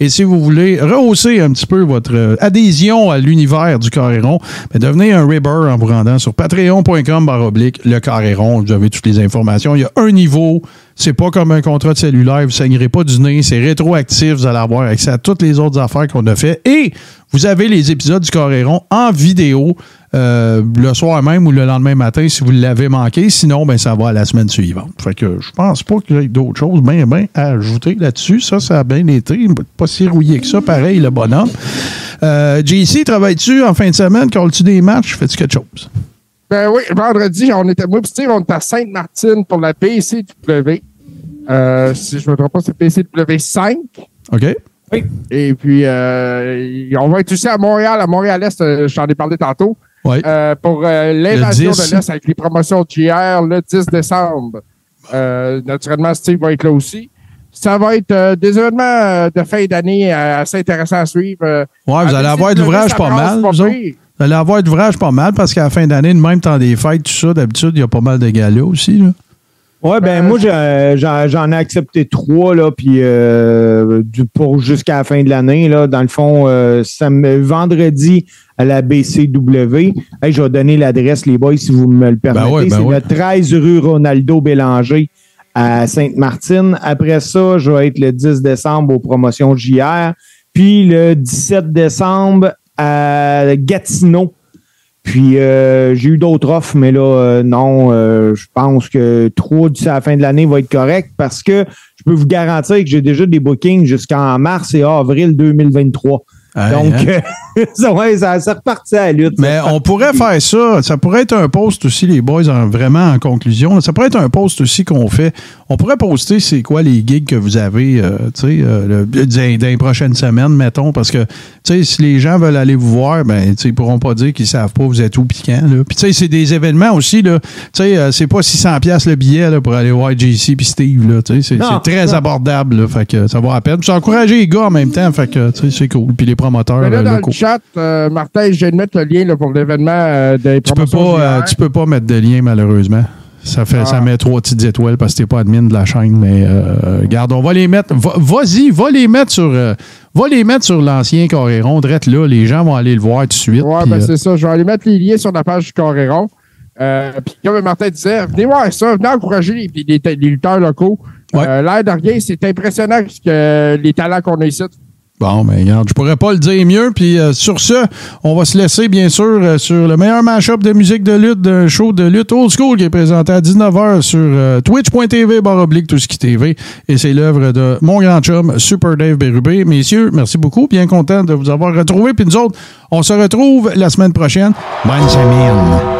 Et si vous voulez rehausser un petit peu votre adhésion à l'univers du Carréron, ben, devenez un Ribber en vous rendant sur patreon.com oblique le Carréron. Vous avez toutes les informations. Il y a un niveau. C'est pas comme un contrat de cellulaire. Vous ne saignerez pas du nez. C'est rétroactif. Vous allez avoir accès à toutes les autres affaires qu'on a fait. Et vous avez les épisodes du Coréron en vidéo euh, le soir même ou le lendemain matin si vous l'avez manqué. Sinon, ben, ça va à la semaine suivante. Fait que je pense pas qu'il y ait d'autres choses bien, bien à ajouter là-dessus. Ça, ça a bien été. Pas si rouillé que ça. Pareil, le bonhomme. Euh, JC, travailles-tu en fin de semaine? Colles-tu des matchs? Fais-tu quelque chose? Ben oui, vendredi, on était, moi, on était à Sainte-Martine pour la PCW. Euh, si je me trompe pas, c'est PCW 5. OK? Et puis, euh, on va être aussi à Montréal, à Montréal-Est, euh, j'en ai parlé tantôt, Oui. euh, pour l'invasion Le 10. de l'Est avec les promotions de JR le 10 décembre. Naturellement, Steve va être là aussi. Ça va être des événements de fin d'année assez intéressants à suivre. Ouais, vous allez avoir de l'ouvrage pas mal, pas vous allez avoir de l'ouvrage pas mal parce qu'à la fin d'année, de même temps des fêtes, tout ça, d'habitude, il y a pas mal de galas aussi. Là. Ouais, ben Euh, moi, j'ai- j'en ai accepté trois, là, puis euh, du- pour jusqu'à la fin de l'année, là. Dans le fond, euh, sam- vendredi à la BCW. Hey, je vais donner l'adresse, les boys, si vous me le permettez. ouais, ben C'est ouais. le 13 rue Ronaldo Bélanger à Sainte-Martine. Après ça, je vais être le 10 décembre aux promotions JR. Puis le 17 décembre à Gatineau. Puis euh, j'ai eu d'autres offres, mais là, euh, non, euh, je pense que trois d'ici à la fin de l'année va être correct parce que je peux vous garantir que j'ai déjà des bookings jusqu'en mars et avril 2023. Donc, hein? euh, ça, ouais, ça, ça repartit à la lutte. Mais Ça on pourrait faire ça. Ça pourrait être un post aussi, les boys, en- vraiment en conclusion. Ça pourrait être un post aussi qu'on fait. On pourrait poster c'est quoi les gigs que vous avez euh, tu sais, euh, le- dans, les prochaines semaines, mettons, parce que tu sais, si les gens veulent aller vous voir, ben, tu sais, ils pourront pas dire qu'ils savent pas vous êtes où piquant. Là. Puis tu sais, c'est des événements aussi. Là. Tu sais, euh, c'est pas 600$ piastres le billet là, pour aller voir JC puis Steve. Là, tu sais, c'est, très non. abordable. Là, fait que ça vaut la peine. Puis encourager les gars en même temps. Fait que tu sais, c'est cool. Puis les promoteurs Mais là, euh, dans locaux. le chat, euh, Martin, je viens de mettre le lien là, pour l'événement euh, des Tu peux pas, euh, tu peux pas mettre de lien malheureusement. Ça fait, ça Ah. met trois petites étoiles parce que t'es pas admin de la chaîne, mais euh, regarde, on va les mettre. va- Vas-y, va les mettre sur, euh, va les mettre sur l'ancien Coréron, drette là. Les gens vont aller le voir tout de suite. Ouais, ben euh, c'est ça. Je vais aller mettre les liens sur la page du Coréron. Puis comme Martin disait, venez voir ça, venez encourager les, les, les lutteurs locaux. Ouais. L'air de rien, c'est impressionnant que, les talents qu'on a ici. Bon, mais regarde, je pourrais pas le dire mieux. Puis euh, sur ce, on va se laisser, bien sûr, euh, sur le meilleur mashup de musique de lutte d'un show de lutte old school qui est présenté à 19h sur euh, twitch.tv, barre oblique, tout ce qui TV. Et c'est l'œuvre de mon grand chum, Super Dave Bérubé. Messieurs, merci beaucoup. Bien content de vous avoir retrouvé. Puis nous autres, on se retrouve la semaine prochaine. Bonne semaine.